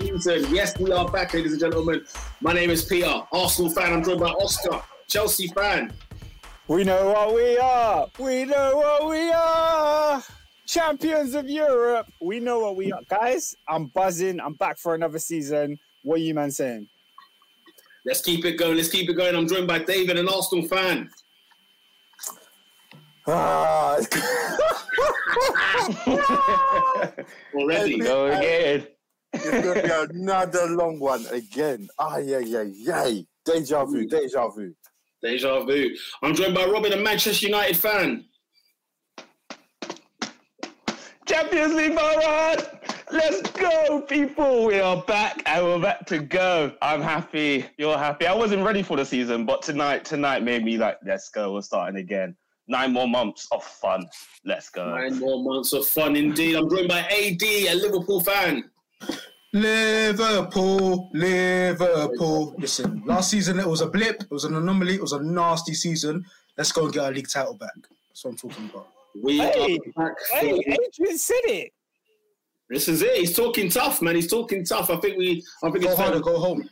season. Yes, we are back, ladies and gentlemen. My name is Peter, Arsenal fan. I'm joined by Oscar, Chelsea fan. We know what we are. We know what we are. Champions of Europe. We know what we are. Guys, I'm buzzing. I'm back for another season. What are you man saying? Let's keep it going. Let's keep it going. I'm joined by David, an Arsenal fan. Ah, Already. Go again. it's gonna be another long one again. Ah, yeah, yeah, yeah. Deja vu, deja vu. Deja vu. I'm joined by Robin, a Manchester United fan. Champions League forward! Let's go, people! We are back and we're back to go. I'm happy. You're happy. I wasn't ready for the season, but tonight, tonight made me like, let's go. We're starting again. Nine more months of fun. Let's go. Nine more months of fun indeed. I'm joined by AD, a Liverpool fan. Liverpool, Liverpool. Listen, last season it was a blip, it was an anomaly, it was a nasty season. Let's go and get our league title back. That's what I'm talking about. We Hey, are back. Hey, Adrian said it. This is it. He's talking tough, man. He's talking tough. I think we. I think Go it's fair. harder, go home.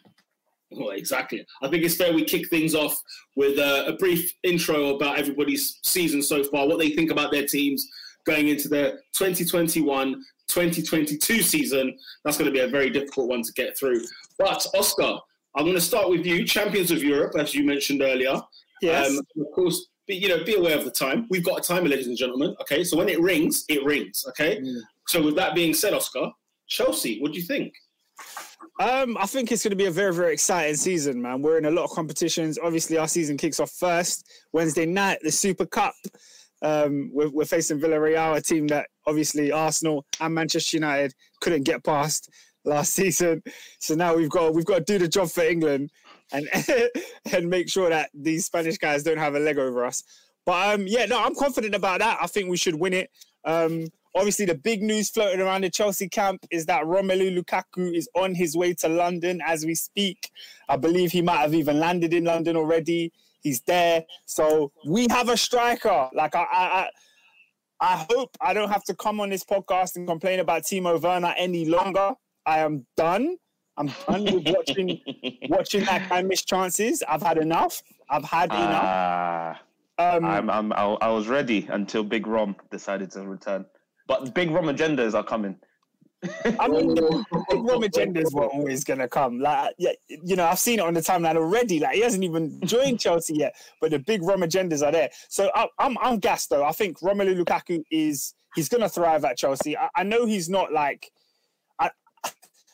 Well, exactly. I think it's fair we kick things off with uh, a brief intro about everybody's season so far, what they think about their teams going into the 2021 2022 season. That's going to be a very difficult one to get through. But, Oscar, I'm going to start with you, champions of Europe, as you mentioned earlier. Yes. Um, of course, be, you know, be aware of the time. We've got a timer, ladies and gentlemen. Okay, so when it rings, it rings. Okay. Mm. So with that being said, Oscar, Chelsea, what do you think? Um, I think it's going to be a very, very exciting season, man. We're in a lot of competitions. Obviously, our season kicks off first Wednesday night, the Super Cup. Um, we're, we're facing Villarreal, a team that obviously Arsenal and Manchester United couldn't get past last season. So now we've got we've got to do the job for England and and make sure that these Spanish guys don't have a leg over us. But um, yeah, no, I'm confident about that. I think we should win it. Um, obviously, the big news floating around the Chelsea camp is that Romelu Lukaku is on his way to London as we speak. I believe he might have even landed in London already. He's there, so we have a striker. Like I, I, I, I hope I don't have to come on this podcast and complain about Timo Werner any longer. I am done. I'm done with watching watching that guy miss chances. I've had enough. I've had enough. Ah, Um, I'm, I'm, I, I was ready until Big Rom decided to return. But Big Rom agendas are coming. I mean, the big Rom agendas were always gonna come. Like, yeah, you know, I've seen it on the timeline already. Like, he hasn't even joined Chelsea yet, but the big Rom agendas are there. So I, I'm, I'm gassed though. I think Romelu Lukaku is he's gonna thrive at Chelsea. I, I know he's not like, I,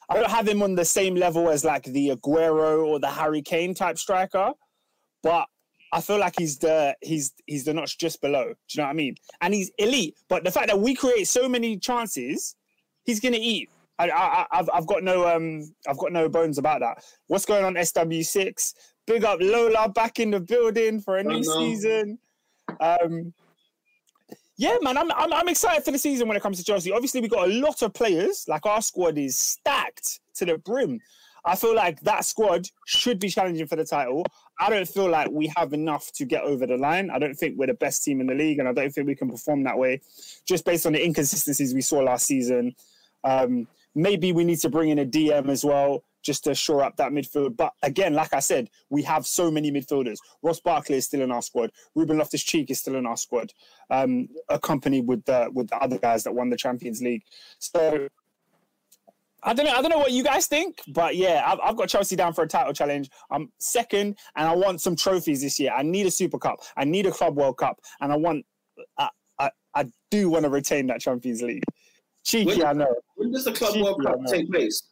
I don't have him on the same level as like the Aguero or the Harry Kane type striker, but I feel like he's the he's he's the notch just below. Do you know what I mean? And he's elite. But the fact that we create so many chances, he's gonna eat. I, I, I've, I've got no um I've got no bones about that. What's going on SW6? Big up Lola back in the building for a new season. Um, yeah, man, I'm, I'm I'm excited for the season when it comes to Chelsea. Obviously, we got a lot of players. Like our squad is stacked to the brim. I feel like that squad should be challenging for the title. I don't feel like we have enough to get over the line. I don't think we're the best team in the league, and I don't think we can perform that way just based on the inconsistencies we saw last season. Um, maybe we need to bring in a DM as well just to shore up that midfield. But again, like I said, we have so many midfielders. Ross Barkley is still in our squad. Ruben Loftus Cheek is still in our squad, um, accompanied with the with the other guys that won the Champions League. So I don't know. I don't know what you guys think, but yeah, I've, I've got Chelsea down for a title challenge. I'm second, and I want some trophies this year. I need a Super Cup. I need a Club World Cup, and I want. I I, I do want to retain that Champions League. Cheeky, When- I know. When does the Club Cheeky, World Cup take place?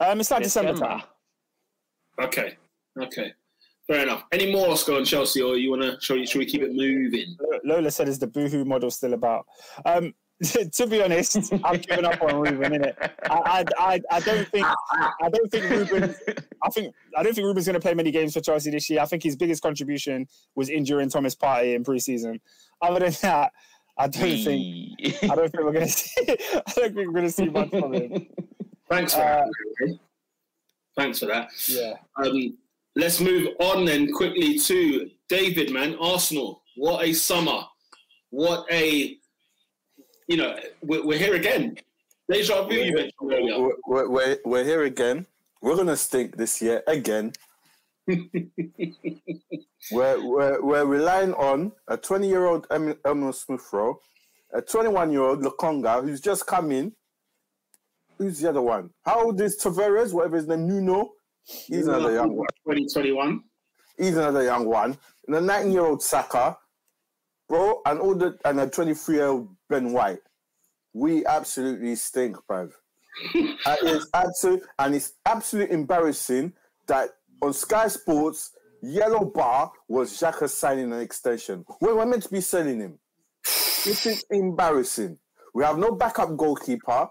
Um, it's like December December. Okay, okay, fair enough. Any more Oscar on Chelsea, or you want to show you? Should we keep it moving? Lola said, "Is the boohoo model still about?" Um, to be honest, I've given up on Ruben. Innit? I, I, I, I don't think, I don't think Ruben. I think, I don't think Ruben's going to play many games for Chelsea this year. I think his biggest contribution was injuring Thomas Partey in preseason. Other than that, I don't think, I don't think we're going to see. I don't think we're going to see much from him. Thanks for Uh, that. Thanks for that. Yeah. Um, let's move on then quickly to David, man. Arsenal. What a summer. What a, you know, we're, we're here again. Deja vu you mentioned earlier. We're, we're, we're, here again. We're gonna stink this year again. we're, we're, we're relying on a 20 year old Emile Smith Rowe, a 21 year old Lokonga who's just come in. Who's the other one? How old is Tavares? Whatever his name, Nuno. He's another young one. 2021. He's another young one. And a 19 year old Saka, bro, and all the and a 23 year old Ben White. We absolutely stink, bruv. and it's absolute, and it's absolutely embarrassing that on Sky Sports, Yellow Bar was Xhaka signing an extension. We're meant to be selling him. This is embarrassing. We have no backup goalkeeper.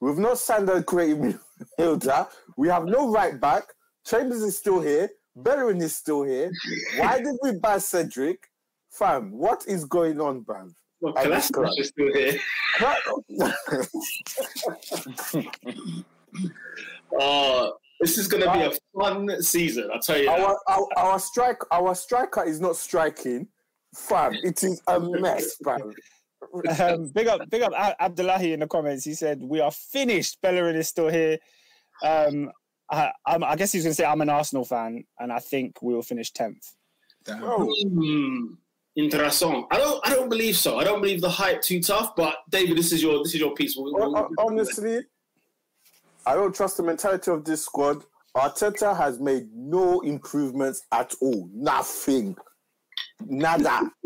We've not signed a creative midfielder. We have no right back. Chambers is still here. Bellerin is still here. Why did we buy Cedric? Fam, what is going on, bruv? Well, I Velasquez just- is still here. Oh, this is going to be a fun season. I'll tell you. that. our, our, our strike our striker is not striking. Fam, it is a mess, fam. Um, big up, big up Ab- Abdullahi in the comments. He said, "We are finished. Bellerin is still here." Um, I, I'm, I guess he's going to say I'm an Arsenal fan, and I think we will finish tenth. Damn. Bro, Hmm. Interessant. I don't. I don't believe so. I don't believe the hype too tough. But David, this is your this is your piece. We'll- we'll- hon- honestly, I don't trust the mentality of this squad. Arteta has made no improvements at all. Nothing. Nada.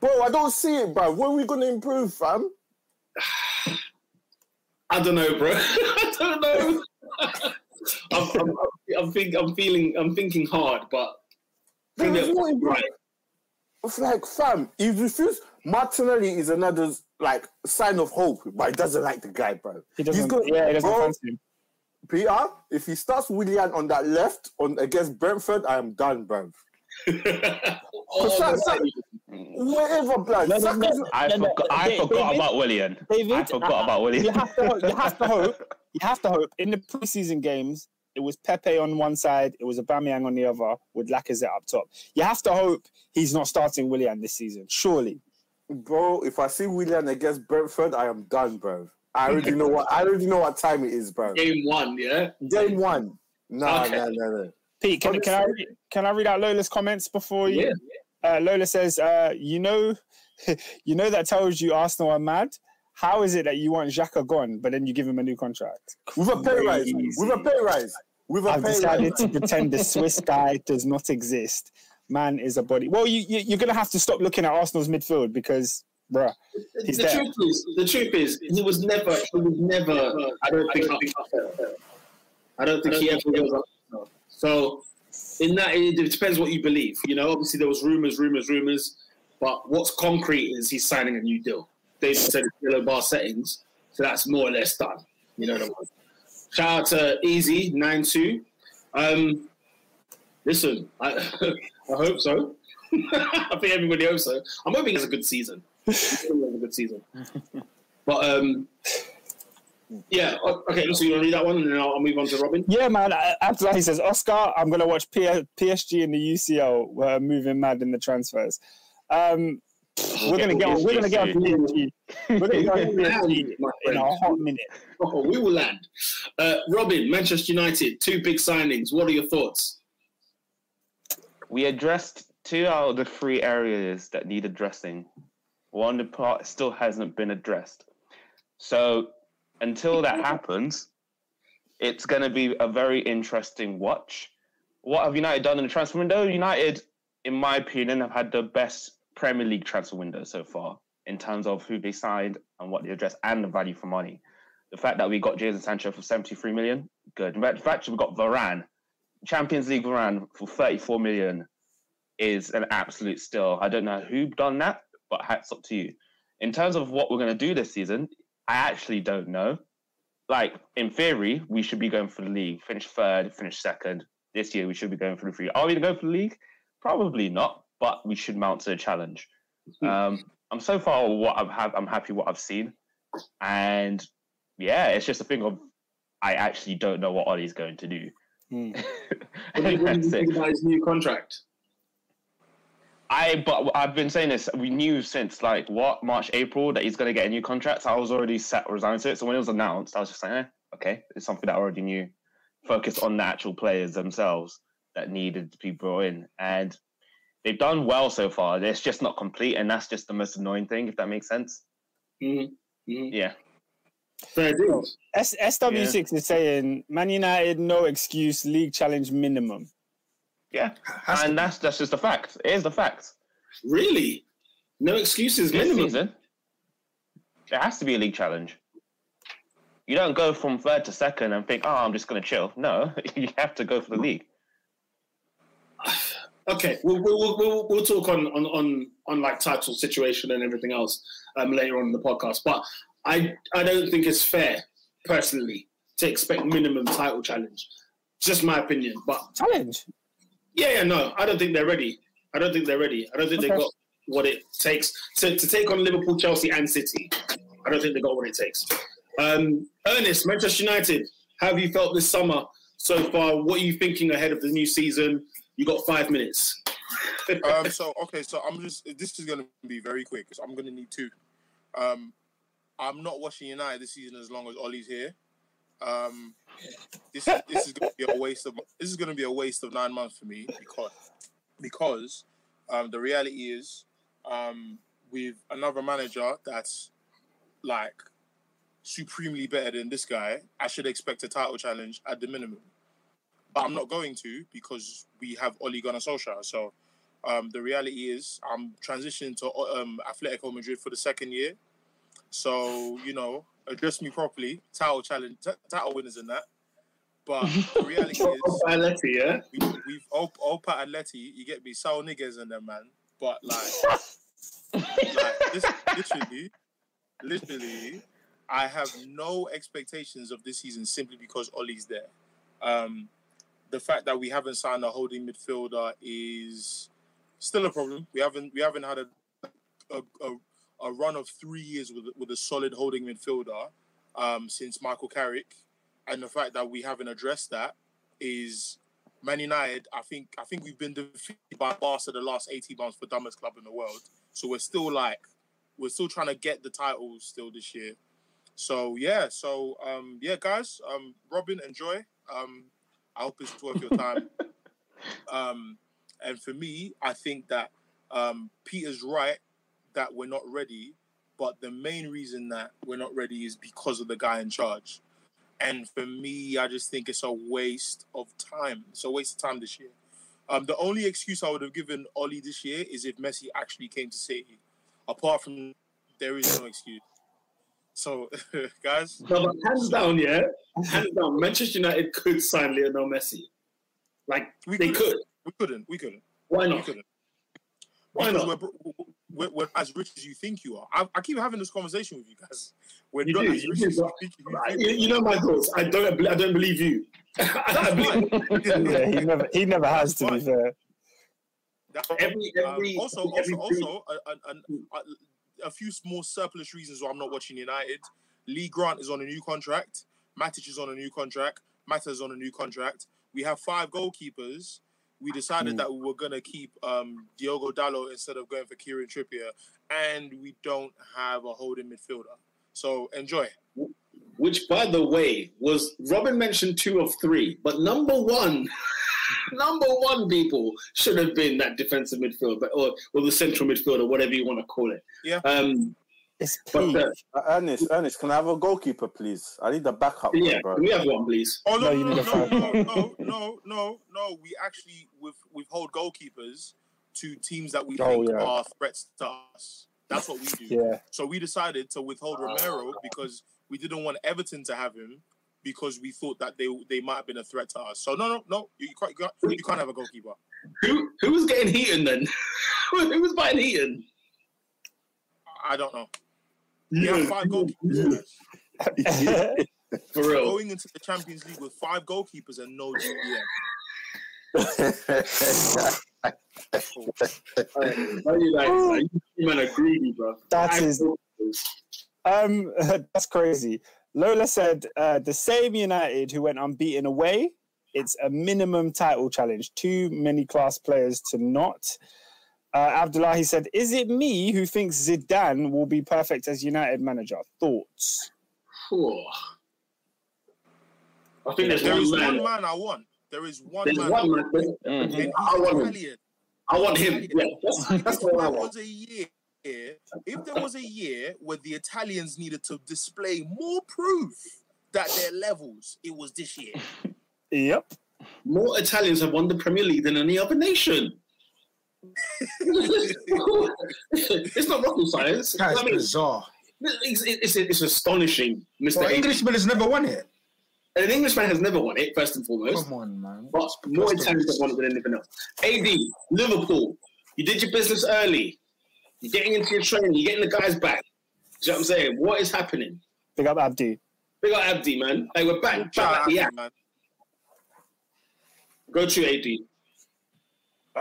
Bro, I don't see it, bro. When are we gonna improve, fam? I don't know, bro. I don't know. I'm, I'm, I'm, think, I'm feeling. I'm thinking hard, but There is that- no improvement. It's like, fam, he refused. Martinelli is another like sign of hope, but he doesn't like the guy, bro. He doesn't. gonna- yeah, he doesn't bro, fancy him. Peter, if he starts Willian on that left on against Brentford, I am done, bro. Oh, oh Sa- Sa- right. Wherever, blood. No, no, Saka's- no. I No, no, forgot. I David- forgot about Willian. David, I forgot I- about Willian. You have to. hope- You have to hope. You have to hope. In the preseason games, it was Pepe on one side, it was Aubameyang on the other, with Lacazette up top. You have to hope he's not starting Willian this season. Surely. Bro, if I see Willian against Brentford, I am done, bro. I already know what I already know what time it is, bro. Game one, yeah. Game one. No, Okay. no, no, no. Pete, can, can I read, can I read out Lola's comments before you? Yeah. Uh, Lola says, uh, "You know, you know that tells you Arsenal are mad. How is it that you want Xhaka gone, but then you give him a new contract? With a pay rise. With a pay rise. With a I've decided rise. to pretend the Swiss guy does not exist. Man is a body. Well, you, you you're gonna have to stop looking at Arsenal's midfield because, bruh, He's the there. truth is, the truth is, he was never, he was never. I don't think. I don't think he ever was. up. So, in that, it, it depends what you believe. You know, obviously there was rumors, rumors, rumors, but what's concrete is he's signing a new deal. David said it's yellow bar settings, so that's more or less done. You know what I mean? Shout out to Easy nine two. Um, listen, I, I hope so. I think everybody hopes so. I'm hoping it's a good season. It's a good season. But um, yeah, okay. So you want to read that one, and then I'll, move on to Robin. yeah, man. uh, After that, he says, Oscar, I'm gonna watch P- PSG in the UCL. We're moving mad in the transfers. Um, we're gonna get on. We're gonna get on PSG. We're gonna get on PSG in a hot minute. Oh, we will land. Uh, Robin, Manchester United, two big signings. What are your thoughts? we addressed two out of the three areas that need addressing. One part still hasn't been addressed. So until that happens, it's going to be a very interesting watch. What have United done in the transfer window? United, in my opinion, have had the best Premier League transfer window so far in terms of who they signed and what they addressed and the value for money. The fact that we got Jadon Sancho for 73 million, good. The fact we got Varane Champions League run for 34 million is an absolute steal. I don't know who done that, but hats up to you. In terms of what we're going to do this season, I actually don't know. Like in theory, we should be going for the league, finish third, finish second. This year, we should be going for the three. Are we going to go for the league? Probably not, but we should mount to a challenge. Um, I'm so far what I've have. I'm happy what I've seen, and yeah, it's just a thing of I actually don't know what Ollie's going to do. Hmm. What do you, what do think it. about his new contract? I but I've been saying this. We knew since like what March, April that he's going to get a new contract. I was already set resigned to it. So when it was announced, I was just like, eh, okay, it's something that I already knew. Focus on the actual players themselves that needed to be brought in, and they've done well so far. It's just not complete, and that's just the most annoying thing. If that makes sense. Mhm. Mhm. Yeah. Fair dues. S- SW6 is saying Man United, no excuse, league challenge minimum. Yeah, Has and be. that's that's just a fact. It is the fact. Really? No excuses, This minimum. season, there has to be a league challenge. You don't go from third to second and think, "Oh, I'm just going to chill." No, you have to go for the league. Okay, we'll we'll, we'll, we'll, talk on, on on on like title situation and everything else um, later on in the podcast. But I I don't think it's fair, personally, to expect minimum title challenge. Just my opinion. But Challenge. yeah, yeah, no, I don't think they're ready. I don't think they're ready. I don't think Okay. they've got what it takes to, to take on Liverpool, Chelsea, and City. I don't think they've got what it takes. Um, Ernest, Manchester United, how have you felt this summer so far? What are you thinking ahead of the new season? You got five minutes. um, so okay, so I'm just this is gonna be very quick because I'm gonna need two. Um, I'm not watching United this season as long as Ollie's here. Um, this this is gonna be a waste of this is gonna be a waste of nine months for me because because um, the reality is um, with another manager that's like supremely better than this guy, I should expect a title challenge at the minimum. But I'm not going to because we have Ole Gunnar Solskjaer. So um, the reality is I'm transitioning to um, Atletico Madrid for the second year. So, you know, address me properly, title challenge, t- title winners and that. But the reality is Atleti, yeah? we, we've Pat Atleti, you get me, Saul Niguez and them, man. But like, like this, literally, literally, I have no expectations of this season simply because Ollie's there. Um, the fact that we haven't signed a holding midfielder is still a problem. We haven't we haven't had a a, a, a run of three years with with a solid holding midfielder um, since Michael Carrick, and the fact that we haven't addressed that is Man United. I think I think we've been defeated by Barca the last eighteen months for dumbest club in the world. So we're still like we're still trying to get the titles still this year. So yeah, so um, yeah, guys, um, Robin, enjoy. Um, I hope it's worth your time. um, and for me, I think that um, Peter's right that we're not ready, but the main reason that we're not ready is because of the guy in charge. And for me, I just think it's a waste of time. It's a waste of time this year. Um, the only excuse I would have given Ollie this year is if Messi actually came to City. Apart from, there is no excuse. So, guys, No, but hands down, yeah? Hands down. Manchester United could sign Lionel Messi. Like, we they couldn't. could. We couldn't. We couldn't. Why We not? couldn't. Why Because not? We're, we're, we're as rich as you think you are. I, I keep having this conversation with you guys. We're You not do, as rich do, as you think you, I- think You, you know my thoughts. I don't. I don't believe you. I believe Yeah, he never he never has to be fair. That- every Um, every also, also, every also, a, a, few more surplus reasons why I'm not watching United. Lee Grant is on a new contract. Matic is on a new contract. Mata is on a new contract. We have five goalkeepers. We decided Mm. that we were gonna keep um, Diogo Dalot instead of going for Kieran Trippier, and we don't have a holding midfielder. So enjoy. Which, by the way, was Robin mentioned two of three, but number one, number one, people should have been that defensive midfielder or or the central midfielder, whatever you want to call it. Yeah. Um. It's But uh, Uh, Ernest, Ernest, can I have a goalkeeper, please? I need a backup, one, yeah, bro. can we have one, please? Oh No, no, you no, need no, a no, five. no, no, no, no, no. We actually with withhold goalkeepers to teams that we Oh, think yeah. are threats to us. That's what we do. Yeah. So we decided to withhold Romero because we didn't want Everton to have him because we thought that they they might have been a threat to us. So no, no, no. You, can't, you, can't, you can't have a goalkeeper. Who who was getting Heaton then? who was buying Heaton? I don't know. We have five goalkeepers. For real. Going into the Champions League with five goalkeepers and no GM. Why are you like, like, you man are greedy, bro. That I- is- Um, that's crazy. Lola said uh, the same United who went unbeaten away. It's a minimum title challenge. Too many class players to not. Uh, Abdullah, he said, "Is it me who thinks Zidane will be perfect as United manager?" Thoughts? Whew. I think there's There one is man. one man I want. There is one There's man. one I man. want. Mhm. I want him. I want him. Yeah, that's, that's if the one I there want. was a year, if there was a year where the Italians needed to display more proof that they're levels, it was this year. Yep. More Italians have won the Premier League than any other nation. it's not rocket science. That is I mean, bizarre. it's, it's, it's astonishing, Mr. Well, Englishman has never won it. An Englishman has never won it, first and foremost. Come on, man. But more? Italians have won it than anything else. AD, Liverpool, you did your business early. You're getting into your training. You're getting the guys back. Do you know what I'm saying? What is happening? Big up Abdi. Big up Abdi, man. They we're back. back Shout at out to act. man. Go to AD.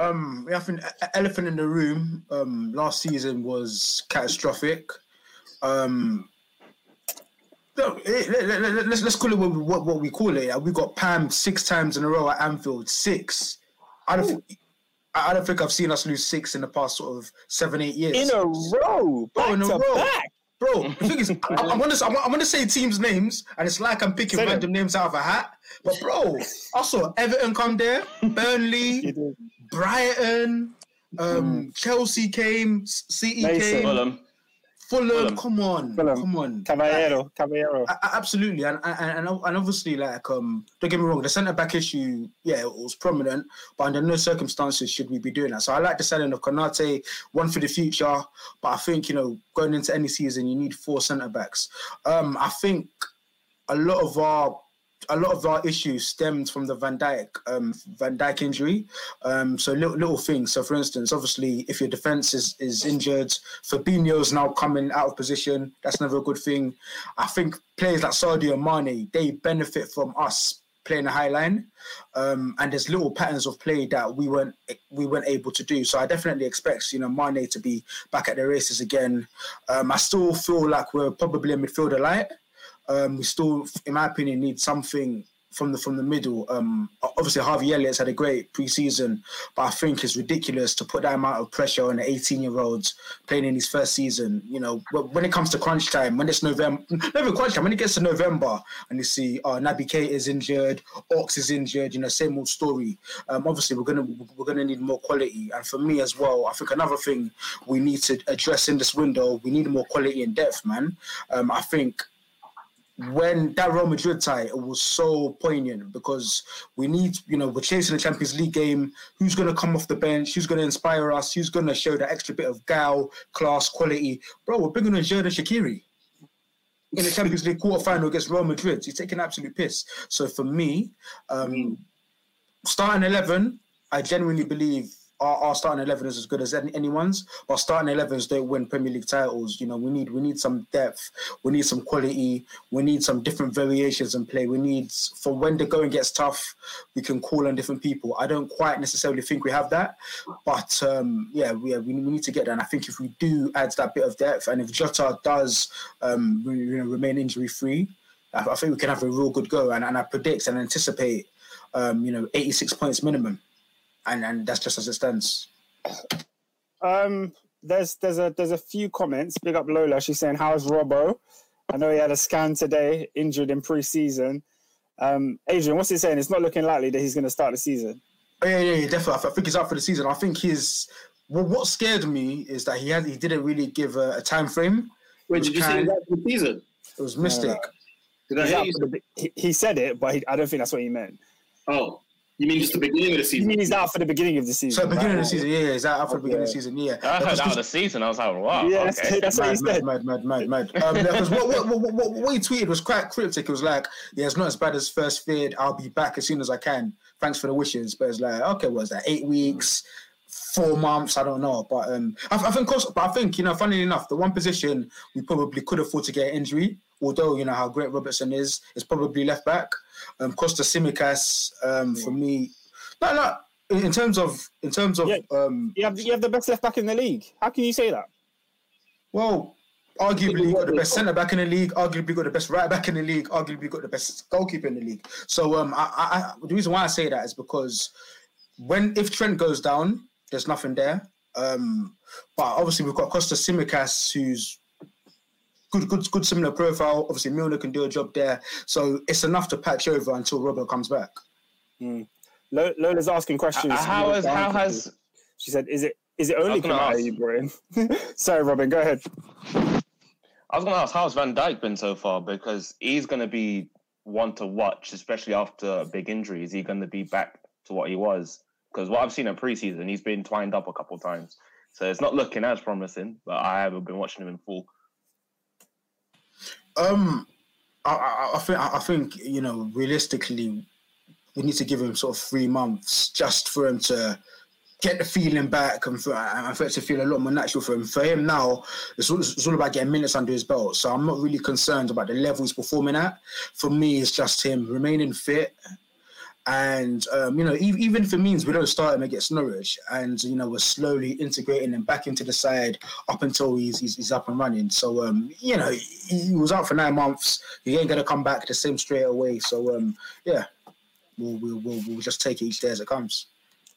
Um, I think e- elephant in the room. Um, last season was catastrophic. Um, no, eh, let, let, let, let's let's call it what, we- what, what we call it. We got pammed six times in a row at Anfield. Six. I don't. Think, I I don't think I've seen us lose six in the past sort of seven, eight years. In a row, back Oh, in a to row. back. Bro, the thing is, I, I'm gonna I'm, I'm gonna say teams' names, and it's like I'm picking Say them. random names out of a hat. But bro, I saw Everton come there, Burnley, Brighton, um, Chelsea came, S- City Mason. came, Fulham. Fulham. Fulham. Come on, Fulham. come on, Caballero, Caballero. A- a- Absolutely, and, and and and obviously, like, um, don't get me wrong, the centre back issue, yeah, it was prominent, but under no circumstances should we be doing that. So I like the selling of Konate, one for the future, but I think you know, going into any season, you need four centre backs. Um, I think a lot of our a lot of our issues stemmed from the Van Dijk um, Van Dijk injury. Um, so little, little things. So for instance, obviously, if your defense is, is injured, Fabinho's now coming out of position. That's never a good thing. I think players like Sadio Mane they benefit from us playing a high line, um, and there's little patterns of play that we weren't we weren't able to do. So I definitely expect you know Mane to be back at the races again. Um, I still feel like we're probably a midfielder light. Um, we still, in my opinion, need something from the from the middle. Um, obviously, Harvey Elliott's had a great preseason, but I think it's ridiculous to put that amount of pressure on an 18 year old playing in his first season. You know, when it comes to crunch time, when it's November, not even crunch time, when it gets to November and you see, oh, Naby Keita is injured, Ox is injured, you know, same old story. Um, obviously, we're gonna we're gonna need more quality, and for me as well, I think another thing we need to address in this window, we need more quality and depth, man. Um, I think when that Real Madrid tie, it was so poignant because we need, you know, we're chasing the Champions League game. Who's going to come off the bench? Who's going to inspire us? Who's going to show that extra bit of gal, class, quality? Bro, we're bringing in Xherdan Shaqiri in the Champions League quarterfinal against Real Madrid. He's taking absolute piss. So for me, um, starting 11, I genuinely believe our, our starting 11 is as good as any, anyone's, but starting 11s don't win Premier League titles. You know, we need we need some depth, we need some quality, we need some different variations in play. We need for when the going gets tough, we can call on different people. I don't quite necessarily think we have that, but um, yeah, we, we, need to get that. And I think if we do add that bit of depth, and if Jota does um, you know, remain injury free, I, I think we can have a real good go. And, and I predict and anticipate, um, you know, 86 points minimum. And, and that's just as it stands. Um, there's there's a there's a few comments. Big up Lola. She's saying, "How's Robbo?" I know he had a scan today, injured in pre-season. Um, Adrian, what's he saying? It's not looking likely that he's going to start the season. Oh, yeah, yeah, yeah, definitely. I think he's out for the season. I think his well, what scared me is that he had he didn't really give a, a time frame. Wait, did you say Kind- that for the season? It was mystic. Did I He's hear you? the, he, he said it, but he, I don't think that's what he meant. Oh, you mean just the beginning of the season? You mean he's out for the beginning of the season? So season? beginning right? of the season, yeah, yeah, he's out for the beginning of the season, yeah. I heard Because- out of the season. I was like, wow. Yeah, that's, okay. that's what he mad, said. mad, mad, mad, mad, mad. Um, because what, what, what, what, what he tweeted was quite cryptic. It was like, yeah, it's not as bad as first feared. I'll be back as soon as I can. Thanks for the wishes. But it's like, okay, what is that? Eight weeks, four months? I don't know. But um, I, I think, also, but I think, you know, funnily enough, the one position we probably could afford to get an injury, although, you know, how great Robertson is, is probably left back. Um, Kostas Tsimikas, um, for me, no, no. In in terms of, in terms of, Yeah. um, You have you have the best left back in the league. How can you say that? Well, arguably you got the best centre back in the league. Arguably you got the best right back in the league. Arguably you got the best goalkeeper in the league. So um, I, I, the reason why I say that is because when if Trent goes down, there's nothing there. Um, but obviously we've got Kostas Tsimikas, who's good, good, good similar profile. Obviously Milner can do a job there, so it's enough to patch over until Robert comes back. Mm. Lola's asking questions. Uh, how has how has she said? Is it is it only Konate you brought in? Sorry, Robin. Go ahead. I was going to ask how's Van Dijk been so far because he's going to be one to watch, especially after a big injury. Is he going to be back to what he was? Because what I've seen in preseason, he's been twined up a couple of times, so it's not looking as promising. But I haven't been watching him in full. Um, I, I, I think I think you know realistically, we need to give him sort of three months just for him to get the feeling back and for, and for it to feel a lot more natural for him. For him now, it's all, it's all about getting minutes under his belt. So I'm not really concerned about the level he's performing at. For me, it's just him remaining fit. And um, you know, even, even if it means we don't start him against Norwich, and you know we're slowly integrating him back into the side up until he's he's, he's up and running. So um, you know, he, he was out for nine months. He ain't gonna come back the same straight away. So um, yeah, we'll, we'll we'll we'll just take it each day as it comes.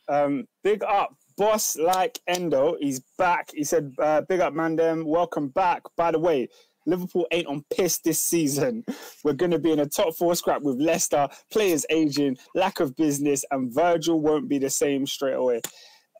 Um, big up, boss like Endo. He's back. He said, uh, "Big up, Mandem. Welcome back." By the way, Liverpool ain't on piss this season. We're going to be in a top four scrap with Leicester, players aging, lack of business, and Virgil won't be the same straight away.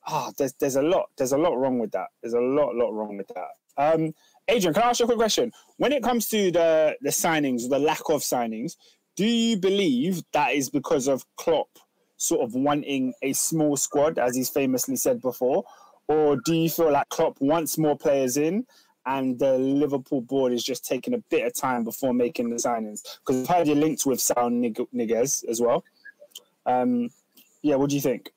Ah, oh, there's there's a lot there's a lot wrong with that. There's a lot lot wrong with that. Um, Adrian, can I ask you a quick question? When it comes to the the signings, the lack of signings, do you believe that is because of Klopp sort of wanting a small squad, as he's famously said before, or do you feel like Klopp wants more players in? And the Liverpool board is just taking a bit of time before making the signings because I've heard you linked with Saul Niguez as well. Um, yeah, what do you think?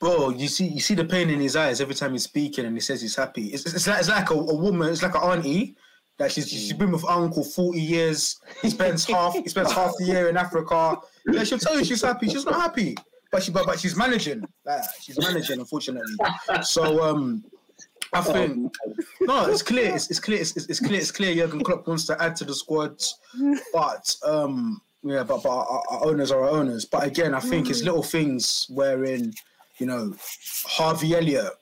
Bro, you see, you see the pain in his eyes every time he's speaking, and he says he's happy. It's, it's like it's like a, a woman, it's like an auntie that she's she's been with uncle forty years. He spends half he spends half the year in Africa. Yeah, she'll tell you she's happy. She's not happy, but she but, but she's managing. Like, she's managing, unfortunately. So um, I think no, it's clear. It's, it's clear. It's, it's clear. It's clear. Jurgen Klopp wants to add to the squad, but um, yeah, but but our, our owners are our owners. But again, I think it's little things wherein you know Harvey Elliott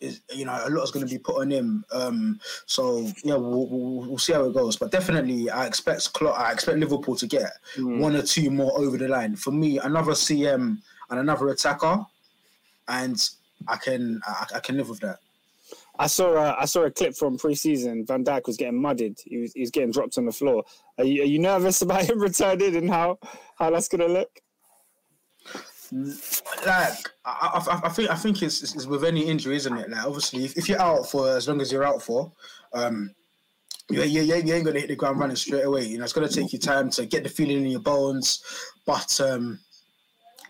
is you know a lot is going to be put on him. Um, so yeah, we'll, we'll, we'll, see how it goes. But definitely, I expect Klopp, I expect Liverpool to get mm. one or two more over the line. For me, another CM and another attacker, and I can I, I can live with that. I saw a, I saw a clip from preseason. Van Dijk was getting muddied. He was, he was getting dropped on the floor. Are you, are you nervous about him returning and how how that's to look? like I, I, I, think I think it's, it's, with any injury, isn't it? Like obviously, if, if, you're out for as long as you're out for, um, you, you, you ain't gonna hit the ground running straight away. You know, it's gonna take you time to get the feeling in your bones, but um,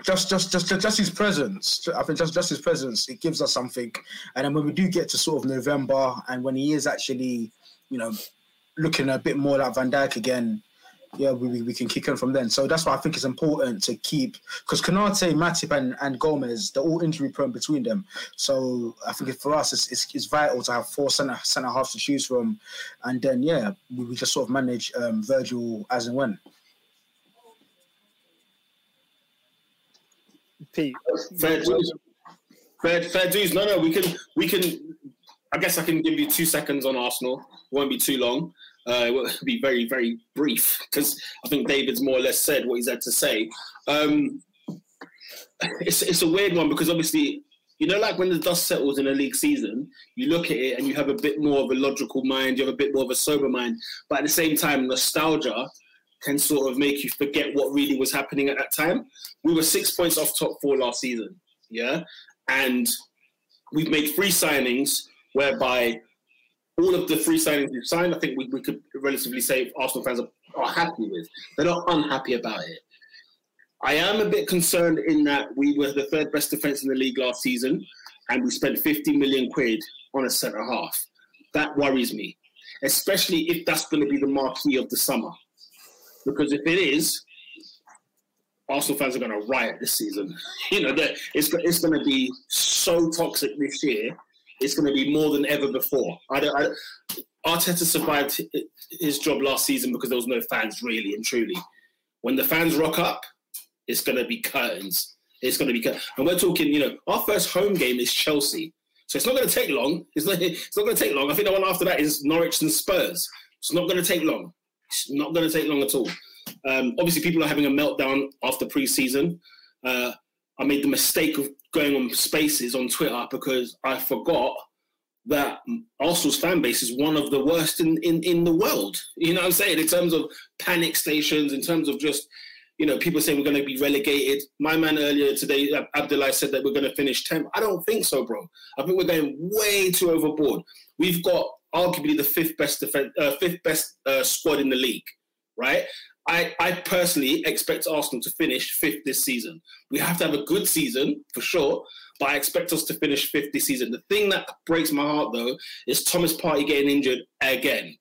just just just just his presence. I think just just his presence it gives us something. And then when we do get to sort of November, and when he is actually, you know, looking a bit more like Van Dijk again, yeah, we, we can kick in from then. So that's why I think it's important to keep because Konate, Matip, and, and Gomez, they're all injury prone between them. So I think for us, it's, it's, it's vital to have four center center halves to choose from, and then yeah, we, we just sort of manage um, Virgil as and when. Pete, fair dues. Fair, fair dues. No, no, we can we can. I guess I can give you two seconds on Arsenal. It won't be too long. Uh, it will be very, very brief because I think David's more or less said what he's had to say. Um, it's, it's a weird one because obviously, you know, like when the dust settles in a league season, you look at it and you have a bit more of a logical mind, you have a bit more of a sober mind, but at the same time, nostalgia can sort of make you forget what really was happening at that time. We were six points off top four last season, yeah, and we've made three signings whereby all of the three signings we've signed, I think we, we could relatively say Arsenal fans are, are happy with. They're not unhappy about it. I am a bit concerned in that we were the third best defence in the league last season, and we spent 50 million quid on a centre half. That worries me, especially if that's going to be the marquee of the summer. Because if it is, Arsenal fans are going to riot this season. You know, that it's, it's going to be so toxic this year it's going to be more than ever before. I don't, I, Arteta survived his job last season because there was no fans, really and truly. When the fans rock up, it's going to be curtains. It's going to be, curtains. and we're talking. You know, our first home game is Chelsea, So it's not going to take long. It's not, it's not going to take long. I think the one after that is Norwich and Spurs. It's not going to take long. It's not going to take long at all. Um, obviously, people are having a meltdown after pre-season. Uh, I made the mistake of going on spaces on Twitter because I forgot that Arsenal's fan base is one of the worst in, in, in the world. You know what I'm saying? In terms of panic stations, in terms of just, you know, people saying we're going to be relegated. My man earlier today, Abdullah, said that we're going to finish 10th. I don't think so, bro. I think we're going way too overboard. We've got arguably the fifth best defense, uh, fifth best uh, squad in the league, right? I, I personally expect Arsenal to finish fifth this season. We have to have a good season for sure, but I expect us to finish fifth this season. The thing that breaks my heart though is Thomas Partey getting injured again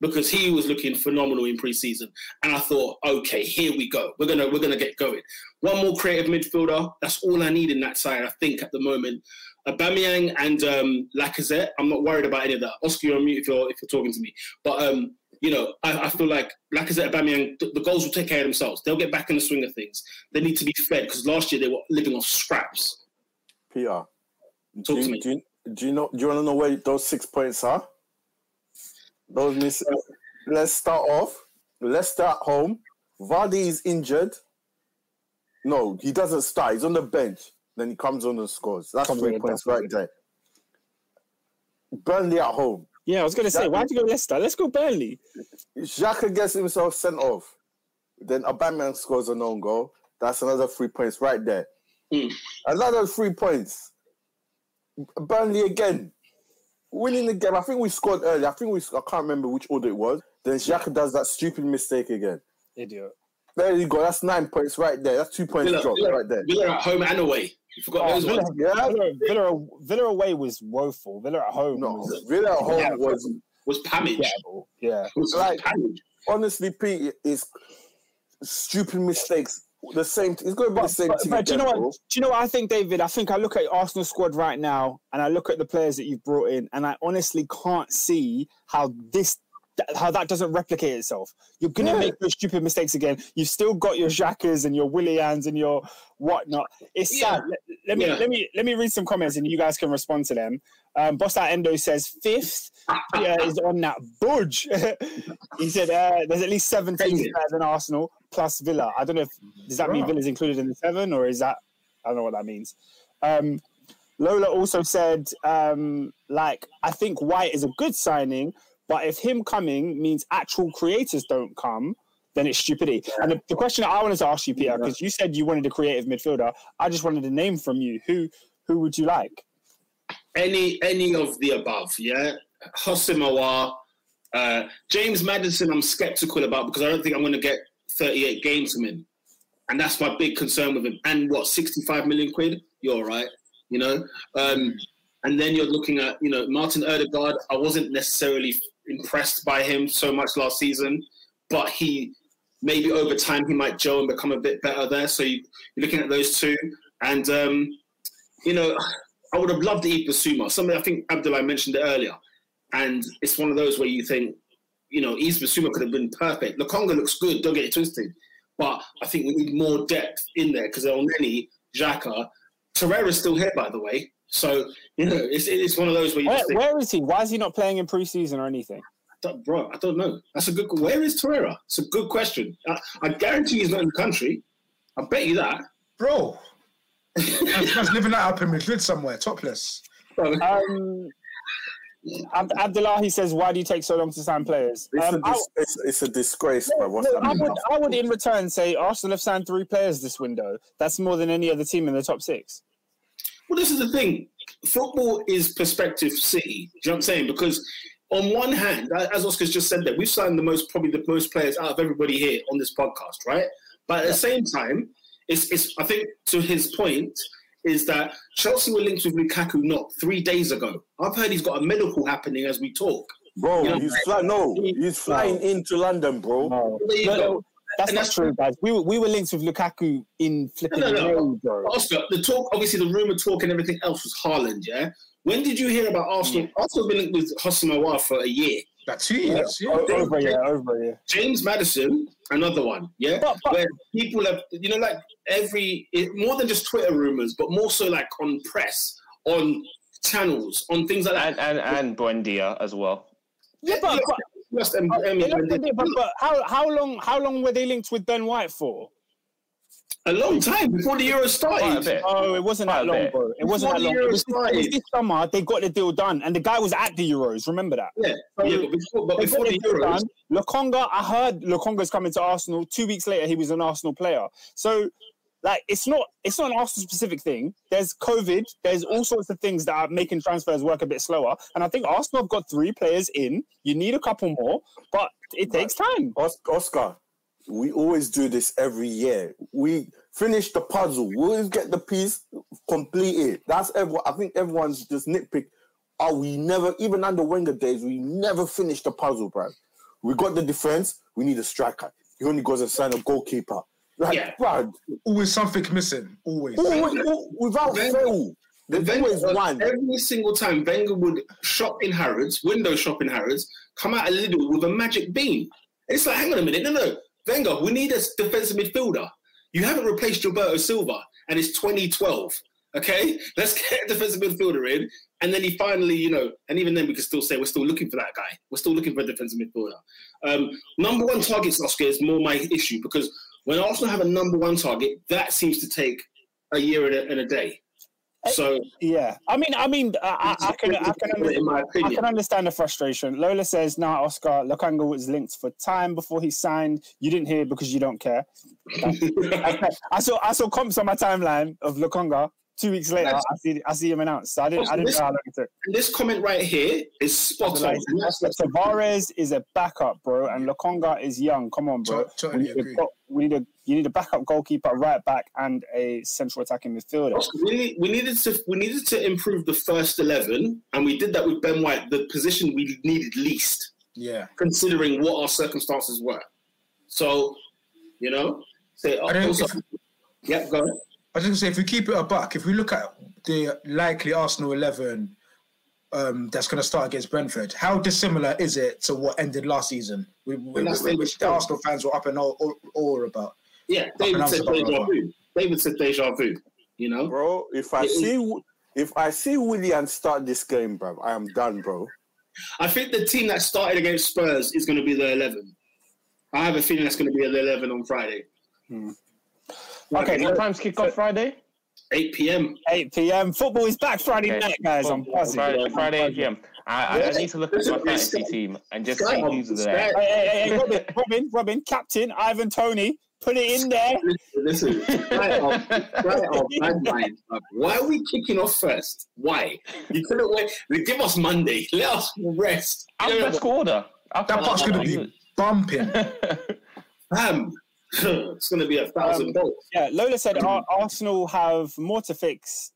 because he was looking phenomenal in preseason, and I thought, okay, here we go. We're gonna we're gonna get going. One more creative midfielder. That's all I need in that side. I think at the moment. Aubameyang and um, Lacazette. I'm not worried about any of that. Oscar, you're on mute if you're if you're talking to me. But um, you know, I, I feel like Lacazette, Aubameyang, the, the goals will take care of themselves. They'll get back in the swing of things. They need to be fed because last year they were living off scraps. Peter, Talk do, to me. do, you, do you know? Do you want to know where those six points are? Those miss. Let's start off. Leicester at home. Vardy is injured. No, he doesn't start. He's on the bench. Then he comes on and scores. That's Comes three points right there. Burnley at home. Yeah, I was going to say, That- why'd you go Leicester? Let's go Burnley. Xhaka gets himself sent off. Then Aubameyang scores an own goal. That's another three points right there. Mm. Another three points. Burnley again. Winning the game. I think we scored early. I think we. I can't remember which order it was. Then Xhaka does that stupid mistake again. Idiot. There you go. That's nine points right there. That's two points Villa, dropped Villa, right there. Villa at home and away. You forgot Oh, those Villa, ones. Yeah. Villa, Villa, Villa away was woeful. Villa at home No, was Villa at home Yeah. was Was Pamage. Yeah. Was Like- Pamage. honestly, Pete is stupid mistakes. The same. It's going to be the same But, thing but do you know what? bro. Do you know what I think, David? I think I look at Arsenal squad right now, and I look at the players that you've brought in, and I honestly can't see how this. How that doesn't replicate itself. You're gonna Yeah. make those stupid mistakes again. You've still got your Xhakas and your Willians and your whatnot. It's Yeah. sad. Let, let me Yeah. let me let me read some comments and you guys can respond to them. Um, Boss Out Endo says fifth yeah, is on that budge. he said uh, there's at least seven teams better than Arsenal plus Villa. I don't know if does that mean. Villa's included in the seven or is that I don't know what that means. Um, Lola also said um, like I think White is a good signing, but if him coming means actual creators don't come. Then it's stupidity. And the, the question I wanted to ask you, Peter, because you said you wanted a creative midfielder, I just wanted a name from you. Who who would you like? any any of the above, yeah. Houssem Aouar, uh, James Maddison, I'm skeptical about because I don't think I'm going to get 38 games from him, and that's my big concern with him. And what 65 million quid? You're all right, you know. Um, and then you're looking at you know Martin Ødegaard. I wasn't necessarily impressed by him so much last season, but he maybe over time he might gel and become a bit better there. So you, you're looking at those two, and um, you know. I would have loved to Yves Bissouma. Something I think Abdullah mentioned it earlier. And it's one of those where you think, you know, Yves Bissouma could have been perfect. Lokonga looks good, don't get it twisted. But I think we need more depth in there because there are Elneny, Xhaka, Torreira's still here, by the way. So, you know, it's, it's one of those where you Where, think, where is he? Why is he not playing in preseason or anything? "Don't- bro, I don't know. That's a good Where is Torreira? It's a good question. I, I guarantee he's not in the country. I bet you that. Bro, man's, man's living that up in Madrid somewhere, topless. Um, Ab- Abdullah, he says, why do you take so long to sign players? It's, Um, a I, dis- it's, it's a disgrace, bro. What's no, I would. I would in return say Arsenal have signed three players this window. That's more than any other team in the top six. Well, this is the thing. Football is perspective city. Do you know what I'm saying? Because on one hand, as Oscar's just said that we've signed the most, probably the most players out of everybody here on this podcast, right? But at the same time, it's, it's I think to his point is that Chelsea were linked with Lukaku not three days ago. I've heard he's got a medical happening as we talk. Bro, Yeah. he's flying. No, he's flying into London, bro. No, There you no, go. no, that's And not that's- true, guys. We were, we were linked with Lukaku in flipping No, no, no. May, bro. Oscar, the talk, obviously, the rumor talk and everything else was Haaland, yeah? When did you hear about Arsenal? Arsenal been linked with Houssem Aouar for a year. Like two years, yeah. O- over a year, over a year. James Maddison, another one, yeah, But- but- where people have, you know, like every it, more than just Twitter rumors, but more so like on press, on channels, on things like that. and and and Buendia as well. Yeah, but, but, Just, um, but, um, but, but how how long how long were they linked with Ben White for? a long time before the Euro started. Oh, it wasn't Quite that long, bit. bro. It wasn't Before that long. It Euros was, it was this summer they got the deal done, and the guy was at the Euros. Remember that? Yeah, yeah, but before, but before the the Euros, done. Lokonga, I heard Lokonga's coming to Arsenal. Two weeks later, he was an Arsenal player. So, like, it's not it's not an Arsenal specific thing. There's COVID. There's all sorts of things that are making transfers work a bit slower. And I think Arsenal have got three players in. You need a couple more, but it takes time. Oscar, we always do this every year. We finish the puzzle. We always get the piece completed. That's everyone. I think everyone's just nitpick. Oh, we never, even under Wenger days, we never finished the puzzle, bro. We got the defense. We need a striker. He only goes and sign a goalkeeper. Like, Yeah. bro, Always something missing. Always. always, al- without Wenger- fail, there's Wenger- always one. Every single time Wenger would shop in Harrods, window shop in Harrods, come out a little with a magic bean. And it's like, hang on a minute, no, no, Wenger, we need a defensive midfielder. You haven't replaced Gilberto Silva, and it's 2012. Okay, let's get a defensive midfielder in, and then he finally, you know, and even then we can still say we're still looking for that guy. We're still looking for a defensive midfielder. Um, number one targets, Oscar, is more my issue because when Arsenal have a number one target, that seems to take a year and a, and a day. So, Yeah, I mean, I mean, I, I, I can, I can, in my I can understand the frustration. Lola says, "Now, Oscar Lokonga was linked for time before he signed. You didn't hear because you don't care." I, I saw, I saw comps on my timeline of Lokonga. Two weeks later, I see, I see him announced. So I didn't, I didn't know how long it took. this comment right here is spot on. Like, And that's- that's- Tavares is a backup, bro, and Lokonga is young. Come on, bro. Totally we, need a agree. go- we need a you need a backup goalkeeper, right back, and a central attacking midfielder. We, need, we needed to we needed to improve the first eleven, and we did that with Ben White, the position we needed least, Yeah. considering what our circumstances were. So, you know, say I don't also, if- yeah, go ahead. I was going to say, if we keep it a buck, if we look at the likely Arsenal 11 um, that's going to start against Brentford, how dissimilar is it to what ended last season? We, we, that's we- the- which the Arsenal fans were up and all, all, all about. Yeah, David said it properly. deja vu. David said deja vu. You know, Bro, if I It is- see if I see Willian start this game, bro, I am done, bro. I think the team that started against Spurs is going to be the eleven. I have a feeling that's going to be the eleven on Friday, Okay, What time's kick off Friday? eight p.m. 8 p.m. Football is back Friday Okay. night, guys. I'm buzzing. Friday, Friday 8 p.m. I, I, I need to look at my fantasy team and just Sky see on, who's there. Hey, hey, hey, hey, Robin, Robin, Robin, captain, Ivan Toney, put it in there. Listen, listen. Right off, right off, mind. Why are we kicking off first? Why? You couldn't wait. Give us Monday. Let us rest. I'm best order. That part's going to be bumping. Bam. it's going to be a thousand Um, goals. Yeah, Lola said Arsenal have more to fix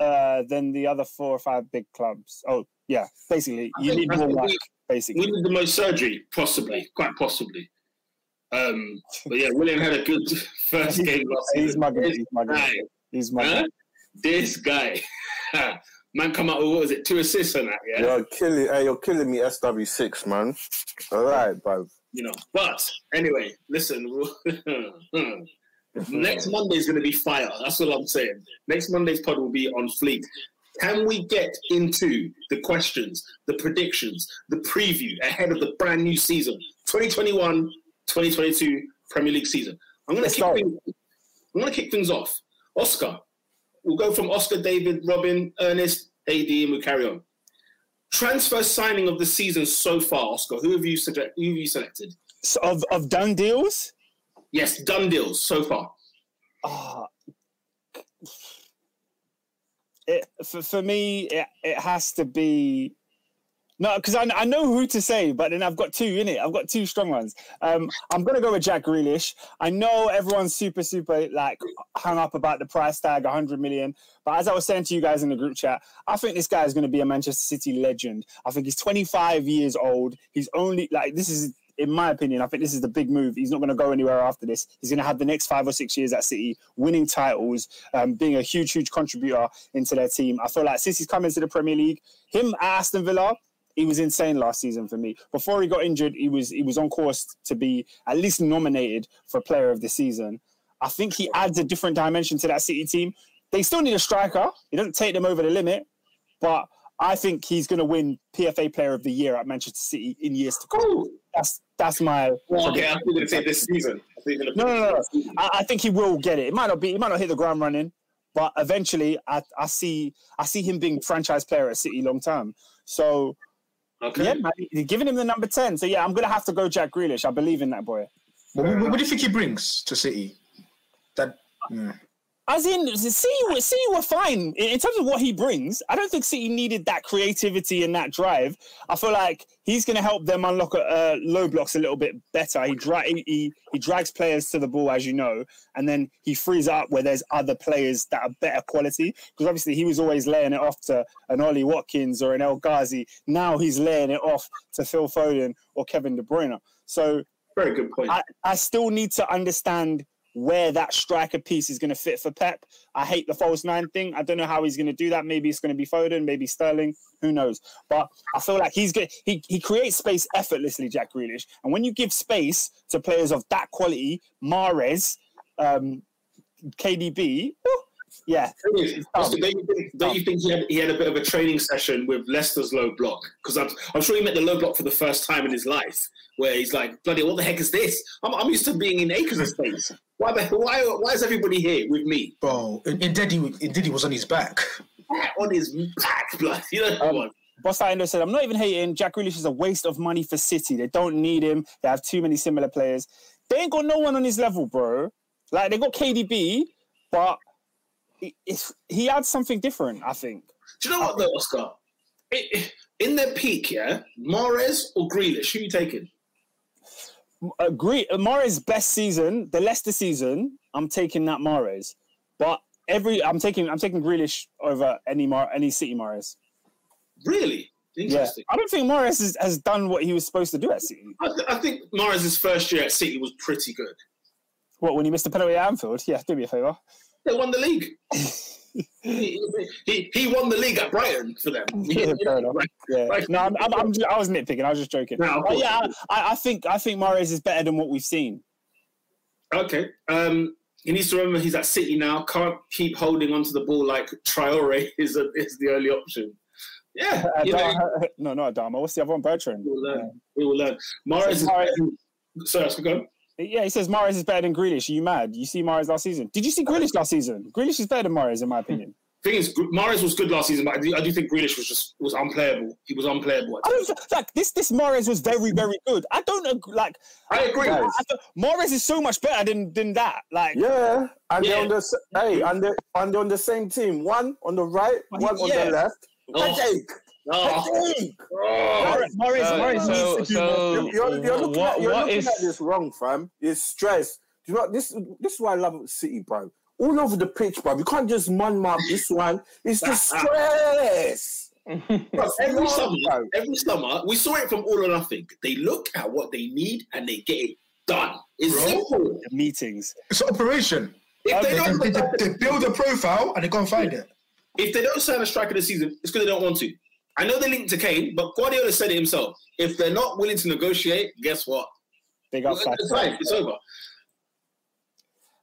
uh, than the other four or five big clubs. Oh, yeah, basically, I you need more think work, we- basically. We need the most surgery, possibly, quite possibly. Um, but yeah, Willian had a good first game last He's season. mugging, This he's mugging. guy, He's huh? This guy. Man, come out with what was it? Two assists on that, yeah. You're killing, hey, you're killing me, SW6, man. All right, bro. You know. But anyway, listen. Next Monday is going to be fire. That's all I'm saying. Next Monday's pod will be on fleek. Can we get into the questions, the predictions, the preview ahead of the brand new season, 2021 2022 Premier League season? I'm going to kick things, I'm going to kick things off. Oscar, we'll go from Oscar, David, Robin, Ernest, AD, and we'll carry on. Transfer signing of the season so far, Oscar. Who have you select, Who have you selected? So of, of done deals, Yes, done deals so far. Ah, it, for, for me, it, it has to be no, because I, I know who to say, but then I've got two in it. I've got two strong ones. Um, I'm gonna go with Jack Grealish. I know everyone's super, super like hung up about the price tag, 100 million. But as I was saying to you guys in the group chat, I think this guy is going to be a Manchester City legend. I think he's 25 years old. He's only like this is in my opinion, I think this is the big move. He's not going to go anywhere after this. He's going to have the next five or six years at City, winning titles, um, being a huge, huge contributor into their team. I feel like since he's come into the Premier League, him at Aston Villa, he was insane last season for me. Before he got injured, he was he was on course to be at least nominated for Player of the Season. I think he adds a different dimension to that City team. They still need a striker. He doesn't take them over the limit, but I think he's going to win PFA Player of the Year at Manchester City in years to come. Oh, That's that's my. well, okay. I thought you going to say this season. I thought you were gonna No, no, no. I, I think he will get it. It might not be. He might not hit the ground running, but eventually, I, I see I see him being franchise player at City long term. So Okay. yeah, man, you're giving him the number ten. So yeah, I'm gonna have to go Jack Grealish. I believe in that boy. What, what, what do you think he brings to City? That hmm. As in, City, were- City were fine in, terms of what he brings. I don't think City needed that creativity and that drive. I feel like he's going to help them unlock uh, low blocks a little bit better. He, dra- he, he he drags players to the ball, as you know, and then he frees up where there's other players that are better quality. Because obviously he was always laying it off to an Ollie Watkins or an El Ghazi. Now he's laying it off to Phil Foden or Kevin De Bruyne. So Very good point. I, I still need to understand where that striker piece is going to fit for Pep. I hate the false nine thing. I don't know how he's going to do that. Maybe it's going to be Foden, maybe Sterling. Who knows? But I feel like he's good. He he creates space effortlessly, Jack Grealish. And when you give space to players of that quality, Mahrez, um, KDB, yeah, don't you you think he, had, he had a bit of a training session with Leicester's low block? Because I'm, I'm sure he met the low block for the first time in his life, where he's like, bloody, what the heck is this? I'm, I'm used to being in acres of space. Why, why, why is everybody here with me? bro. In, Ndidi, in Diddy was on his back. On his back, blood. You know Um, what? Boss Indo said, I'm not even hating. Jack Grealish is a waste of money for City. They don't need him. They have too many similar players. They ain't got no one on his level, bro. Like, they got KDB, but it- it's, he adds something different, I think. Do you know what, though, Oscar? It, it- in their peak, yeah, Mahrez or Grealish, who you taking? Agree. Mahrez' best season, the Leicester season, I'm taking that Mahrez. But every, I'm taking, I'm taking Grealish over any Mar, any City Mahrez. Really? Yeah, Interesting. I don't think Morris has, has done what he was supposed to do at City. I, th- I think Morris's first year at City was pretty good. What when he missed the penalty at Anfield? Yeah, do me a favor. They won the league. he, he, he won the league at Brighton for them. Yeah, fair enough. Right. Yeah. Right. No, I'm, I'm, I'm, I was nitpicking. I was just joking. No, But yeah, I, I think I think Mahrez is better than what we've seen. Okay. Um, he needs to remember he's at City now. Can't keep holding onto the ball like Traore is a, is the only option. Yeah, know, Adama- no, not Adama. What's the other one? Bertrand. we will learn. We will learn. Mahrez is. Sorry, let's go. Yeah, he says Mahrez is better than Grealish. Are you mad? You see Mahrez last season? Did you see Grealish last season? Grealish is better than Mahrez, in my opinion. Thing is, Mahrez was good last season, but I do, I do think Grealish was just was unplayable. He was unplayable. I don't th- like this. This Mahrez was very, very good. I don't ag- like. I agree. I, I Mahrez is so much better than than that. Like, Yeah, and Yeah. they're on the hey, and they and they're on the same team. One on the right, one he- on the left. Oh. Headache, Oh, headache. oh. Uh, so- needs to do so- You're, you're, you're looking, what- at, you're looking is- at this wrong, fam. It's stress. Do you know what? this? This is why I love City, bro. All over the pitch, bro. You can't just man mark this one. It's the stress. Bro, every Bro. summer, every summer, we saw it from All or Nothing. They look at what they need and they get it done. It's Bro. simple. The meetings. It's an operation. If they, They, don't, they, they, they build a profile and they go and find it. if they don't sign a striker this season, it's because they don't want to. I know they linked to Kane, but Guardiola said it himself. If they're not willing to negotiate, guess what? Big up. It's, Fat. It's over.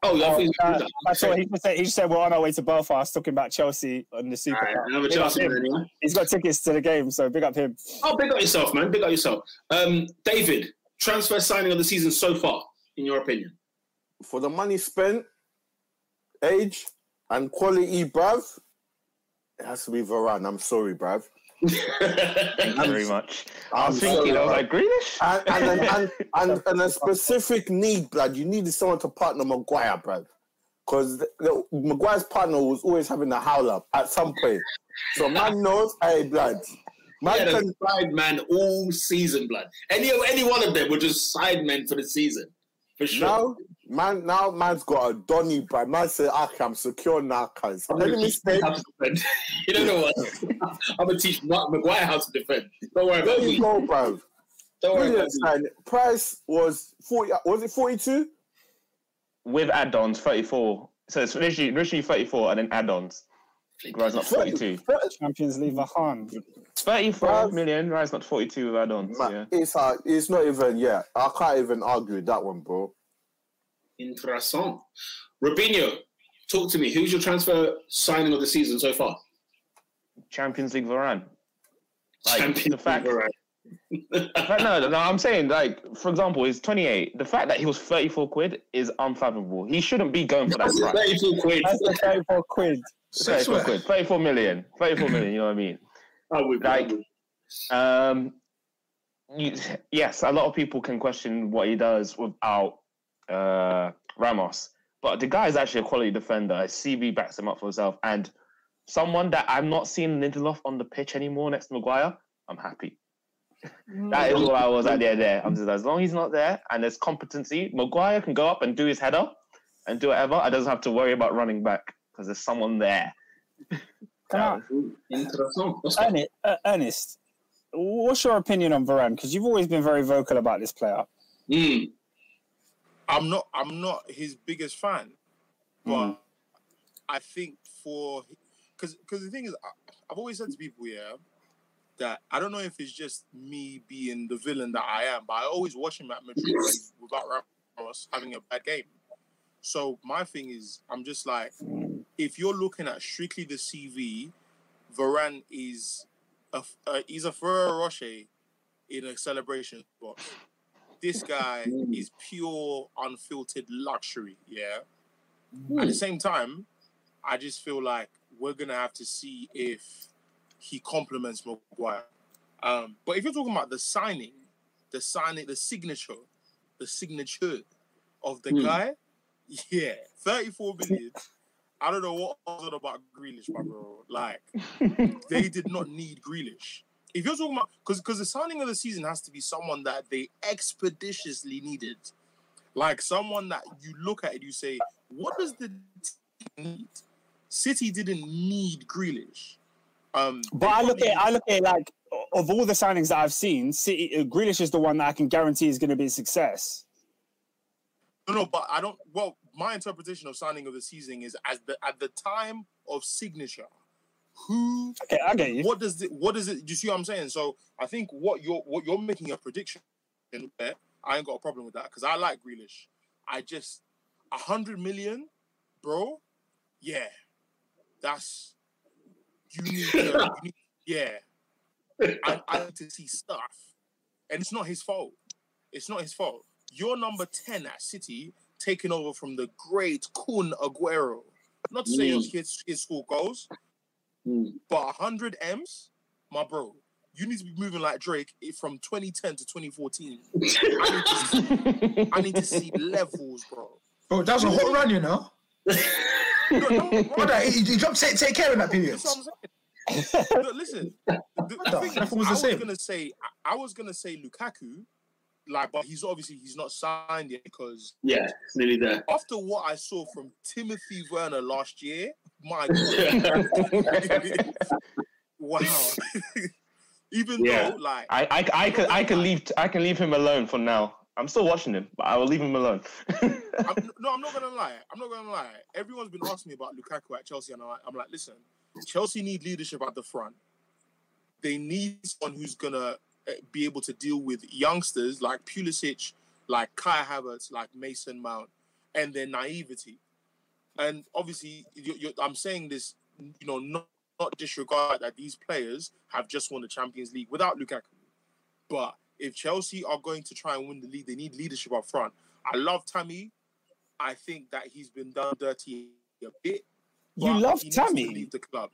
Oh, yeah, Oh, think uh, that's what he just said. He just said we're on our way to Belfast, talking about Chelsea on the Super All right, Cup. another Big up Chelsea him. man. He's got tickets to the game, so big up him. Oh, big up yourself, man. Big up yourself. Um, David, transfer signing of the season so far, in your opinion? For the money spent, age and quality, bruv, it has to be Varane. I'm sorry, bruv. Thank you very much. I I'm was thinking, I was like, Grealish? and and, and, and, and a specific need, blood. You needed someone to partner Maguire, bruv. Because Maguire's partner was always having a howler at some point. So man knows, hey, blood. Man Man, can, side man all season, blood. Any any one of them were just side men for the season, for sure. now, man, now man's got a Donny, bruv. Man said, okay, I'm secure now, cuz. I'm gonna Any teach him mistake, how to defend. you don't know what? I'm gonna teach Mark Maguire how to defend. Don't worry about there you me. go, bruv. Don't worry about Brilliant me. Price was 40, was it 42? With add-ons, 34. So it's originally, originally 34 and then add-ons. Rise up 42. Champions League Varane. 34 Bruv. million, rise not 42 with add-ons. Man, Yeah. it's uh, it's not even yeah. I can't even argue with that one, bro. Interessant. Robinho, talk to me. Who's your transfer signing of the season so far? Champions League Varane. Like, Champion the fact, Varane. the fact- no, no, I'm saying like, for example, he's 28. The fact that he was 34 quid is unfathomable. He shouldn't be going for that price. 34 quid. That's 34 quid. 34 quid, 34 million, 34 million. You know what I mean? I would Like, Um, you, yes, a lot of people can question what he does without uh, Ramos, but the guy is actually a quality defender. His CV backs him up for himself, and someone that I'm not seeing Lindelof on the pitch anymore next to Maguire. I'm happy. That is what I was at the end there. I'm just as long as he's not there and there's competency, Maguire can go up and do his header and do whatever. I doesn't have to worry about running back because there's someone there. Can I, Ernest, uh, Ernest, what's your opinion on Varane? Because you've always been very vocal about this player. Mm. I'm not I'm not his biggest fan, but Mm. I think for because because the thing is I, I've always said to people yeah that I don't know if it's just me being the villain that I am, but I always watch him at Madrid without Ramos having a bad game. So my thing is I'm just like if you're looking at strictly the CV, Varane is a uh, he's a Ferrero Rocher in a celebration box. This guy is pure unfiltered luxury. Yeah. At the same time, I just feel like we're gonna have to see if he complements Maguire. Um, but if you're talking about the signing, the signing, the signature, the signature of the Hmm. guy, yeah, 34 million. I don't know what was on about Grealish, my bro. Like, they did not need Grealish. If you're talking about because because the signing of the season has to be someone that they expeditiously needed, like someone that you look at it, you say, what does the team need? City didn't need Grealish. Um, But I look at I look at it like of all the signings that I've seen, City uh, Grealish is the one that I can guarantee is going to be a success. No, no, but I don't. Well, my interpretation of signing of the season is as the at the time of signature, who, Okay, I get you. what does it, what does it? Do you see what I'm saying? So I think what you're what you're making a prediction. There, I ain't got a problem with that because I like Grealish. I just a hundred million, bro. Yeah, that's you need. To, you need yeah, I, I need to see stuff, and it's not his fault. It's not his fault. You're number ten at City, taking over from the great Kun Aguero. Not to say Mm. his his school goals, Mm. but hundred m's, my bro. You need to be moving like Drake from 2010 to 2014. I need to see, I need to see levels, bro. Bro, that was a hot run, you know. No, no, Brother, he, he dropped take, take care in that period. That's what I'm saying. Look, listen, the, the No, thing is, was I the was same. gonna say, I, I was gonna say Lukaku, like, but he's obviously he's not signed yet because Yeah, it's nearly there. after what I saw from Timothy Werner last year, my God, wow. Even Yeah. though, like, I, I, I can I can leave I can leave him alone for now. I'm still watching him, but I will leave him alone. I'm, no, I'm not gonna lie. I'm not gonna lie. Everyone's been asking me about Lukaku at Chelsea, and I'm like, I'm like, listen, Chelsea need leadership at the front. They need someone who's gonna be able to deal with youngsters like Pulisic, like Kai Havertz, like Mason Mount, and their naivety. And obviously, you you I'm saying this, you know, not not disregard that these players have just won the Champions League without Lukaku. But if Chelsea are going to try and win the league, they need leadership up front. I love Tammy. I think that he's been done dirty a bit. You love Tammy? leave the club.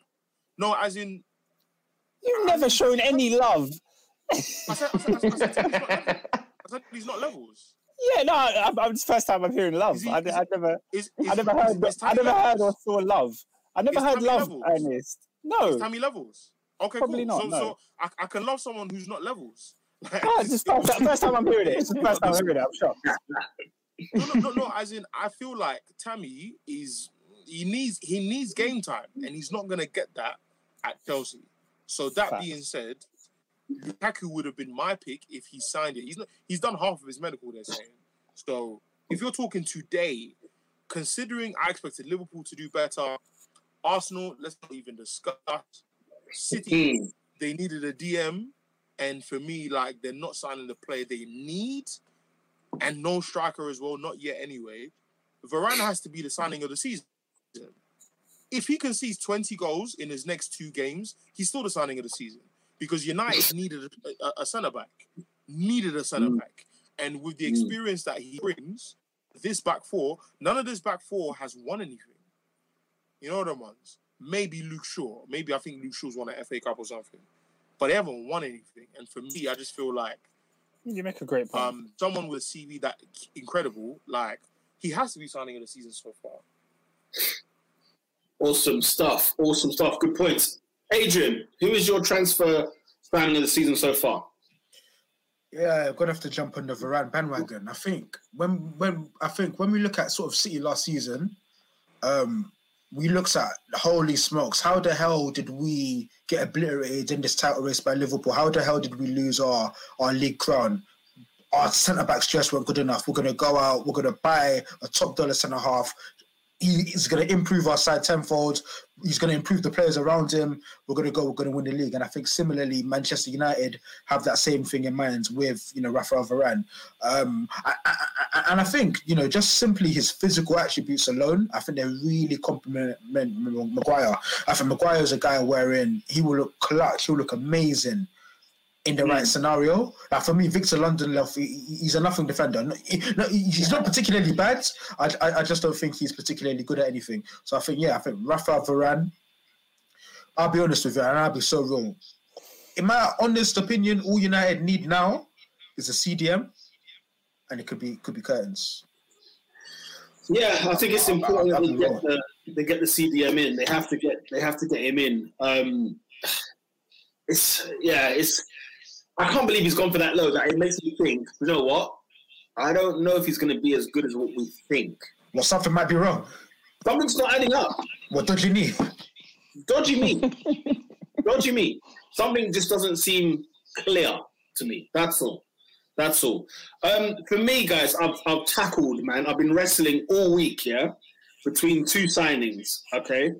No, as in, You've never shown any love. I said, I said, I said, I said, Tammy's not levels. I said he's not levels. Yeah, no, I, I'm it's the first time I'm hearing love. Is he- I, is I never, Is, I never heard, is I Tammy never heard or saw love. I never Is heard love, levels? Ernest. No, Is Tammy levels? Okay, Probably cool. not, so, no. so I, I can love someone who's not levels. Like, no, just first, first time I'm hearing it. It's the first time I'm hearing it. I'm shocked. no, no, no, no. As in, I feel like Tammy is he needs he needs game time, and he's not gonna get that at Chelsea. So that Facts. being said, Lukaku would have been my pick if he signed it. He's not. He's done half of his medical. They're saying. So if you're talking today, considering I expected Liverpool to do better, Arsenal, let's not even discuss. City, Mm. they needed a DM, and for me, like they're not signing the player they need, and no striker as well, not yet anyway. Varane has to be the signing of the season. if he concedes 20 goals in his next two games, he's still the signing of the season because United needed a, a, a centre back, needed a centre Mm. back, and with the Mm. experience that he brings, this back four, none of this back four has won anything. You know the ones. Maybe Luke Shaw. Maybe I think Luke Shaw's won an FA Cup or something, but they haven't won anything. And for me, I just feel like You make a great point. um, someone with a CV that incredible, like he has to be signing of the season so far. Awesome stuff. Awesome stuff. Good points. Adrian, who is your transfer signing of the season so far? Yeah, I'm gonna have to jump on the Varane bandwagon. I think when when I think when we look at sort of City last season, um, we looked at holy smokes, how the hell did we get obliterated in this title race by Liverpool? How the hell did we lose our our league crown? Our centre backs just weren't good enough. We're gonna go out. We're gonna buy a top dollar centre half. He is going to improve our side tenfold. He's going to improve the players around him. We're going to go. We're going to win the league. And I think similarly, Manchester United have that same thing in mind with you know Rafael Varane. Um, I, I, I, and I think you know just simply his physical attributes alone, I think they really complement Maguire. I think Maguire is a guy wherein he will look clutch. He'll look amazing in the right scenario. Like for me, Victor Lindelof, he, he's a nothing defender. No, he's not particularly bad. I, I, I just don't think he's particularly good at anything. So I think, yeah, I think Rafael Varane. I'll be honest with you, and I'll be so wrong. In my honest opinion, all United need now is a CDM, and it could be could be curtains. Yeah, I think it's important that they get the they get the CDM in. They have to get they have to get him in. Um, it's yeah, it's I can't believe he's gone for that low. That it makes me think. You know what? I don't know if he's going to be as good as what we think. Well, something might be wrong. Something's not adding up. What do you need? Dodgy me. Dodgy me. Something just doesn't seem clear to me. That's all. That's all. Um, for me, guys, I've, I've tackled, man. I've been wrestling all week, yeah, between two signings, okay?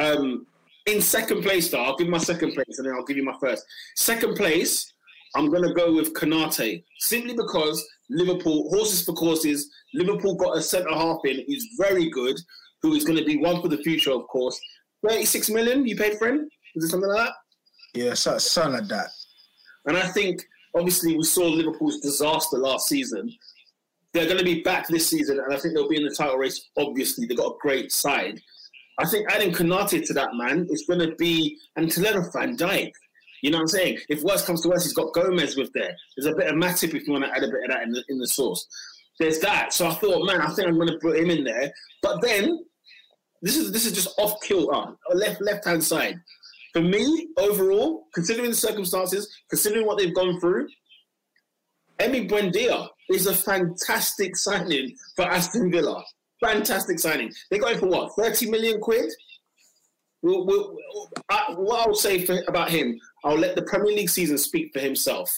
Um, in second place, though, I'll give my second place and then I'll give you my first. Second place, I'm going to go with Konate, simply because Liverpool, horses for courses, Liverpool got a centre half in who's very good, who is going to be one for the future, of course. 36 million you paid for him? Is it something like that? Yeah, something like that. And I think, obviously, we saw Liverpool's disaster last season. They're going to be back this season, and I think they'll be in the title race. Obviously, they've got a great side. I think adding Konate to that, man, is going to be, and Toledo Van Dijk. You know what I'm saying? If worse comes to worse, he's got Gomez with there. There's a bit of Matip if you want to add a bit of that in the, in the sauce. There's that. So I thought, man, I think I'm going to put him in there. But then, this is this is just off kilter, uh, left left hand side. For me, overall, considering the circumstances, considering what they've gone through, Emi Buendia is a fantastic signing for Aston Villa. Fantastic signing. They got him for what? Thirty million quid. We'll, we'll, I, what I'll say for, about him, I'll let the Premier League season speak for himself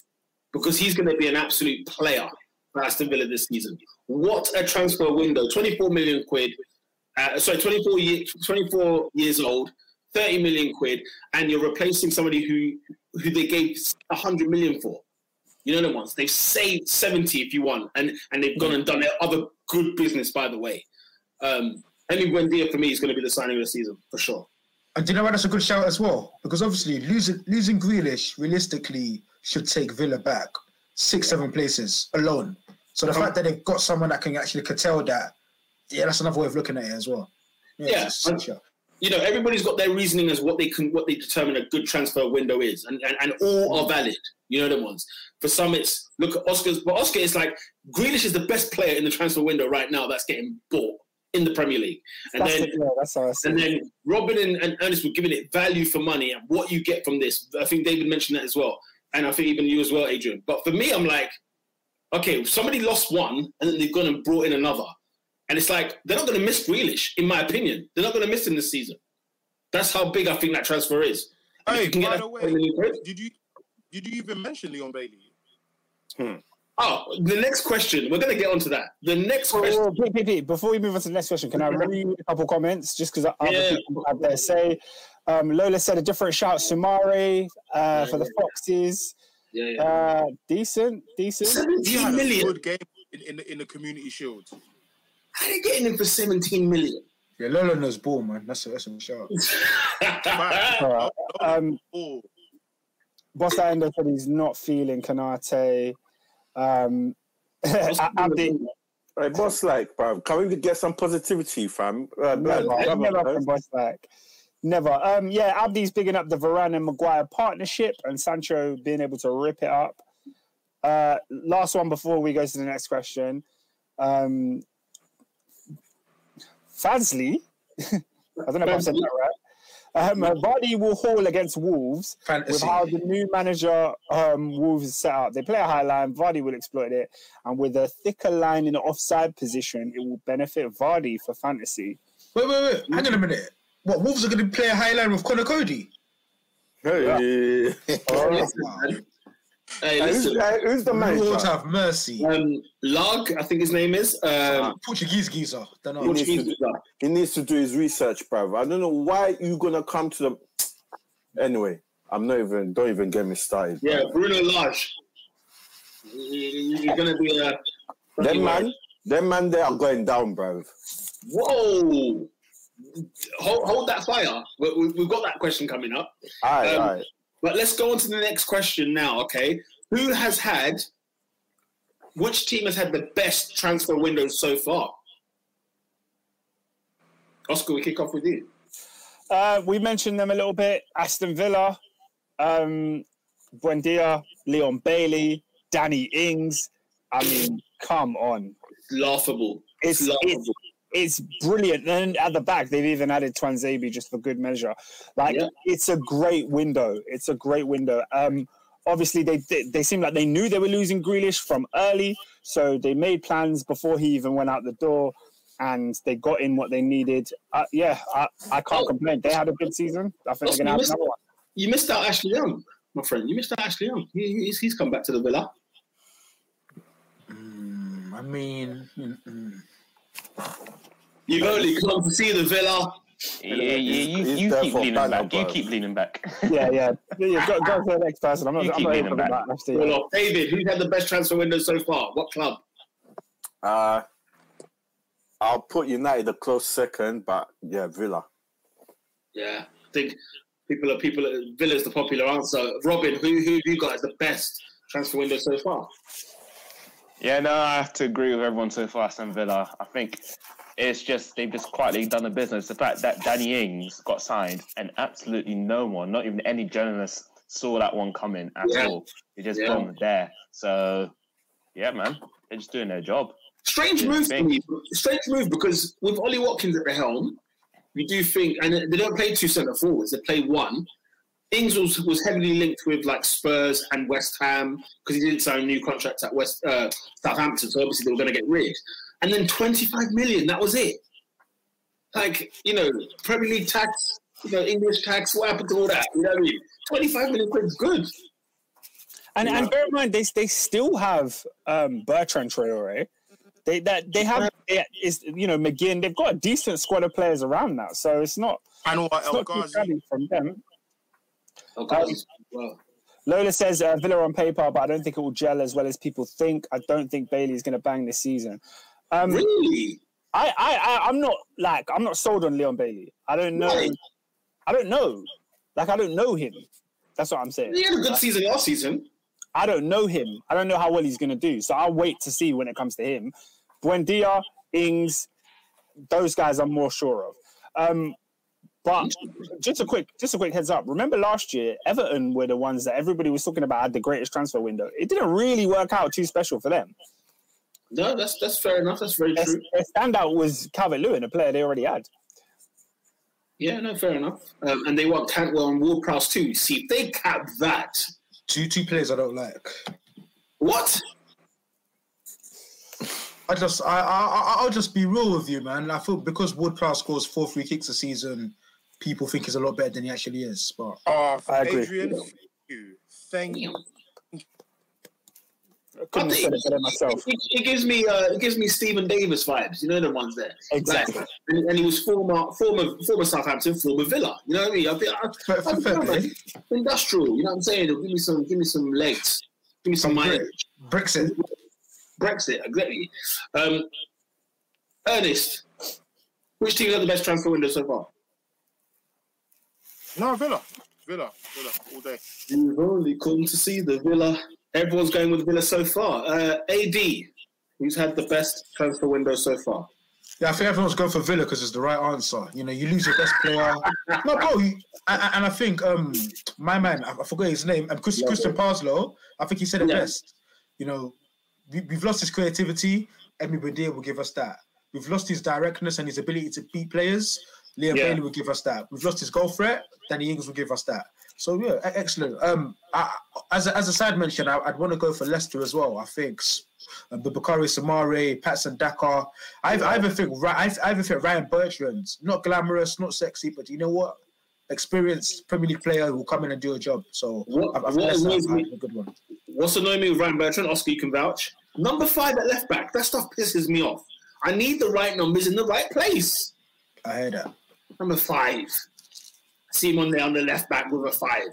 because he's going to be an absolute player for Aston Villa this season. What a transfer window! Twenty-four million quid. Uh, sorry, 24, year, 24 years old, 30 million quid, and you're replacing somebody who who they gave 100 million for. You know the ones they've saved 70 if you want, and and they've gone and done their other good business. By the way, um, Emi Buendia for me is going to be the signing of the season for sure. And do you know why that's a good shout as well? Because obviously losing losing Grealish realistically should take Villa back six, seven places alone. So the fact that they've got someone that can actually curtail that, yeah, that's another way of looking at it as well. Yeah, a- You know, everybody's got their reasoning as what they can, what they determine a good transfer window is, and and, and all are valid. You know the ones. For some, it's look at Oscar's, but Oscar is like Grealish is the best player in the transfer window right now that's getting bought in the Premier League, and That's then it, yeah, that's how I see And it. then Robin and, and Ernest were giving it value for money and what you get from this. I think David mentioned that as well. And I think even you as well, Adrian. But for me, I'm like, okay, somebody lost one and then they've gone and brought in another. And it's like, they're not going to miss Grealish, in my opinion. They're not going to miss him this season. That's how big I think that transfer is. And Hey, you can by that the way, 20 million quid- did you did you even mention Leon Bailey? Hmm. Oh, the next question. We're going to get onto that. The next Oh, question. Pete, Pete, Pete, before we move on to the next question, can I read a couple comments just because other Yeah. people have their say? Um, Lola said a different shout, Soumaré uh, for the Foxes. Yeah, yeah. Uh, decent, decent. He 17 had a million. good game in, in, the, in the Community Shield. How are they getting him for 17 million? Yeah, Lola knows ball, man. That's a, that's a shout. Man, All right. Um, oh, Boss Endo said he's not feeling Konate. Um, Abdi, Hey, boss, like, bro, can we get some positivity, fam? Uh, blood, never, brother, never Boss like. Never. Um, yeah, Abdi's bigging up the Varane and Maguire partnership and Sancho being able to rip it up. Uh, last one before we go to the next question. Um, Fazley, I don't know if I said that right. Um, Vardy will haul against Wolves with how the new manager um, Wolves is set up. They play a high line, Vardy will exploit it, and with a thicker line in the offside position, it will benefit Vardy for fantasy. Wait, wait, wait. Hang on a minute. What, Wolves are going to play a high line with Conor Coady? Hey. Oh, Wow. Hey, Hey, who's, listen. hey, who's the Lord have mercy. Um, Lag, I think his name is. Um, Portuguese geezer. Don't know. He, Portuguese guy. He needs to do his research, bro. I don't know why you gonna come to the. Anyway, I'm not even. Don't even get me started. Yeah, Bruno Lage. You're gonna be a. Them man, them man, they are going down, bro. Whoa! Hold, hold that fire. We, we, we've got that question coming up. All right, Um, all right. But let's go on to the next question now, okay? Who has had, which team has had the best transfer windows so far? Oscar, we kick off with you. Uh, we mentioned them a little bit. Aston Villa, um, Buendia, Leon Bailey, Danny Ings. I mean, come on. Laughable. It's, laughable. it's, it's brilliant. And at the back, they've even added Tuanzebe just for good measure. Like, Yeah. it's a great window. It's a great window. Um, obviously, they, they they seem like they knew they were losing Grealish from early, so they made plans before he even went out the door, and they got in what they needed. Uh, yeah, I, I can't Oh. complain. They had a good season. I think Oscar, they're you, gonna have missed, another one. you missed out Ashley Young, my friend. You missed out Ashley Young. He, he's, he's come back to the Villa. Mm, I mean, mm, mm. You've only come to see the Villa. Yeah, yeah, you, he's you keep for leaning banner, back. You keep leaning back. Yeah, yeah, yeah. yeah go, go for the next person. I'm not. You I'm keep not leaning even back. back. Actually, Well, off. David, who's had the best transfer window so far? What club? Uh, I'll put United a close second, but yeah, Villa. Yeah, I think people are people. Villa is the popular answer. Robin, who who have you got as the best transfer window so far? Yeah, no, I have to agree with everyone so far. Aston Villa. I think it's just they've just quietly done the business. The fact that Danny Ings got signed and absolutely no one, not even any journalist, saw that one coming at Yeah. all. They just Yeah. bombed there. So, yeah, man, they're just doing their job. Strange move for me. Strange move because with Ollie Watkins at the helm, you do think, and they don't play two centre forwards; they play one. Ings was, was heavily linked with like Spurs and West Ham because he didn't sign a new contract at West uh, Southampton, so obviously they were going to get rid. And then 25 million, that was it. Like you know, Premier League tax, you know, English tax. What happened to all that? You know what I mean? 25 million quid is good. And Yeah. and bear in mind, they they still have um, Bertrand Traore. They that they have they, is you know McGinn. They've got a decent squad of players around now, so it's not and what it's El not too Ghazi? shabby from them. Well, Lola says uh, Villa on paper, but I don't think it will gel as well as people think. I don't think Bailey is going to bang this season. Um, really? I, I, I, I'm not like I'm not sold on Leon Bailey. I don't know. Right. I don't know. Like I don't know him. That's what I'm saying. He had a good season last season. I don't know him. I don't know how well he's going to do. So I'll wait to see when it comes to him. Buendia, Ings, those guys I'm more sure of. Um, but just a quick, just a quick heads up. Remember last year, Everton were the ones that everybody was talking about had the greatest transfer window. It didn't really work out too special for them. No, that's that's fair enough. That's very Their, true. their standout was Calvert Lewin, a player they already had. Yeah, no, fair enough. Um, and they want Cantwell and Ward Prowse too. See, if they cap that, two two players I don't like. what? I just I I I- I'll just be real with you, man. I feel because Ward Prowse scores four free kicks a season, people think he's a lot better than he actually is. But Oh, I agree. Adrian, thank you. Thank you. I couldn't have said it better myself. It, it gives me uh, it gives me Steven Davis vibes. You know the ones there. Exactly. Like, and, and he was former former former Southampton, former Villa. You know what I mean? I, think- I, fair, fair, fair play. industrial. You know what I'm saying? Give me some give me some legs. Give me some mileage. Brexit. Brexit, exactly. Um, Ernest, Which team had the best transfer window so far? No, Villa. Villa. Villa. All day. You've only come to see the Villa. Everyone's going with Villa so far. Uh, AD, who's had the best transfer window so far? Yeah, I think everyone's going for Villa because it's the right answer. You know, you lose your best player. no, bro, you, and, and I think um my man, I, I forgot his name, um, Chris, Christian Purslow, I think he said it Yeah. best. You know, we, we've lost his creativity. Emi Badir will give us that. We've lost his directness and his ability to beat players. Liam Yeah. Bailey will give us that. We've lost his goal threat. Danny Ings will give us that. So yeah, excellent. Um, I, as a, as a side mention, I, I'd want to go for Leicester as well. I think uh, Bakari Soumaré, Patson Daka. I, I even think I, I even think Ryan Bertrand, not glamorous, not sexy, but you know what? Experienced Premier League player who will come in and do a job. So What- I, I think what Leicester me- a good one. What's annoying me with Ryan Bertrand? Oscar, you can vouch. Number five at left back. That stuff pisses me off. I need the right numbers in the right place. I heard that. Number five. I see him on there on the left back with a five.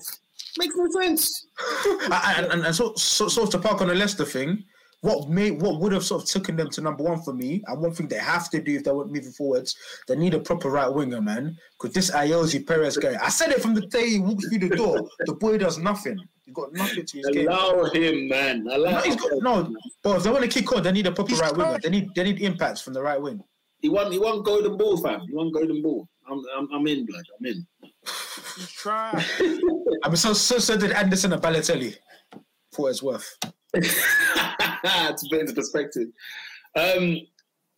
Makes no sense. and, and, and so, so, so to park on the Leicester thing, what made what would have sort of taken them to number one for me, and one thing they have to do if they want moving forwards, they need a proper right winger, man. Because this Ayoze Perez guy, I said it from the day he walked through the door. The boy does nothing. He got nothing to his game. Allow him, man. Allow No, he's got, no, but if they want to kick on, they need a proper He's right winger. They need they need impacts from the right wing. He won. He won golden ball, fam. He won golden ball. I'm, I'm, I'm in, blood. I'm in. He's trying. I mean, so so, so did Anderson and Balotelli, for what it's worth. to put into perspective. Um,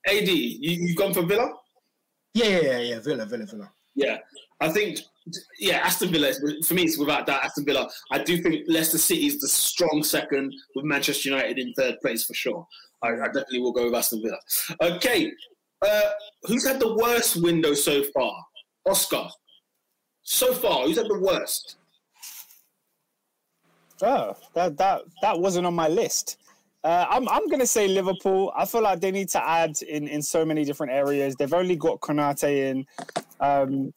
AD, you, you've gone for Villa? Yeah, yeah, yeah, yeah. Villa, Villa, Villa. Yeah, I think. Yeah, Aston Villa. For me, it's without that Aston Villa. I do think Leicester City is the strong second, with Manchester United in third place for sure. I, I definitely will go with Aston Villa. Okay, uh, who's had the worst window so far? Oscar. So far, who's had the worst? Oh, that that that wasn't on my list. Uh, I'm I'm gonna say Liverpool. I feel like they need to add in in so many different areas. They've only got Konate in. Um,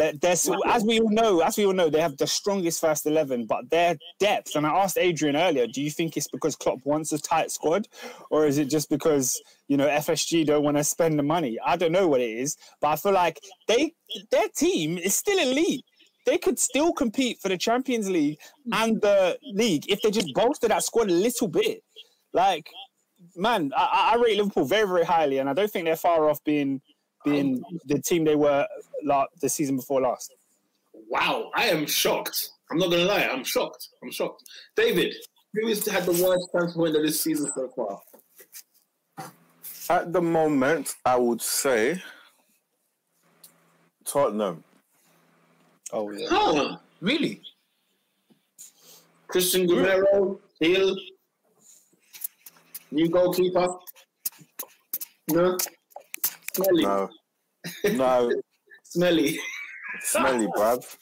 they're, they're as we all know, as we all know, they have the strongest first eleven, but their depth. And I asked Adrian earlier, do you think it's because Klopp wants a tight squad, or is it just because you know FSG don't want to spend the money? I don't know what it is, but I feel like they their team is still elite. They could still compete for the Champions League and the league if they just bolster that squad a little bit. Like, man, I I rate Liverpool very, very highly, and I don't think they're far off being being the team they were la the season before last. Wow, I am shocked. I'm not gonna lie, I'm shocked. I'm shocked. David, who has had the worst transfer window this season so far? At the moment, I would say Tottenham. Oh yeah. Huh. Really? Christian Guerrero, Hill, new goalkeeper. No, smelly, No, no, smelly. smelly, bruv.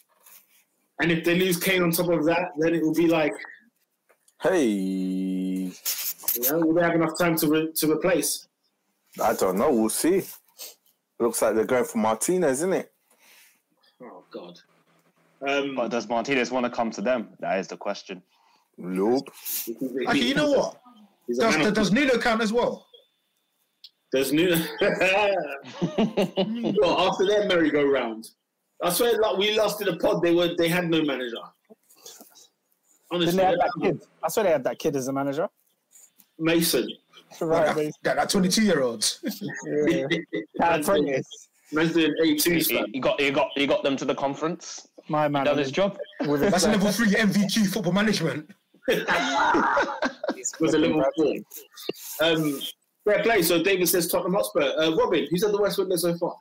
And if they lose Kane on top of that, then it will be like, Hey, you know, will they have enough time to re- to replace? I don't know. We'll see. Looks like they're going for Martinez, isn't it? Oh God. Um, But does Martinez want to come to them? That is the question. Nope. Actually, you know what? He's Does, man does Nuno count as well? There's new. well, after their merry-go-round, I swear, like, we lost in a pod. They were they had no manager. Honestly, Didn't they have that kid? I swear they had that kid as a manager. Mason. Right, they- That, that twenty-two-year-old. yeah. Cat apprentice. Man's doing he, A2s, he- he got he got he got them to the conference. My man. Done his job. With his That's a level three NVQ football management. was a level four. Um, fair play. So David says Tottenham Hotspur. Uh, Robin, who's had the worst window so far?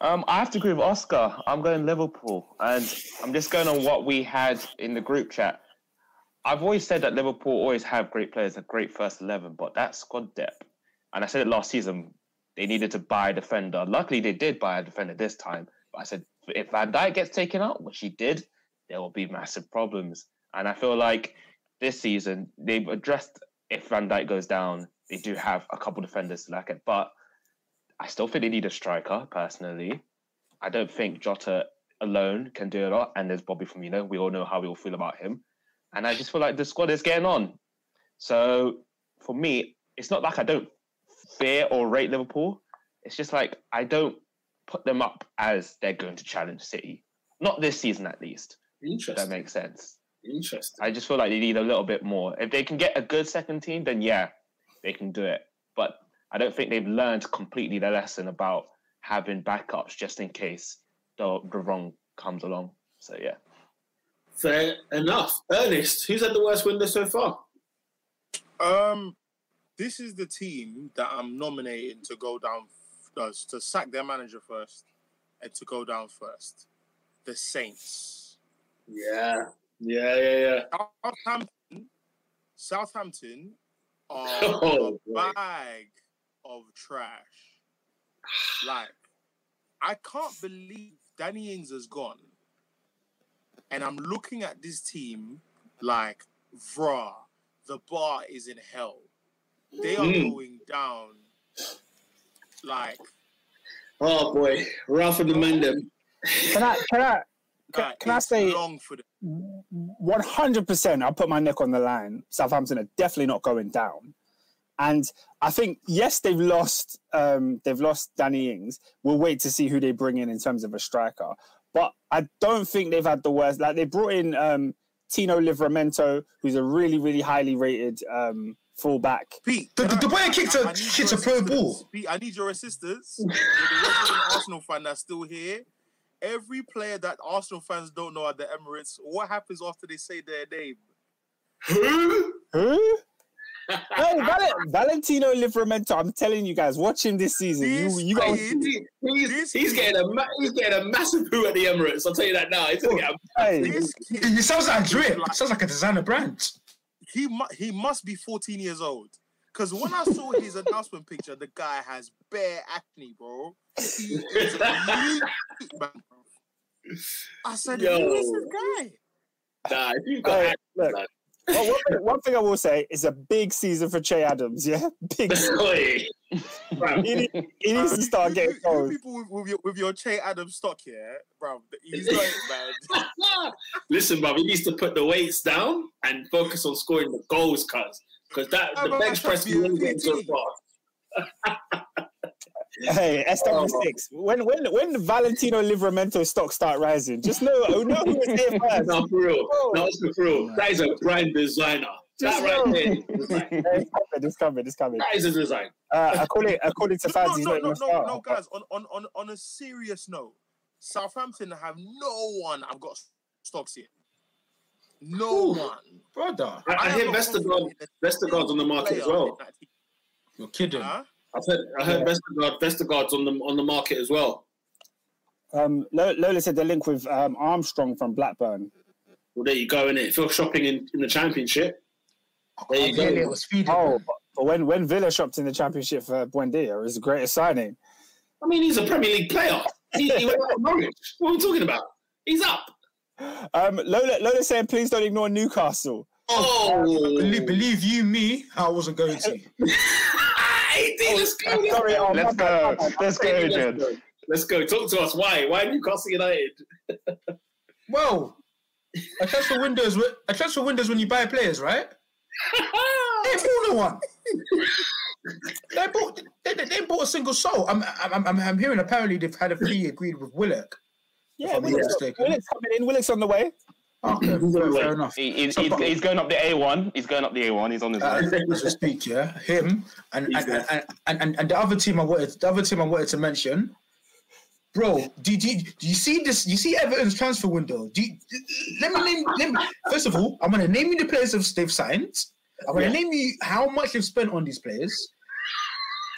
Um, I have to agree with Oscar. I'm going Liverpool, and I'm just going on what we had in the group chat. I've always said that Liverpool always have great players, a great first eleven, but that squad depth, and I said it last season, they needed to buy a defender. Luckily, they did buy a defender this time. But I said if Van Dijk gets taken out, which he did, there will be massive problems. And I feel like this season they've addressed if Van Dijk goes down, they do have a couple defenders to lack it, but I still think they need a striker, personally. I don't think Jota alone can do a lot. And there's Bobby Firmino. We all know how we all feel about him. And I just feel like the squad is getting on. So for me, it's not like I don't fear or rate Liverpool. it's just like I don't put them up as they're going to challenge City. Not this season, at least. If that makes sense. Interesting. I just feel like they need a little bit more. If they can get a good second team, then yeah, they can do it. But I don't think they've learned completely the lesson about having backups just in case the, the wrong comes along. So yeah. Fair enough. Ernest, who's had the worst window so far? Um, this is the team that I'm nominating to go down, uh, to sack their manager first, and to go down first. The Saints. Yeah. Yeah, yeah, yeah. Southampton. Southampton are Oh, a boy. bag of trash. Like, I can't believe Danny Ings has gone. And I'm looking at this team like, vrah, the bar is in hell. They are Mm. going down like, Oh boy, Ralph and the Mendem. Can I? Can I? Can, like can I say long for them. One hundred percent? I'll put my neck on the line. Southampton are definitely not going down, and I think yes, they've lost. Um, they've lost Danny Ings. We'll wait to see who they bring in in terms of a striker, but I don't think they've had the worst. Like they brought in um, Tino Livramento, who's a really, really highly rated um, fullback. Pete, The- can the- the I- boy kicked a- I need kicked a pro ball. Pete, I need your assistance. The Arsenal fan that's still here. Every player that Arsenal fans don't know at the Emirates, what happens after they say their name? Who? Who? hey, Val- Valentino Livramento. I'm telling you guys, watch him this season. This you got. kid- He- he's, This he's getting a ma- he's getting a massive poo at the Emirates. I'll tell you that now. He's gonna get a Hey, This kid, It sounds like a drip. Like- sounds like a designer brand. he mu- he must be 14 years old. Because when I saw his announcement picture, the guy has bare acne, bro. He is a mute, man, bro. I said, Yo. who is this guy? nah. If you've got Hey, acne, look. man. Well, one, thing, one thing I will say is a big season for Che Adams. Yeah, big. season. Oi. Bro, he, need- he needs to start You- getting you, you people with, with your with your Che Adams stock here, bro. He's not it, man. Listen, bro, he needs to put the weights down and focus on scoring the goals, cuz. Because that Oh, the bench press should be a getting so far. Hey, SW6. When when when Valentino Livramento stocks start rising, just know oh, know who was here first. No, for real. No, it's for real. That is a brand designer. That right know. there. is design. It's coming, it's coming, it's coming. That is a design. Uh, according according to fans, no, he's no, not no, even no, no, guys. On, on on on a serious note, Southampton have no one. I've got stocks here. No Ooh. one. Brother, I, I am hear not Vestergaard, confident in Vestergaard's on the market as well. in that team. you're kidding. Huh? I've heard, I heard Vestergaard, Vestergaard's on the on the market as well. Um, Lola said the link with um, Armstrong from Blackburn. Well, there you go, innit? If you're shopping in, in the championship, there you Clearly go. it was feeding. Oh, but, but when when Villa shopped in the Championship for Buendia, it was the greatest signing. I mean, he's a Premier League player. He, he went out of Norwich. What are we talking about? He's up. Um, Lola Lola saying, please don't ignore Newcastle. Oh, Believe, believe you me, I wasn't going to. Hey, D, let's go. let's Sorry, go. oh, Let's go. Let's go, Let's Jed. Let's go. Talk to us. Why? Why Newcastle United? Well, a transfer windows. A transfer windows when you buy players, right? They bought no one. they bought. They, they, they bought a single soul. I'm, I'm, I'm, I'm hearing apparently they've had a fee agreed with Willock. Yeah, I'm Willock's. Willock's coming in. Willock's on the way. Okay, fair, fair enough. He, he's, So, he's, but- he's going up the A1. He's going up the A1. He's on his Uh, way. as we speak, yeah, him and and, and, and, and, and the other team I wanted, the other team I wanted to mention, bro. Do, do, do you see this? You see Everton's transfer window? Do you, let me name. Let me, first of all, I'm gonna name you the players that they've signed. I'm gonna Yeah. name you how much they've spent on these players,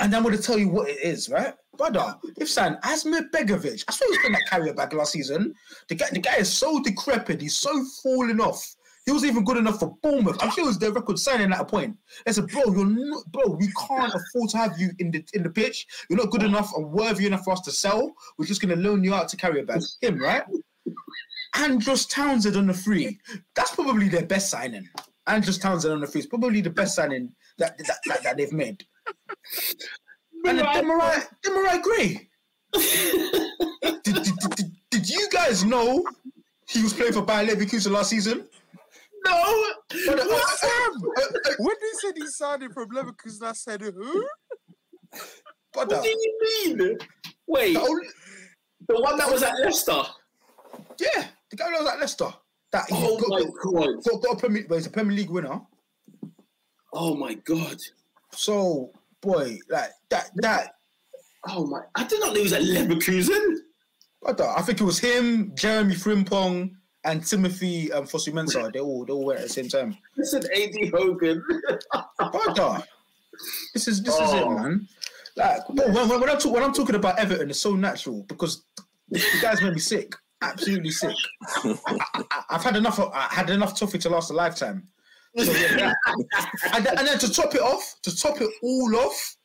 and I'm gonna tell you what it is, right, brother? They've signed Asmir Begovic. I saw he spent that carrier back last season. The guy, the guy is so decrepit. He's so falling off. He wasn't even good enough for Bournemouth. I'm sure it was their record signing at a point. They said, bro, you're not, bro, we can't afford to have you in the in the pitch. You're not good enough or worthy enough for us to sell. We're just gonna loan you out to carry a bag. Him, right? Andros Townsend on the free. That's probably their best signing. Andros Townsend on the free is probably the best signing that that, that, that they've made. And then Demarai, Demarai Gray. did, did, did, did, did you guys know he was playing for Bayer Leverkusen last season? No. But, uh, What's uh, him? When they said he signed from Leverkusen, I said, who? Brother, What do you mean? Wait, the only, the one that was at Leicester. yeah, the guy that was at Leicester. That he Oh got, my got, god. got, got a Premier, well, he's a Premier League winner. Oh my god. So, boy, like that, that, Oh my! I did not know he was at Leverkusen. brother, I think it was him, Jeremy Frimpong, and Timothy um, Fosu Mensah. They all, they all went at the same time. Listen, AD Hogan. Brother, this is this is it, Oh. man. Like, when, when, when I'm talk, when I'm talking about Everton, it's so natural because the guys made me sick, absolutely sick. I, have had enough. Of, I had enough toffee to last a lifetime. So, yeah, and, then, and then to top it off, to top it all off,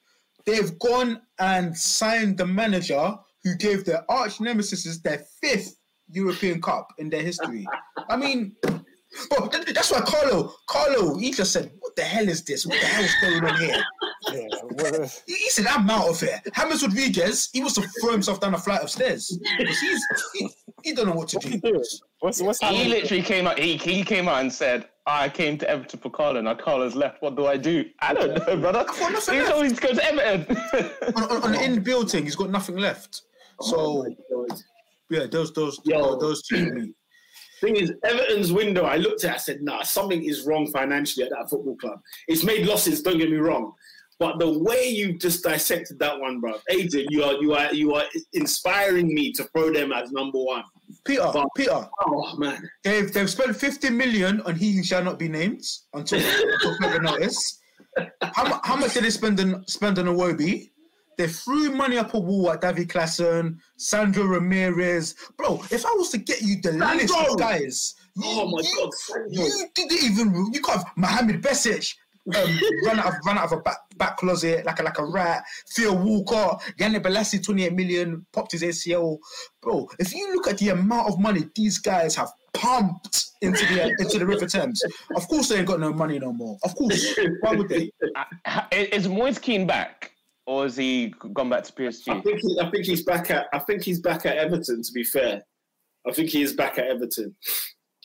they've gone and signed the manager who gave their arch nemesis their fifth European Cup in their history. I mean, bro, that's why Carlo, Carlo, he just said, "What the hell is this? What the hell is going on here?" Yeah, well, He he said, "I'm out of here." James Rodriguez, he must to throw himself down a flight of stairs he's he, he don't know what to do. What's what's He happening? literally came out. He, he came out and said, "I came to Everton for Carlo. Now Carlo's left. What do I do? I don't know, brother. got nothing He left. told me to Everton." On, on, on the in building, he's got nothing left. Oh so yeah, those those Yo. Oh, those two. Thing is, Everton's window, I looked at it, I said, nah, something is wrong financially at that football club. It's made losses, don't get me wrong. But the way you just dissected that one, bro, Adrian, you are you are you are inspiring me to throw them as number one. Peter, But- Peter, Oh man. they've they've spent 50 million on he who shall not be named until until further notice. How, how much did they spend on spend on Iwobi? They threw money up a wall at Davy Klaassen, Sandro Ramirez. Bro, if I was to get you the list of guys, you, Oh my you, god, Sandro. you didn't even you got Mohamed Besic. Um, run out of run out of a back, back closet like a like a rat. Theo Walcott, Yannick Bolasie, 28 million, popped his ACL. Bro, if you look at the amount of money these guys have pumped into the into the River Thames, of course they ain't got no money no more. Of course, why would they? Is Moise Kean back, or has he gone back to PSG? I PSG? think he, I think he's back at I think he's back at Everton. To be fair, I think he is back at Everton.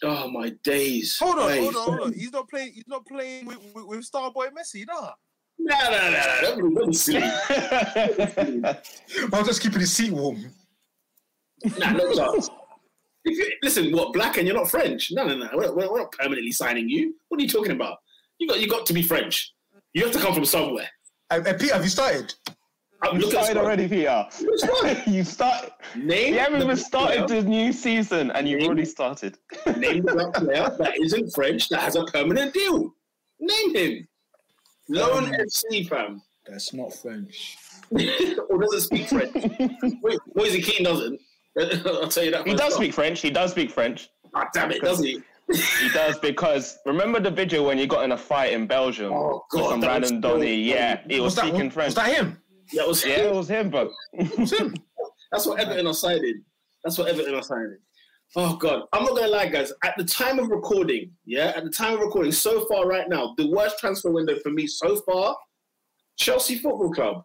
Oh my days! Hold on, Hey. hold on, hold on. He's not playing. He's not playing with, with, with Starboy Messi, nah. No, no, no, no! Don't be, silly. I'll just keeping his seat warm. Nah, no chance. If you, listen, what black and you're not French? No, no, no. We're, we're we're not permanently signing you. What are you talking about? You got you got to be French. You have to come from somewhere. Hey, hey, Peter, have you started? I'm You started already, Peter. you start. Name You haven't the even started player- the new season, and you've Name- already started. Name the player that isn't French that has a permanent deal. Name him. Loan Um, FC fam. That's not French. or doesn't speak French. Wait, Moise Kean doesn't. I'll tell you that. He does off. speak French. He does speak French. Ah, damn it, does he? He does because remember the video when you got in a fight in Belgium Oh, with God, some random Donny? Yeah, he was, that, speaking was, French. Was that him? That was yeah, it was him, bro. Was him. That's what Everton are signing. That's what Everton are signing. Oh God, I'm not gonna lie, guys. At the time of recording, yeah, at the time of recording, so far right now, the worst transfer window for me so far, Chelsea Football Club,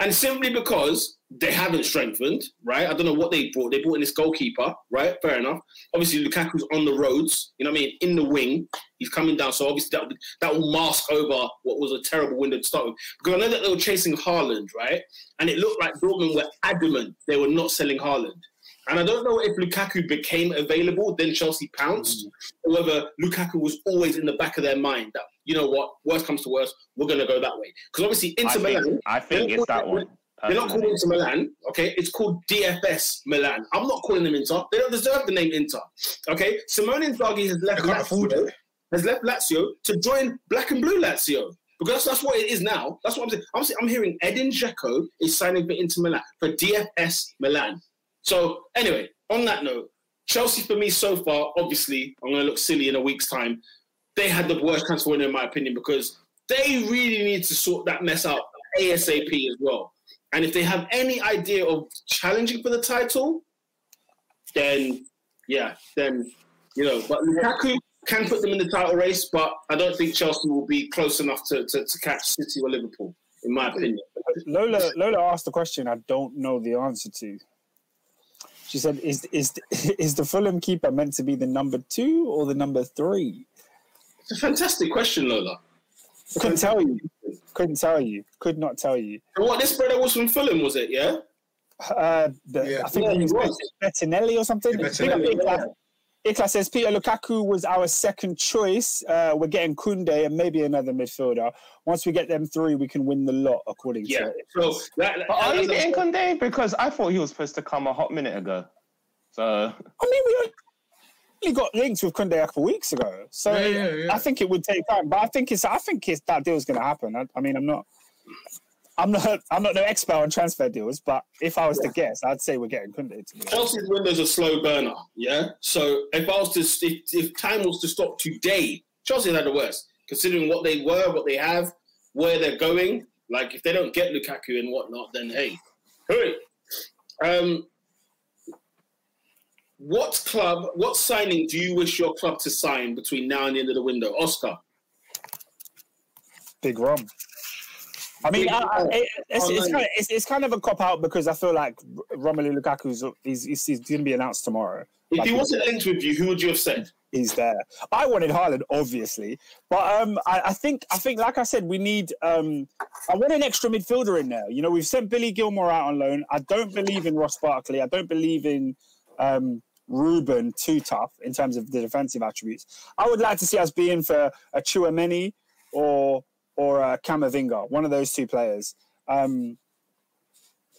and simply because they haven't strengthened, right? I don't know what they brought. They brought in this goalkeeper, right? Fair enough. Obviously, Lukaku's on the roads. You know what I mean? In the wing, he's coming down. So obviously that that will mask over what was a terrible window to start with. Because I know that they were chasing Haaland, right? And it looked like Dortmund were adamant they were not selling Haaland. And I don't know if Lukaku became available, then Chelsea pounced, mm. or whether Lukaku was always in the back of their mind that, you know what, worst comes to worst, we're going to go that way. Because obviously, I Inter think, Milan, I think it's that one. they're not called. Inter Milan, okay? It's called DFS Milan. I'm not calling them Inter. They don't deserve the name Inter, okay? Simone Inzaghi has left They can't afford Lazio, has left Lazio to join Black and Blue Lazio. Because that's, that's what it is now. That's what I'm saying. I'm, saying, I'm hearing Edin Dzeko is signing for Inter Milan, for DFS Milan. So, anyway, on that note, Chelsea for me so far, obviously, I'm going to look silly in a week's time. They had the worst transfer window, in my opinion, because they really need to sort that mess out ASAP as well. And if they have any idea of challenging for the title, then yeah, then you know. But Lukaku can put them in the title race, but I don't think Chelsea will be close enough to, to, to catch City or Liverpool, in my opinion. Lola Lola asked a question I don't know the answer to. She said, "Is is is the Fulham keeper meant to be the number two or the number three? It's a fantastic question, Lola. I couldn't tell you. Couldn't tell you. Could not tell you. And what this brother was from Fulham, was it? Yeah. Uh, the, Yeah. I think Yeah, it was he was. Bettinelli or something. Yeah, Big up Bettinelli, Ikla. Ikla says Peter Lukaku was our second choice. Uh, we're getting Koundé and maybe another midfielder. Once we get them three, we can win the lot, according Yeah. to So that, But are you that- getting Koundé? Because I thought he was supposed to come a hot minute ago. So I mean, we only got linked with Koundé a couple weeks ago, so Yeah, yeah, yeah. I think it would take time. But I think it's I think it's that deal's going to happen. I, I mean, I'm not. I'm not. I'm not no expert on transfer deals, but if I was to guess, I'd say we're getting Koundé. To be. Chelsea's window's a slow burner, yeah. So if I was to, if, if time was to stop today, Chelsea had the worst, considering what they were, what they have, where they're going. Like if they don't get Lukaku and whatnot, then hey, hurry. Um, what club, what signing do you wish your club to sign between now and the end of the window, Oscar? Big Rom. I mean, I, I, Rom. it's, it's, kind of, it's, it's kind of a cop out because I feel like Romelu Lukaku he's, he's, he's going to be announced tomorrow. If Like, he wasn't linked with you, who would you have said? he's there. I wanted Haaland, obviously, but um, I, I think I think like I said, we need. Um, I want an extra midfielder in there. You know, we've sent Billy Gilmour out on loan. I don't believe in Ross Barkley. I don't believe in um, Ruben too tough in terms of the defensive attributes. I would like to see us being for a Tchouameni or or a Camavinga, one of those two players. Um,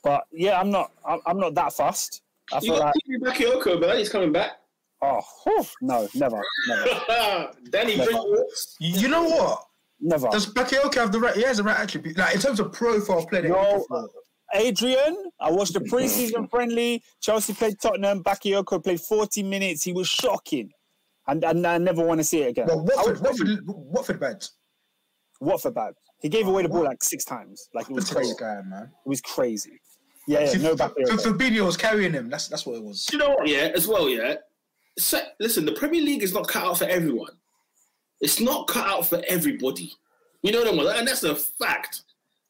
but yeah, I'm not. I'm, I'm not that fast. I You feel got like Tibu Bakayoko, but he's coming back. oh whew, no, never, never, Danny Never. Drinkwater. You you know what? never. Does Bakayoko have the right? He has the right attribute. Like in terms of profile player. that No. Adrian, I watched the preseason friendly. Chelsea played Tottenham. Bakayoko played 40 minutes. He was shocking. And, and I never want to see it again. Well, I Watford, would- Watford, Watford bad. Watford bad. He gave away the ball like six times. Like it was Look crazy. guy, man. It was crazy. Yeah, yeah no F- Bakayoko. Fabinho was carrying him. That's that's what it was. You know what? Yeah, as well. Yeah. So, listen, the Premier League is not cut out for everyone. It's not cut out for everybody. You know what? I mean? And that's a fact.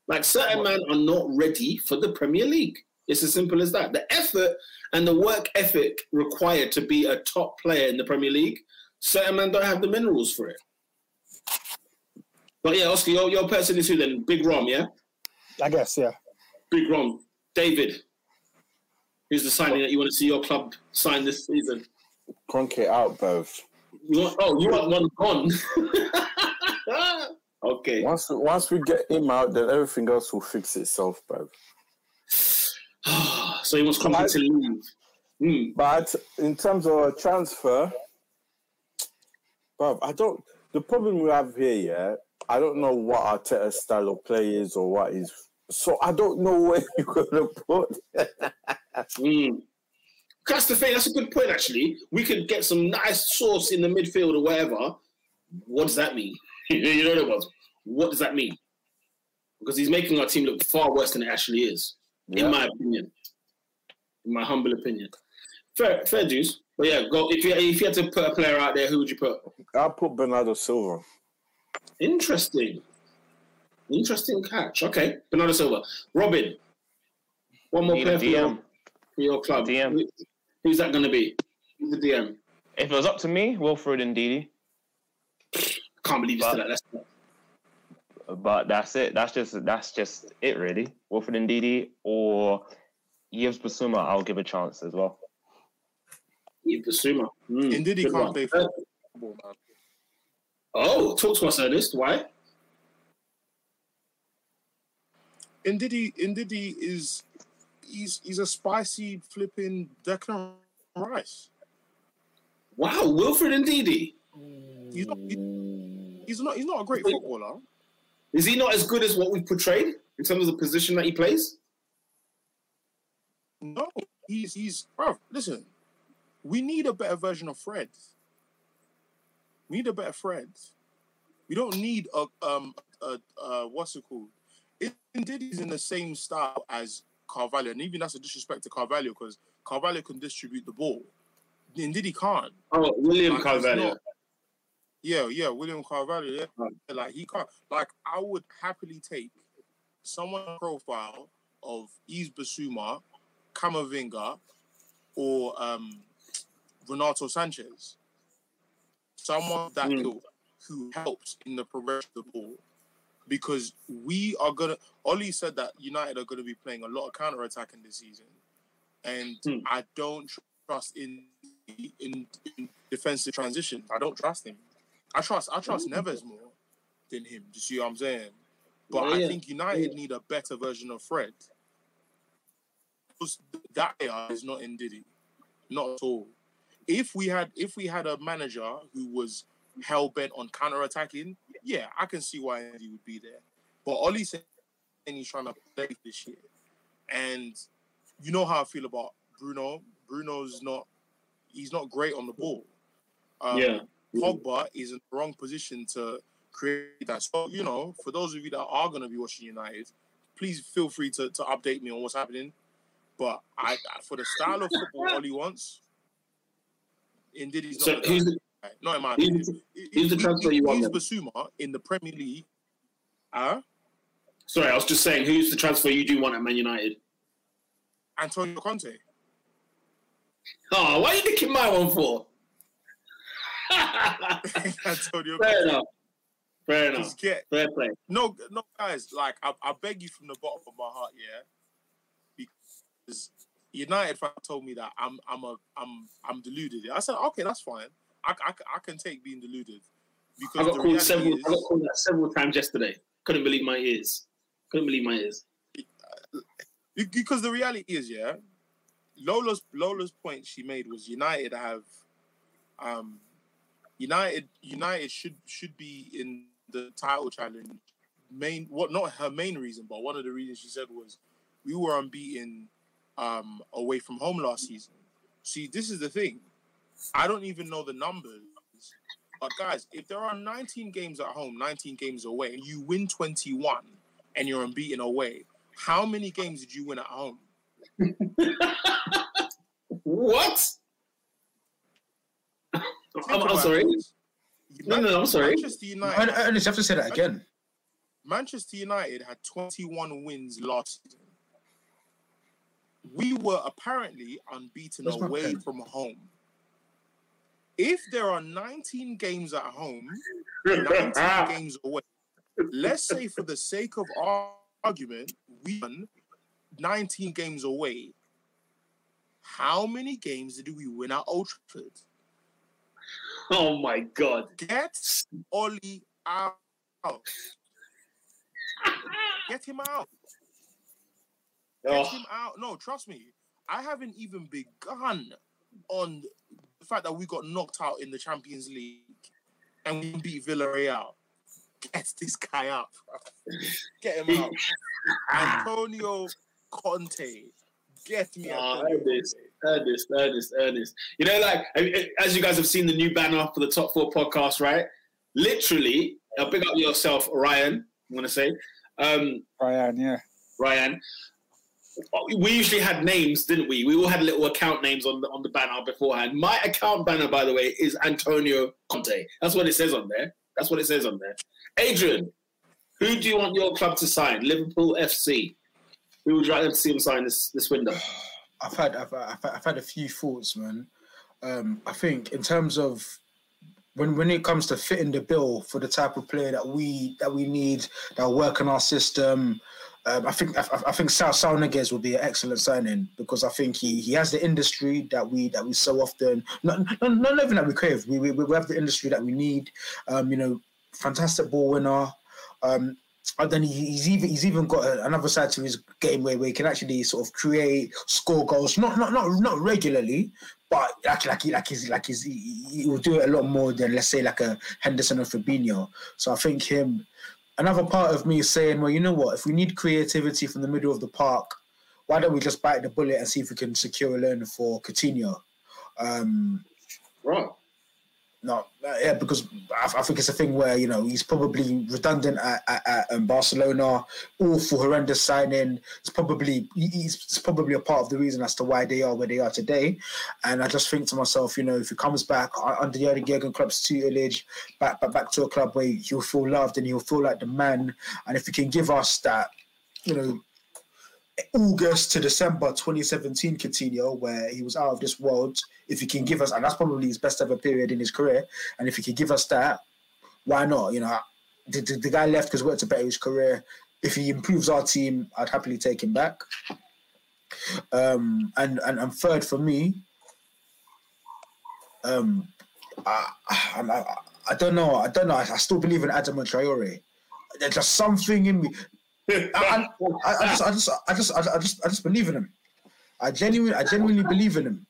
Like certain men are not ready for the Premier League. It's as simple as that. The effort and the work ethic required to be a top player in the Premier League, certain men don't have the minerals for it. But yeah, Oscar, your, your person is who then? Big Rom, yeah? I guess, yeah. Big Rom. David, who's the signing that you want to see your club sign this season? Cronk it out. You want, oh, you want one gone? okay. Once we, once we get him out, then everything else will fix itself, bruv. so he wants Conte to leave. Hmm. But in terms of a transfer, bruv, I don't. The problem we have here, yeah, I don't know what Arteta's style of play is or what is. So I don't know where you're gonna put. Hmm. That's the thing. That's a good point, actually. We could get some nice sauce in the midfield or wherever. What does that mean? you know what it was. What does that mean? Because he's making our team look far worse than it actually is, Yeah. in my opinion. In my humble opinion. Fair, fair dues. But yeah, go. If you if you had to put a player out there, who would you put? I'll put Bernardo Silva. Interesting. Interesting catch. Okay, Bernardo Silva. Robin. One more Need player for your, for your club. DM. Who's that going to be? Who's the DM? If it was up to me, Wilfred Ndidi. Can't believe you said that. That's But that's it. That's just that's just it really. Wilfred Ndidi or Yves Bissouma, I'll give a chance as well. Yves Bissouma. Mm, Indeed, he good can't one. play Uh, football, man. Oh, talk to us, Ernest. Why? Ndidi, Ndidi is he's he's a spicy flipping Declan Rice. Wow, Wilfred Ndidi. He's not he- he's not he's not a great footballer. Is he not as good as what we've portrayed in terms of the position that he plays? No, he's he's bro. Listen, we need a better version of Fred. We need a better Fred. We don't need a um a, uh what's it called? Ndidi's in the same style as Carvalho, and even that's a disrespect to Carvalho because Carvalho can distribute the ball. Ndidi can't. Oh, William Like, Carvalho. not- Yeah, yeah, William Carvalho. Yeah, Right. like he can't. Like I would happily take someone profile of Yves Bissouma, Camavinga, or um, Renato Sanches. Someone that Mm. who helps in the progression of the ball, because we are gonna. Ollie said that United are going to be playing a lot of counter attacking this season, and Hmm. I don't trust in, in in defensive transition. I don't trust him. I trust I trust Neves more than him. Do you see what I'm saying? But Yeah, I yeah. think United Yeah. need a better version of Fred. Because That AI is not Ndidi, not at all. If we had if we had a manager who was hell bent on counter attacking, yeah, I can see why he would be there. But Oli saying he's trying to play this year, and you know how I feel about Bruno. Bruno's not he's not great on the ball. Um, yeah. Pogba is in the wrong position to create that. So, you know, for those of you that are going to be watching United, please feel free to, to update me on what's happening. But I, I- for the style of football Oli wants, indeed he's. So the who's the, not in my who's opinion. the- who's the transfer you want He's? Bissouma in the Premier League. Uh, sorry, I was just saying, who's the transfer you do want at Man United? Antonio Conte. Oh, why are you nicking my one for? Antonio Fair Conte. enough. Fair enough. Just get Fair play. No, no, guys. Like, I, I beg you from the bottom of my heart, yeah, because United fan told me that I'm, I'm a, I'm, I'm deluded. I said, okay, that's fine. I, I, I can take being deluded I because got called several. is, I got called that several times yesterday. Couldn't believe my ears. Couldn't believe my ears. Because the reality is, yeah, Lola's Lola's point she made was United have, um, United United should should be in the title challenge. Main what not her main reason, but one of the reasons she said was we were unbeaten um, away from home last season. See, this is the thing. I don't even know the numbers. But guys, if there are 19 games at home, 19 games away, and you win 21 and you're unbeaten away, how many games did you win at home? What? I'm, I'm sorry. this. No, no, no, I'm sorry. Manchester United, And, and you have to say that again. Manchester United had 21 wins last season. We were apparently unbeaten Where's my away from home. If there are 19 games at home, 19 games away, let's say for the sake of our argument, we won 19 games away. How many games did we win at Old Trafford? oh my god. Get Oli out. Get him out. Get Oh, him out. No, trust me. I haven't even begun on the fact that we got knocked out in the Champions League and we beat Villarreal. Get this guy out. bro. Get him out. Antonio Conte. Get me Oh, Antonio Ernest, Conte. Ernest, Ernest, Ernest. You know, like as you guys have seen the new banner for the top four podcast, right? Literally, uh, big up yourself, Ryan. I'm gonna say, um, Ryan, yeah. Ryan. We usually had names, didn't we? We all had little account names on the on the banner beforehand. My account banner, by the way, is Antonio Conte. That's what it says on there. That's what it says on there. Adrian, who do you want your club to sign? Liverpool FC. Who would you like to see him sign this this window? I've had I've, I've, I've had a few thoughts, man. Um, I think in terms of when when it comes to fitting the bill for the type of player that we that we need that work in our system, um, I think I, I think Saul Saul Niguez will be an excellent signing because I think he he has the industry that we that we so often not not, not even that we crave. We, we we have the industry that we need. Um, you know, fantastic ball winner. Um, and then he's even he's even got another side to his game where, where he can actually sort of create, score goals. Not not not not regularly, but like like like he's like he's he, he will do it a lot more than let's say like a Henderson or Fabinho. So I think him. Another part of me is saying, well, you know what? If we need creativity from the middle of the park, why don't we just bite the bullet and see if we can secure a loan for Coutinho? Um, Right. No, uh, yeah, because I, I think it's a thing where you know he's probably redundant at, at, at um, Barcelona. Awful, horrendous signing. It's probably it's probably a part of the reason as to why they are where they are today. And I just think to myself, you know, if he comes back under Jurgen Jurgen Klopp's tutelage, back, back back to a club where he'll feel loved and he'll feel like the man, and if he can give us that, you know, August to December 2017 Coutinho, where he was out of this world. If he can give us, and that's probably his best ever period in his career, and if he can give us that, why not? You know, the, the, the guy left because wanted to better his career. If he improves our team, I'd happily take him back. Um, and, and and third for me, um, I, I, I, don't know. I don't know. I, I still believe in Adama Traore. There's just something in me. I, I, I, just, I just, I just, I just, I just believe in him. I genuinely, I genuinely believe in him.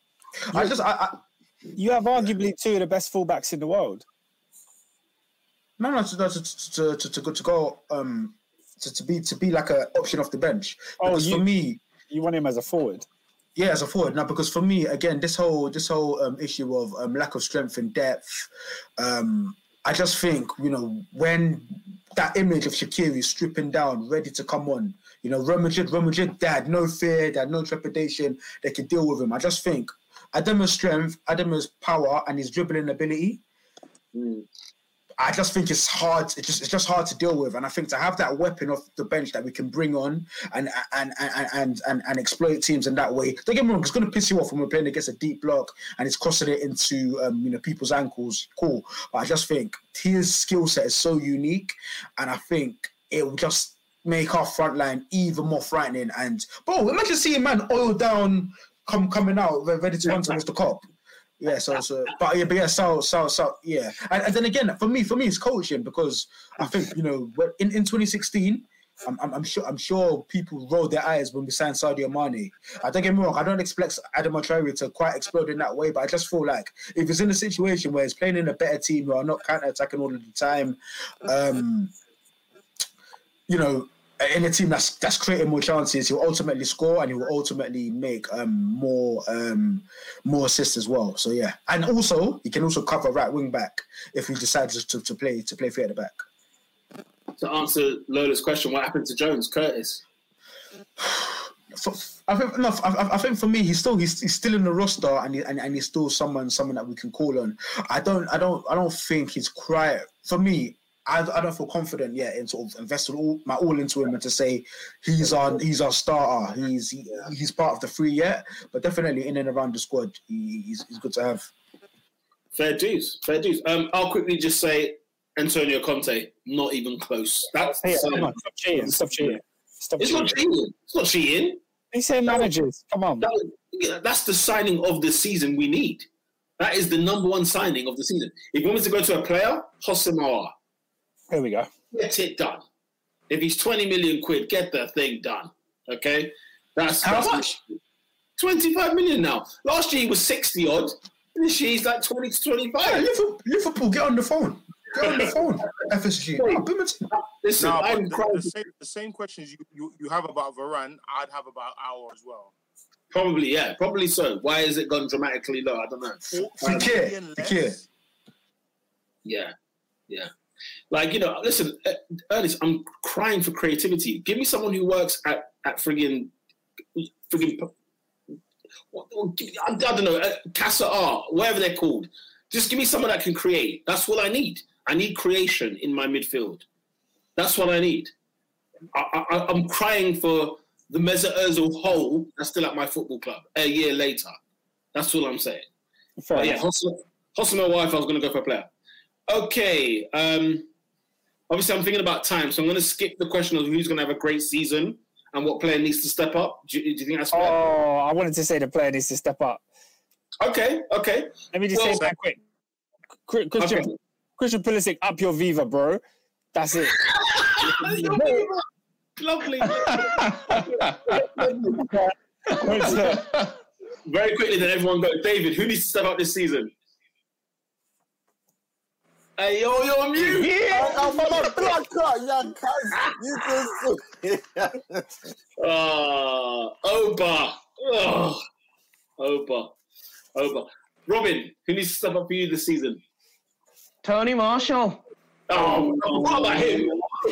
I just, I, I You have arguably two of the best fullbacks in the world. no, no, to, to, to, to, to go, to go, um, to, to be, to be like an option off the bench. Oh, Because you- for me, You want him as a forward. Yeah, as a forward now, because for me, again, this whole this whole um, issue of um, lack of strength and depth, um, I just think you know when that image of Shaqiri stripping down, ready to come on, you know, Real Madrid, Real Madrid, they had no fear, they had no trepidation, they could deal with him. I just think Adama's strength, Adama's power, and his dribbling ability. Hmm. I just think it's hard. It's just it's just hard to deal with, and I think to have that weapon off the bench that we can bring on and and and and and, and exploit teams in that way. Don't get me wrong; it's going to piss you off when we're playing against a deep block and it's crossing it into um, you know people's ankles. Cool, but I just think his skill set is so unique, and I think it will just make our front line even more frightening. And bro, imagine seeing man oil down, come coming out ready to run towards the Kop. Yeah, so, so but yeah, but yeah, so so so yeah, and, and then again, for me, for me, it's coaching because I think you know in, in 2016, I'm, I'm, I'm sure I'm sure people rolled their eyes when we signed Sadio Mane. I don't get me wrong, I don't expect Adam Traore to quite explode in that way, but I just feel like if he's in a situation where he's playing in a better team who are not counter attacking all of the time, um, you know, in a team that's that's creating more chances, he'll ultimately score and he will ultimately make um, more um, more assists as well. So yeah, and also he can also cover right wing back if he decides to, to play to play three at the back. To answer Lola's question, what happened to Jones, Curtis? So, I think no, I- I think for me, he's still he's, he's still in the roster, and, he, and and he's still someone someone that we can call on. I don't I don't I don't think he's quite for me. I, I don't feel confident yet in sort of investing all my all into him and to say he's our he's our starter. He's he, he's part of the three yet, but definitely in and around the squad, he, he's, he's good to have. Fair dues, fair dues. Um, I'll quickly just say Antonio Conte, not even close. That's Hey, the come sign. on, stop cheating. Stop cheating. Stop It's not cheating. cheating. It's not cheating. They say managers. Come on. That, yeah, that's the signing of the season we need. That is the number one signing of the season. If you want me to go to a player, Houssem Aouar, Here we go. get it done. If he's 20 million quid, get the thing done. Okay? That's How that's- much? 25 million now. Last year he was 60 odd. This year he's like 20 to Hey, 25. Liverpool, Liverpool, get on the phone. Get on the phone. FSG. Wait. Oh, Listen, No, I'm but the, the same the same questions you, you, you have about Varane, I'd have about our as well. Probably, yeah, probably so. Why has it gone dramatically low? I don't know. Four Fekir, less. Yeah, yeah. Like you know, listen, uh, Ernest, I'm crying for creativity. Give me someone who works at at friggin' friggin' I, don't know, uh, Casa Art, whatever they're called. Just give me someone that can create. That's what I need. I need creation in my midfield. That's what I need. I, I, I'm crying for the Mesut Ozil hole that's still at my football club a year later. That's all I'm saying. Fair But yeah. Hostel, my wife, I was going to go for a player. Okay. Um, obviously, I'm thinking about time, so I'm going to skip the question of who's going to have a great season and what player needs to step up. Do you, do you think that's fair? Oh, I wanted to say the player needs to step up. Okay, okay. Let me just Well- say that quick. Christian, okay. Christian Pulisic, up your Viva, bro. That's it. Lovely. Very quickly, then everyone go. David, who needs to step up this season? Hey, yo, you're mute. Yeah. I'm a black card, young guys. You just Ah, Oba. Oh, Oba. Oba. Robin, who needs to step up for you this season? Tony Marshall. Oh, what about him?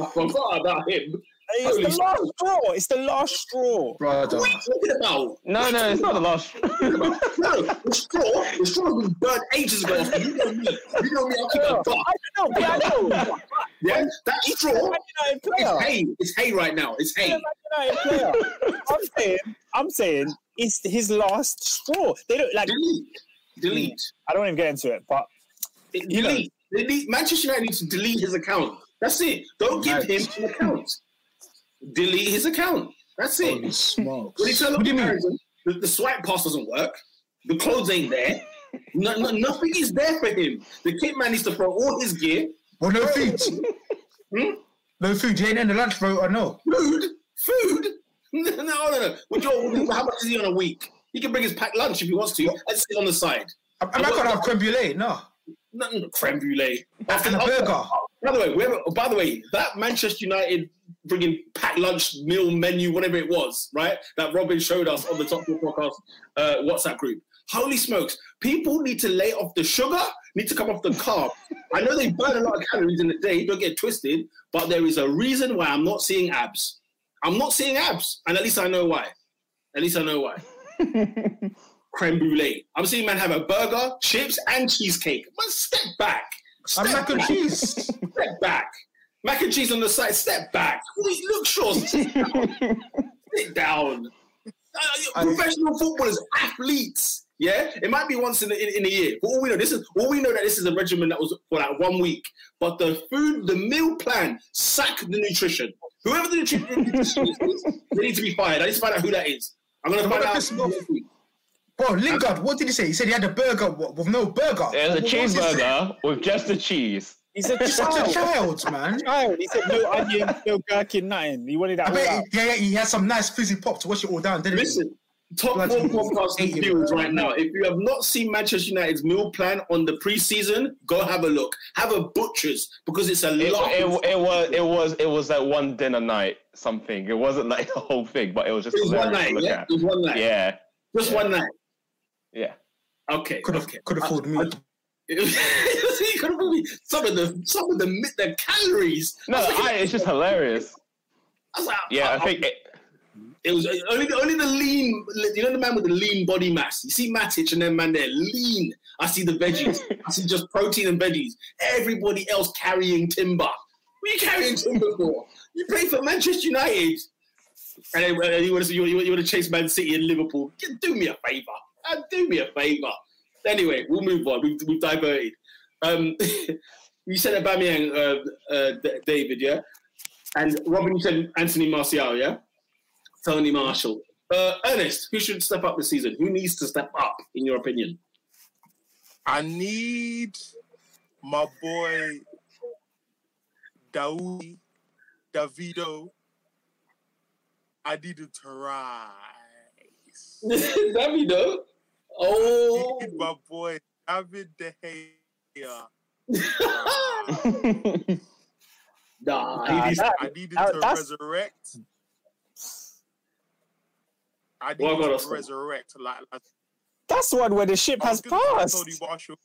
I forgot about him. Hey, Holy it's the last straw. It's the last straw. Brother. What are you talking about? No, no, it's not the last. Straw. no, the straw, the straw was burned ages ago. You know me. You know me. I'll keep it a buck. I know. Yeah, I know. Yeah, that straw Man United player. is hay. It's hay right now. It's hay. Man United player. I'm saying, I'm saying, it's his last straw. They don't like. Delete. Delete. Hmm. I don't even get into it, but you know, Delete. Manchester United needs to delete his account. That's it. Don't give him an account. Delete his account. That's it. Holy smokes. When you turn What do you mean? the, the swipe pass doesn't work. The clothes ain't there. No, no, nothing is there for him. The kid man needs to throw all his gear, Well, no food. Hmm? No food. You ain't in the lunch vote, I know. food, food. No, no, no. no. Would you, how much is he on a week? He can bring his packed lunch if he wants to and sit on the side. I'm I'm not gonna have creme brulee. No. Nothing creme brulee. And a burger. By the way, we have, by the way, that Manchester United bringing packed lunch meal menu, whatever it was, right? That Robin showed us on the Top Four Podcast uh, WhatsApp group. Holy smokes! People need to lay off the sugar. Need to come off the carb. I know they burn a lot of calories in the day. Don't get twisted, but there is a reason why I'm not seeing abs. I'm not seeing abs, and at least I know why. At least I know why. Creme brulee. I'm seeing man have a burger, chips, and cheesecake. Man, step back. I'm Step mac and cheese. Step back. Mac and cheese on the side. Step back. Wait, Look, Shaw. Sit down. Sit down. Uh, professional footballers, athletes. Yeah, it might be once in a, in, in a year. But all we know, this is all we know that this is a regimen that was for like one week. But the food, the meal plan, sack the nutrition. Whoever the nutri- nutritionist is, they need to be fired. I need to find out who that is. I'm gonna find out. this? Bro, Lingard, what did he say? He said he had a burger with no burger. There's a What was he saying? cheeseburger with just the cheese. He's a Such a child. child, man. child. He said no onion, no gherkin, nothing. He wanted that I all bet out. he, yeah, yeah, he had some nice fizzy pop to wash it all down, didn't he? Listen, top Bloody four podcast hate him, viewers right now. If you have not seen Manchester United's meal plan on the preseason, go have a look. Have a butcher's because it's a It, lot. it, it was it was it was like one dinner night something. It wasn't like the whole thing, but it was just it was one night. Yeah, at. it was one night. Yeah, just yeah. one night. Yeah. Okay, Could have okay. could have fooled me. you could have probably some of the some of the the calories. No, I was I, it's just hilarious. I like, Yeah, I- I think it, It was only the, only the lean. You know the man with the lean body mass. You see Matic and then man there lean. I see the veggies. I see just protein and veggies. Everybody else carrying timber. What are you carrying timber for? You play for Manchester United, and then, uh, you want to you, want- you want to chase Man City and Liverpool. Do me a favor. Uh, do me a favor. Anyway, we'll move on. We've, we've diverted. Um, you said Aubameyang, uh, uh, D- David, yeah, and Robin. You said Anthony Martial, yeah. Tony Marshall. Uh, Ernest, who should step up this season? Who needs to step up, in your opinion? I need my boy Daoudi, Davido. I need him to rise. Davido. I Oh. my boy David De Gea. nah, I needed, that- I need him that- to that's- resurrect. I need Well, him to resurrect. Like, like That's one where the ship I has gonna say passed. Tony Marshall.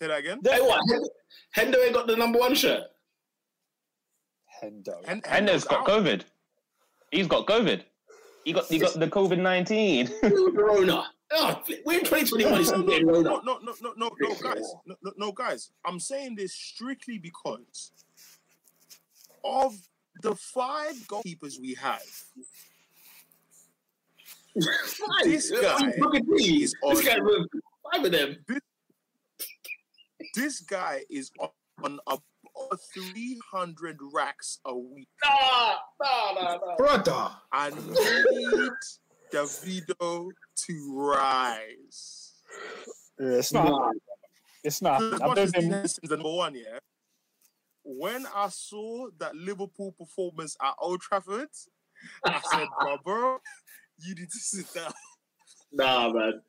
Say that again. Hey, what? Hendo ain't got the number one shirt. Hendo. Hen- Hender's got out. COVID. He's got COVID. He got he got the COVID nineteen. Rona. Oh, ah, we're in 2021. He's No, no, no, no, no, no, no, no, no, guys. No, no, no, guys. I'm saying this strictly because of the five goalkeepers we have. This guy Look at these. This on- guy with five of them. This guy is on, on a, a 300 racks a week. Nah, nah, nah, nah. Brother. I need Davido to rise. Yeah, it's not. Nah. It's not. As much as Dean think. Henderson's the number one, yeah. When I saw that Liverpool performance at Old Trafford, I said, "My bro, you need to sit down." Nah, man.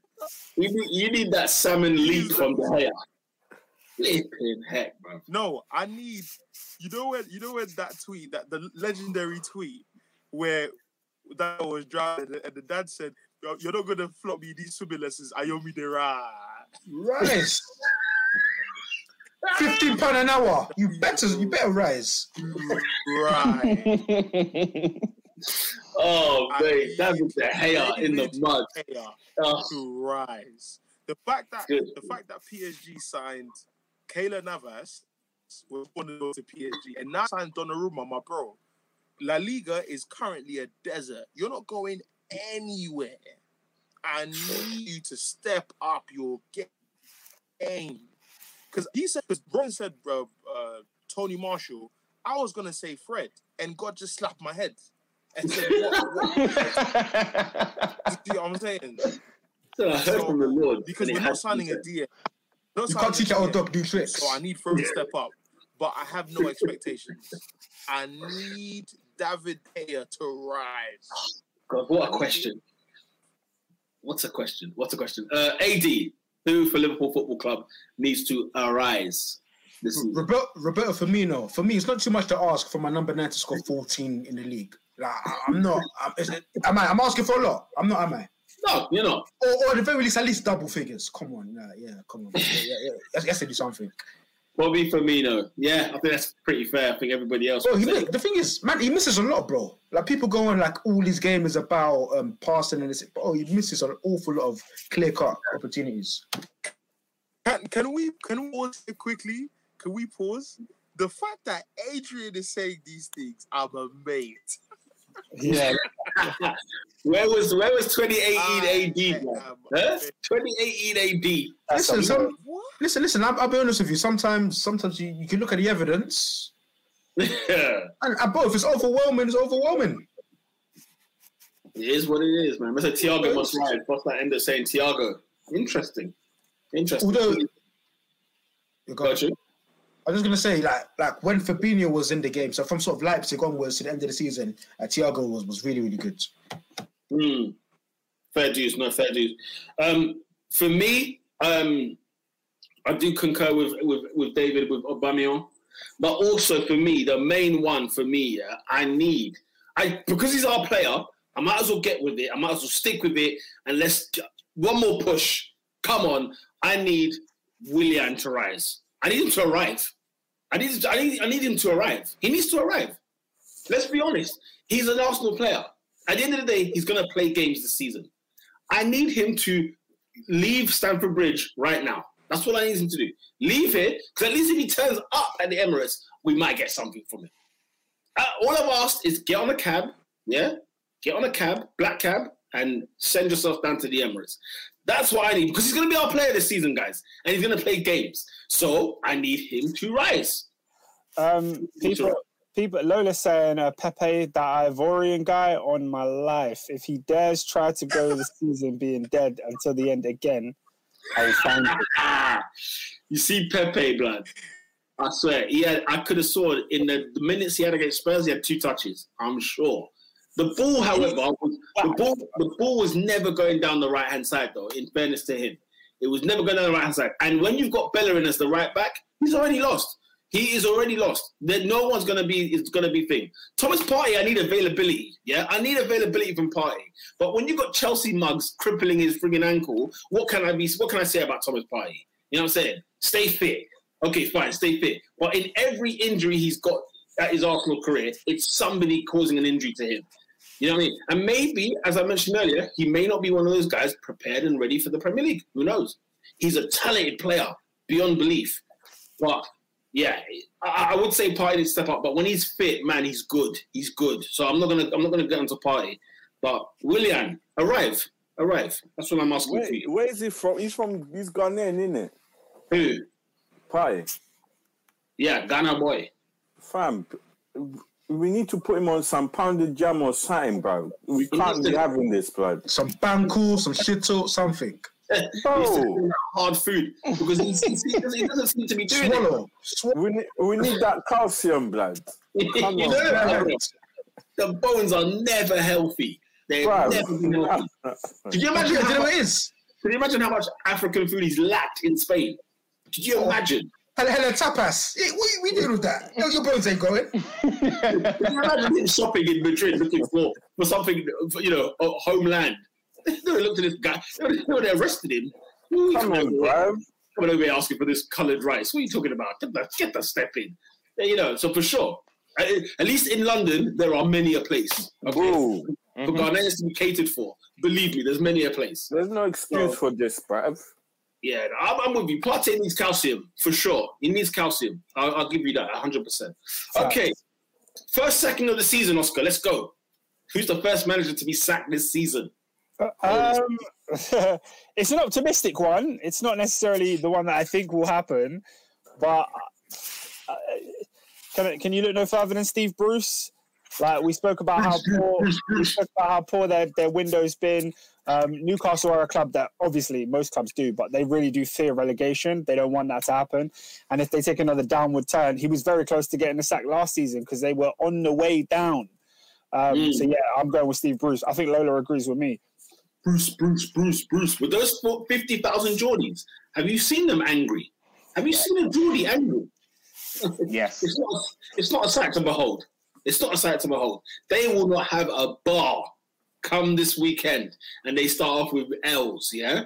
You need, you need that salmon leak from the hair. Flipping heck, bro. No, I need. You know when you know when that tweet, that the legendary tweet, where that was driving, and the dad said, "You're, you're not gonna flop me these swimming lessons. I owe me the ride." Rise. Fifteen pound an hour. You better you better rise. Right. Oh, I mate, need that was the hair in the mud. Gea Oh, to rise. The fact that Good. the fact that PSG signed Keylor Navas was going to go to PSG, and now signed Donnarumma, my bro. La Liga is currently a desert. You're not going anywhere. I need you to step up your ga- game. because he said because Ron said bro uh, Tony Marshall. I was gonna say Fred, and God just slapped my head and said, "What?" what? you see what I'm saying? So I heard from the Lord Because we're not signing a said. DM. You can't teach a our DM. dog new tricks. So I need for Fro to step up, but I have no expectations. I need David Gea to rise. God, what a question. What's a question? What's a question? Uh, AD, who for Liverpool Football Club needs to arise this season? Roberto, Roberto Firmino. For me, it's not too much to ask for my number nine to score 14 in the league. Like, I- I'm not. I'm, is it, am I? I'm asking for a lot. I'm not. Am I? No, you're not. Or, or at the very least, at least double figures. Come on, yeah, yeah come on. Yeah, yeah, yeah. Let's, let's do something. Bobby Firmino. Yeah, I think that's pretty fair. I think everybody else. Bro, would he, say. mi- the thing is, man, he misses a lot, bro. Like people go on like all his game is about um, passing and it's, oh, he misses an awful lot of clear cut opportunities. Can, can we can we pause quickly? Can we pause? The fact that Adrian is saying these things, I'm amazed. Yeah, where was where was 2018 AD? man? Huh? amazed. 2018 That's Listen, some, listen, listen. I'll, I'll be honest with you. Sometimes, sometimes you, you can look at the evidence, Yeah. and, and if it's overwhelming, it's overwhelming. it is what it is, man. Mr. Thiago must ride. What's that end up saying? Thiago. Interesting. Interesting. Although, Got you. I was just gonna say, like, like when Fabinho was in the game, so from sort of Leipzig onwards to the end of the season, uh, Thiago was was really, really good. Hmm. Fair dues, no fair dues. Um, for me, um, I do concur with, with, with David with Aubameyang, but also for me, the main one for me, yeah, I need, I because he's our player, I might as well get with it. I might as well stick with it, and let's one more push. Come on, I need Willian to rise. I need him to arrive. I need, I need, I need him to arrive. He needs to arrive. Let's be honest. He's an Arsenal player. At the end of the day, he's going to play games this season. I need him to leave Stamford Bridge right now. That's what I need him to do. Leave it, because at least if he turns up at the Emirates, we might get something from him. Uh, all I've asked is get on a cab, yeah? Get on a cab, black cab, and send yourself down to the Emirates. That's what I need, because he's going to be our player this season, guys, and he's going to play games. So I need him to rise. um, people, people. Lola's saying uh, Pepe, that Ivorian guy, on my life. If he dares try to go the season being dead until the end again, I will find him. you see Pepe, blood. I swear, he had, I could have saw it in the, the minutes he had against Spurs. He had two touches. I'm sure. The ball, however, was, the ball the ball was never going down the right hand side. Though, in fairness to him, it was never going down the right hand side. And when you've got Bellerin as the right back, he's already lost. He is already lost. There, no one's going to be. It's going to be thing. Thomas Partey, I need availability. Yeah, I need availability from Partey. But when you've got Chelsea mugs crippling his frigging ankle, what can I be? What can I say about Thomas Partey? You know what I'm saying? Stay fit. Okay, fine, stay fit. But in every injury he's got at his Arsenal career, it's somebody causing an injury to him. You know what I mean? And maybe, as I mentioned earlier, he may not be one of those guys prepared and ready for the Premier League. Who knows? He's a talented player beyond belief. But yeah, I, I would say Partey to step up. But when he's fit, man, he's good. He's good. So I'm not gonna I'm not gonna get onto Partey. But Willian, arrive, arrive. That's what I'm asking Where, for you. where is he from? He's from. He's Ghanaian, isn't it? Who? Pie, Yeah, Ghana boy. fam. We need to put him on some pounded yam or something, bro. We can't be having this, blood. Some banku, some shito, something. Bro, hard food because he, he, he doesn't, he doesn't seem to be doing Swallow. Swallow. we need, we need that calcium, blood. Come You on. know, the bones are never healthy. They've Bro. never been healthy. Could you imagine? Yeah, do you know How, what it is? could you imagine how much African food he's lacked in Spain? Could you imagine? Hello, hello, tapas. Eh, we, we deal with that. Yo, your bones ain't going. Imagine him shopping in Madrid looking for, for something, for, you know, a homeland? They looked at this guy. They arrested him. Ooh, Come coming on, over here- bro. coming over here asking for this coloured rice. What are you talking about? Get the, get the step in. You know, so for sure. At at least in London, there are many a place. Okay? Bro, For mm-hmm. Ghanaians to be catered for. Believe me, there's many a place. there's no excuse No. for this, bro. Yeah, I'm, I'm with you. Partey needs calcium for sure. He needs calcium. I'll, I'll give you that 100%. Okay, first second of the season, Oscar. Let's go. Who's the first manager to be sacked this season? Um, it's an optimistic one. It's not necessarily the one that I think will happen, but uh, can can you look no further than Steve Bruce? Like we spoke about how poor, we spoke about how poor their their window's been. Um, Newcastle are a club that obviously most clubs do, but they really do fear relegation. They don't want that to happen. And if they take another downward turn, he was very close to getting the sack last season because they were on the way down. Um, Mm. So yeah, I'm going with Steve Bruce. I think Lola agrees with me. Bruce, Bruce, Bruce, Bruce. With those 50,000 Geordies, have you seen them angry? Have you seen a Geordie angry? Yes. It's not, it's not a sight to behold. It's not a sight to behold. They will not have a bar come this weekend and they start off with L's, yeah?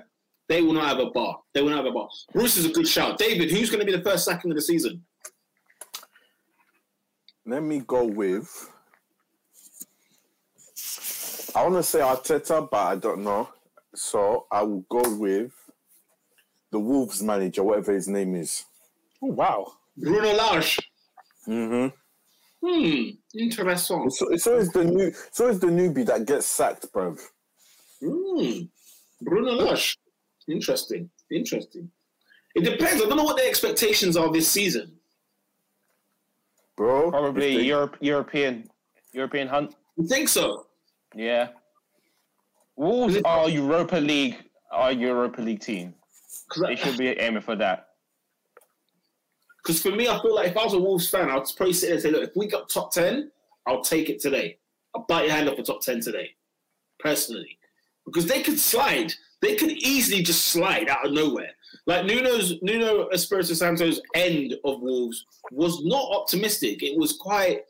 They will not have a bar. They will not have a bar. Bruce is a good shout. David, who's going to be the first sacking of the season? Let me go with. I want to say Arteta, but I don't know. So I will go with the Wolves manager, whatever his name is. Oh wow. Bruno Lage. Mm-hmm. Hmm, interesting. It's, it's always the new. So it's always the newbie that gets sacked, bruv. Hmm, Bruno Lage. Interesting. Interesting. It depends. I don't know what their expectations are this season. Bro, Probably they- Europe, European, European hunt. You think so? Yeah. Wolves are Europa League, are Europa League team. They should be aiming for that. Because for me, I feel like if I was a Wolves fan, I'd probably sit there and say, look, if we got top 10, I'll take it today. I'll bite your hand off for top 10 today, personally. Because they could slide. They could easily just slide out of nowhere. Like Nuno's, Nuno Espirito Santo's end of Wolves was not optimistic. It was quite,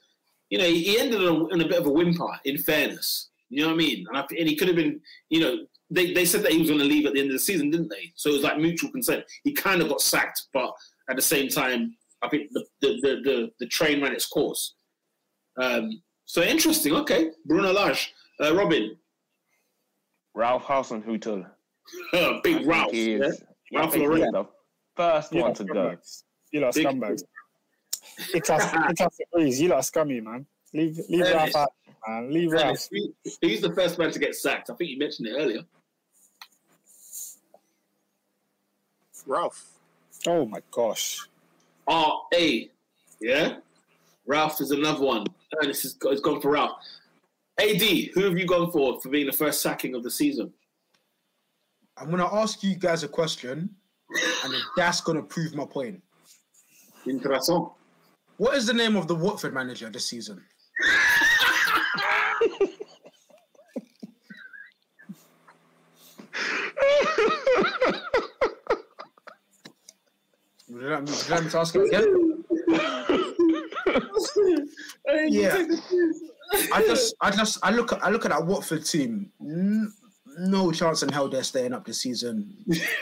you know, he ended on a bit of a whimper, in fairness. You know what I mean? And, I, and he could have been, you know, they, they said that he was going to leave at the end of the season, didn't they? So it was like mutual consent. He kind of got sacked, but at the same time, I think the the, the, the, the train ran its course. Um, so interesting. Okay, Bruno Lage, uh, Robin, Ralph Hasenhüttl. Big Ralph, yeah? Ralph Lauren. the first You one to go. You lot Big- scumbags. It's us, it's us agrees. You lot scummy, man. Leave leave Dennis. Ralph out, man. Leave Ralph. He- He's the first man to get sacked. I think you mentioned it earlier. Ralph. Oh my gosh. R A, yeah. Ralph is another one. Ernest has got, has gone for Ralph. AD, who have you gone for for being the first sacking of the season? I'm gonna ask you guys a question, and that's gonna prove my point. Interesting. What is the name of the Watford manager this season? Would you like me, would you like me ask it again? Yeah. I just, I just, I look at, I look at that Watford team. N- no chance in hell they're staying up this season.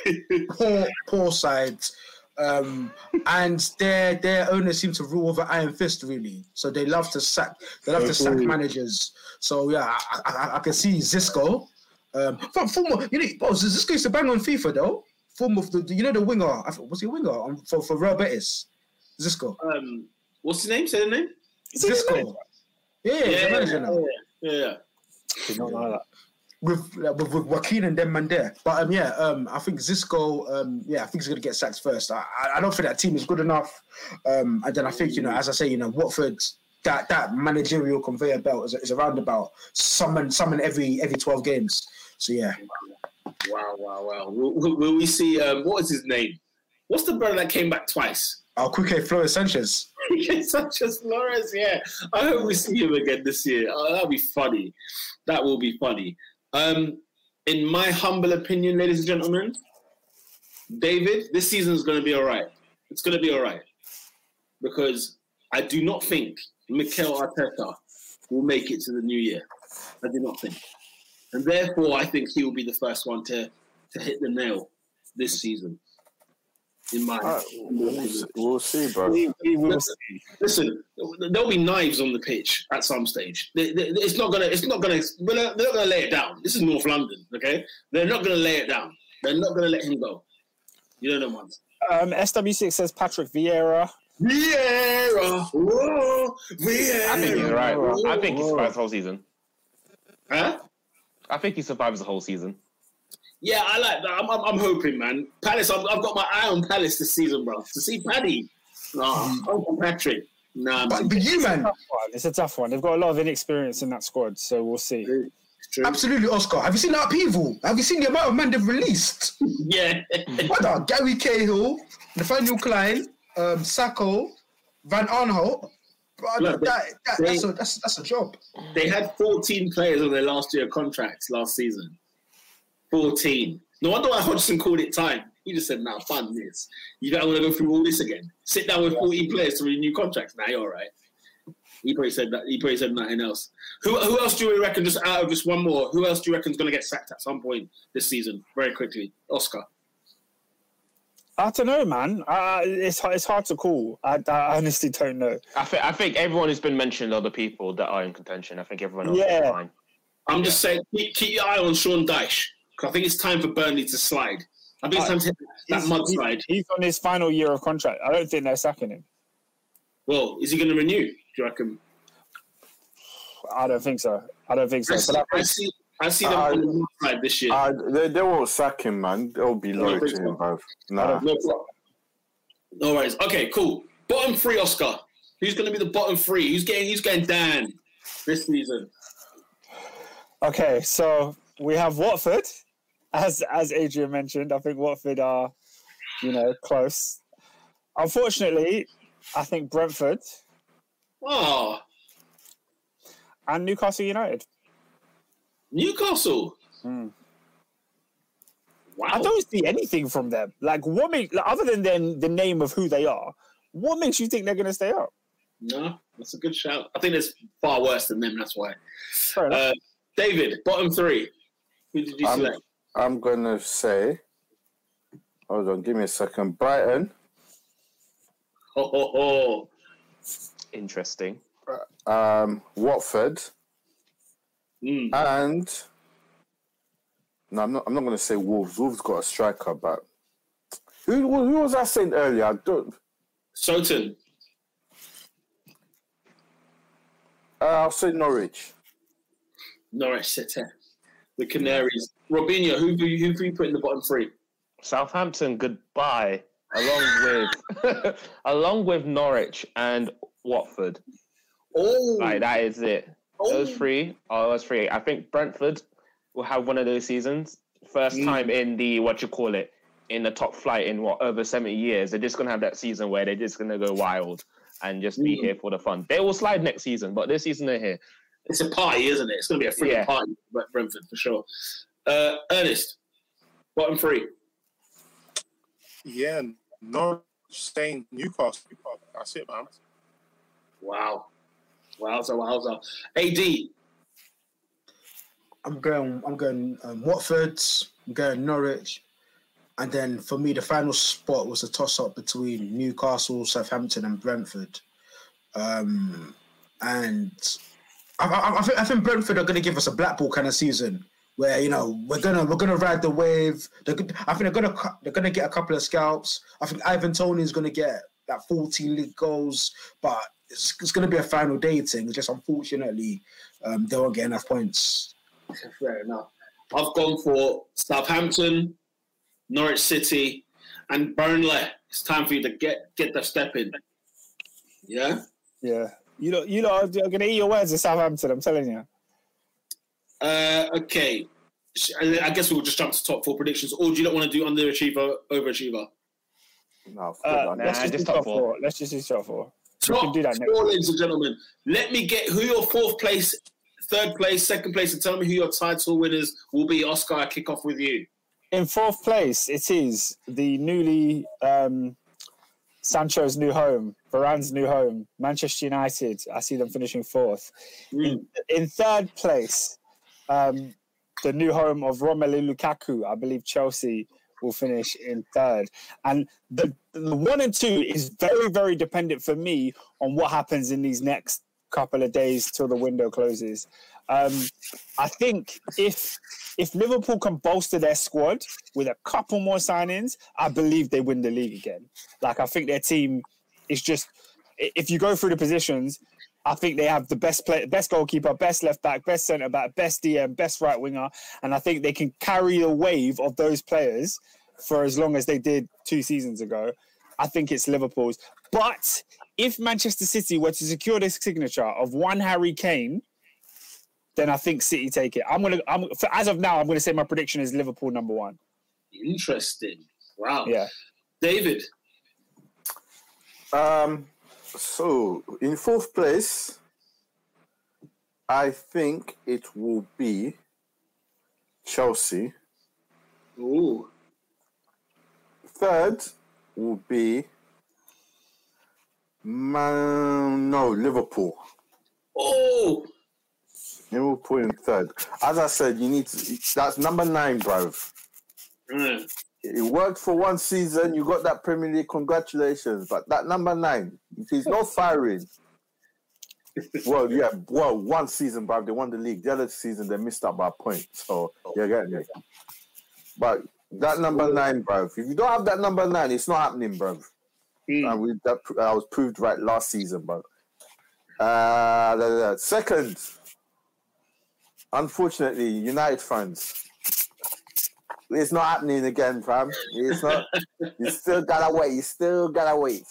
poor, poor sides, um, and their their owners seem to rule with an iron fist, really. So they love to sack, they love to sack managers. So yeah, I, I, I can see Xisco. Um, from former, you know, oh, Xisco used to bang on FIFA though. Former, of the, you know, the winger. I thought- Was he a winger um, for for Real Betis? Xisco. Um, what's his name? Say the name. Xisco. Yeah, yeah, he's manager now. yeah, yeah. Did not know that. with, like, with with Joaquin and then man there. But um, yeah, um, I think Xisco, um, yeah, I think he's gonna get sacked first. I, I- I don't think that team is good enough. Um, and then I think you know, as I say, you know, Watford. That, that managerial conveyor belt is, is a roundabout. Summon summon every every twelve games. So yeah, Wow, wow, wow. Will, will, will we see? Um, what is his name? What's the brother that came back twice? I'll Quique Flores Sanchez. As Flores, yeah. I hope we see him again this year. Oh, that'll be funny. That will be funny. Um, in my humble opinion, ladies and gentlemen, David, this season is going to be all right. It's going to be all right because I do not think Mikel Arteta will make it to the new year. I do not think, and therefore, I think he will be the first one to to hit the nail this season. In my Uh, we'll, see, we'll see, bro. We, we will see. Listen, there'll be knives on the pitch at some stage. They- they- It's not gonna. It's not gonna. They're not gonna lay it down. This is North London, okay? They're not gonna lay it down. They're not gonna let him go. You don't know once. Um, SW6 says Patrick Vieira. Vieira, whoa, Vieira. I think he's right. I think he's Spurs whole season. Huh? I think he survives the whole season. Yeah, I like that. I'm, I'm, I'm hoping, man. Palace, I've, I've got my eye on Palace this season, bro. To see Paddy. Nah, Uncle Patrick. Nah, But, man. but you, man, Tough. It's a tough one. They've got a lot of inexperience in that squad, so we'll see. True. absolutely, Oscar. Have you seen the upheaval? Have you seen the amount of men they've released? Yeah. What the? Gary Cahill, Nathaniel Clyne, um, Sakho, Van Aanholt. Bro, Look, that, that, they- that's, a, that's, that's a job. they had 14 players on their last year contracts last season. 14. No wonder why Hodgson called it time. He just said, "Now, fun this. You don't want to go through all this again. Sit down with 14 players to renew contracts. Now you're all right." He probably said that. He probably said nothing else. Who, who else do you reckon? Just out of just one more. Who else do you reckon is going to get sacked at some point this season? Very quickly, Oscar. I don't know, man. Uh, it's it's hard to call. I, I honestly don't know. I think I think everyone who's been mentioned other people that are in contention. I think everyone else Yeah. is fine. I'm just saying, keep, keep your eye on Sean Dyche because I think it's time for Burnley to slide. I think it's time to hit that He's- mudslide. He's on his final year of contract. I don't think they're sacking him. Well, is he going to renew? Do you reckon? I don't think so. I don't think so. I see, But I I see, I see them Uh, on the side this year. Uh, they, they won't sack him, man. They'll be loyal to so. him, bruv. Nah. don't- no, no worries. Okay, cool. Bottom three, Oscar. Who's going to be the bottom three? Who's getting? Who's getting Dan this season? Okay, so we have Watford, as as Adrian mentioned. I think Watford are, you know, close. Unfortunately, I think Brentford Oh, and Newcastle United. Newcastle. Hmm. Wow. I don't see anything from them. Like, what makes like, other than then the name of who they are? What makes you think they're going to stay up? No, that's a good shout. I think there's far worse than them. That's why. Fair. Uh, David, bottom three. Who did you I'm, select? I'm gonna say. Hold on, give me a second. Brighton, Ho, ho, ho. Interesting. um, Watford, Mm. and no, I'm not. I'm not gonna say Wolves. Wolves got a striker, but who who was I saying earlier? I don't. Soton. Uh, I'll say Norwich. Norwich City. The Canaries. Robinho, who do you, who do you put in the bottom three? Southampton, goodbye. Along with along with Norwich and Watford. Oh, Like that is it. Oh. Those three are those three. I think Brentford will have one of those seasons. First Mm. time in the what you call it in the top flight in what over seventy years. They're just gonna have that season where they're just gonna go wild and just be Mm. here for the fun. They will slide next season, but this season they're here. It's a party, isn't it? It's going to be a free Yeah. party Brentford for sure. Uh, Ernest, bottom three. Yeah, Norwich staying Newcastle. That's it, man. Wow. Wowza, wowza. AD. I'm going. I'm going um, Watford. I'm going Norwich, and then for me, the final spot was a toss up between Newcastle, Southampton, and Brentford. Um, and I, I, I, think, I think Brentford are going to give us a Blackpool kind of season where you know we're gonna we're gonna ride the wave. They're, I think they're gonna they're gonna get a couple of scalps. I think Ivan Toney is gonna get that 14 league goals, but it's, it's gonna be a final day thing. It's just unfortunately um, they won't get enough points. Fair enough. I've gone for Southampton, Norwich City, and Burnley. It's time for you to get get the step in. Yeah. Yeah, you know, you know, you're going to eat your words at Southampton. I'm telling you. Uh, okay. I I guess we'll just jump to top four predictions. Or do you not want to do underachiever, overachiever? No, Uh, Nah, let's just, just do top top four. four. Let's just do top four. Top do that four, ladies and gentlemen. Let me get who your fourth place, third place, second place, and tell me who your title winners will be. Oscar, I kick off with you. In fourth place, it is the newly um, Sancho's new home, Varane's new home, Manchester United. I see them finishing fourth. In, in third place, um, the new home of Romelu Lukaku. I believe Chelsea will finish in third. And the, the one and two is very, very dependent for me on what happens in these next couple of days till the window closes. Um, I think if if Liverpool can bolster their squad with a couple more signings, I believe they win the league again. Like I think their team is just if you go through the positions, I think they have the best play, best goalkeeper, best left back, best centre back, best DM, best right winger, and I think they can carry a wave of those players for as long as they did two seasons ago. I think it's Liverpool's. But if Manchester City were to secure this signature of one Harry Kane, then I think City take it. I'm gonna. I'm for, as of now. I'm gonna say my prediction is Liverpool number one. Interesting. Wow. Yeah. David. Um, so in fourth place, I think it will be Chelsea. Ooh. Third will be Man. No, Liverpool. Oh. Liverpool in third. As I said, you need to. That's number nine, bro. Mm. It worked for one season. You got that Premier League. Congratulations. But that number nine, he's not firing. well, yeah, well, one season, bro. They won the league. The other season, they missed out by a point. So, you're getting me. But that number nine, bro. If you don't have that number nine, it's not happening, bro. Mm. And we, that, I was proved right last season, bro. Uh, second, unfortunately, United fans. It's not happening again, fam. It's not. you still gotta wait. You still gotta wait.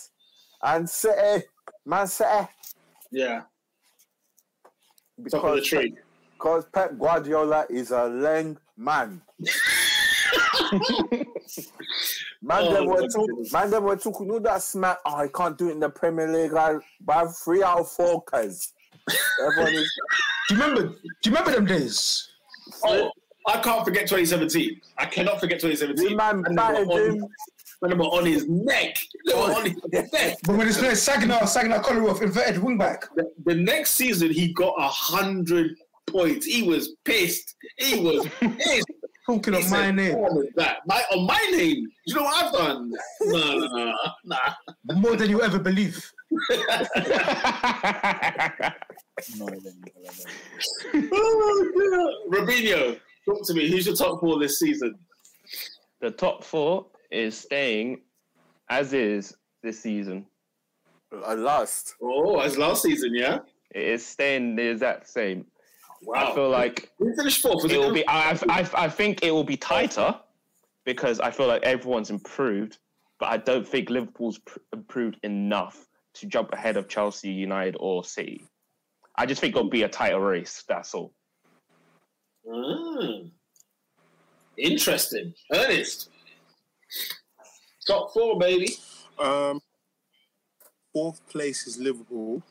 And City, Man City, Yeah. Top of the because tree. because Pep Guardiola is a leng man. man, Oh, them were my talking. Man, them were talking. You know that smack. Oh, I can't do it in the Premier League. I, but I have three out of four, cuz. Everyone is. Do you remember? Do you remember them days? Oh, I can't forget 2017. I cannot forget 2017. The man And they battered on- him. when they were on his neck. They were on his neck. But when it's playing Saginaw, Saginaw Collywood, inverted wingback. The, the next season, he got a hundred points. He was pissed. He was pissed. Talking He of my name. "What that? My, on my name. You know what I've done? Nah, nah, nah. More than you ever believe. Oh, dear. Robinho, talk to me. Who's your top four this season? the top four is staying as is this season. At last. Oh, as last season, yeah. It is staying the exact same. Wow. I feel like we finished fourth. Was it it will be. I, I, I think it will be tighter because I feel like everyone's improved, but I don't think Liverpool's pr- improved enough to jump ahead of Chelsea, United, or City. I just think it'll be a tighter race. That's all. Mm. Interesting. Ernest. Top four, baby. Um, fourth place is Liverpool.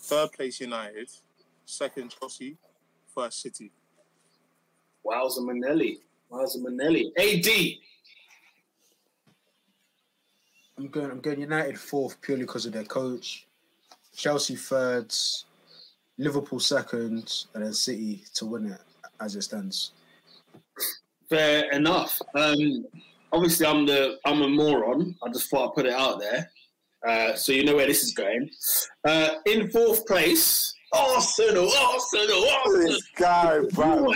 Third place United. Second Chelsea. First City. Wowza Manelli. Wowza Manelli. AD. I'm going. I'm going United fourth purely because of their coach. Chelsea third, Liverpool second, and then City to win it as it stands. Fair enough. Um, obviously, I'm the I'm a moron. I just thought I'd put it out there, uh, so you know where this is going. Uh, in fourth place, Arsenal, Arsenal, Arsenal. This guy, bro.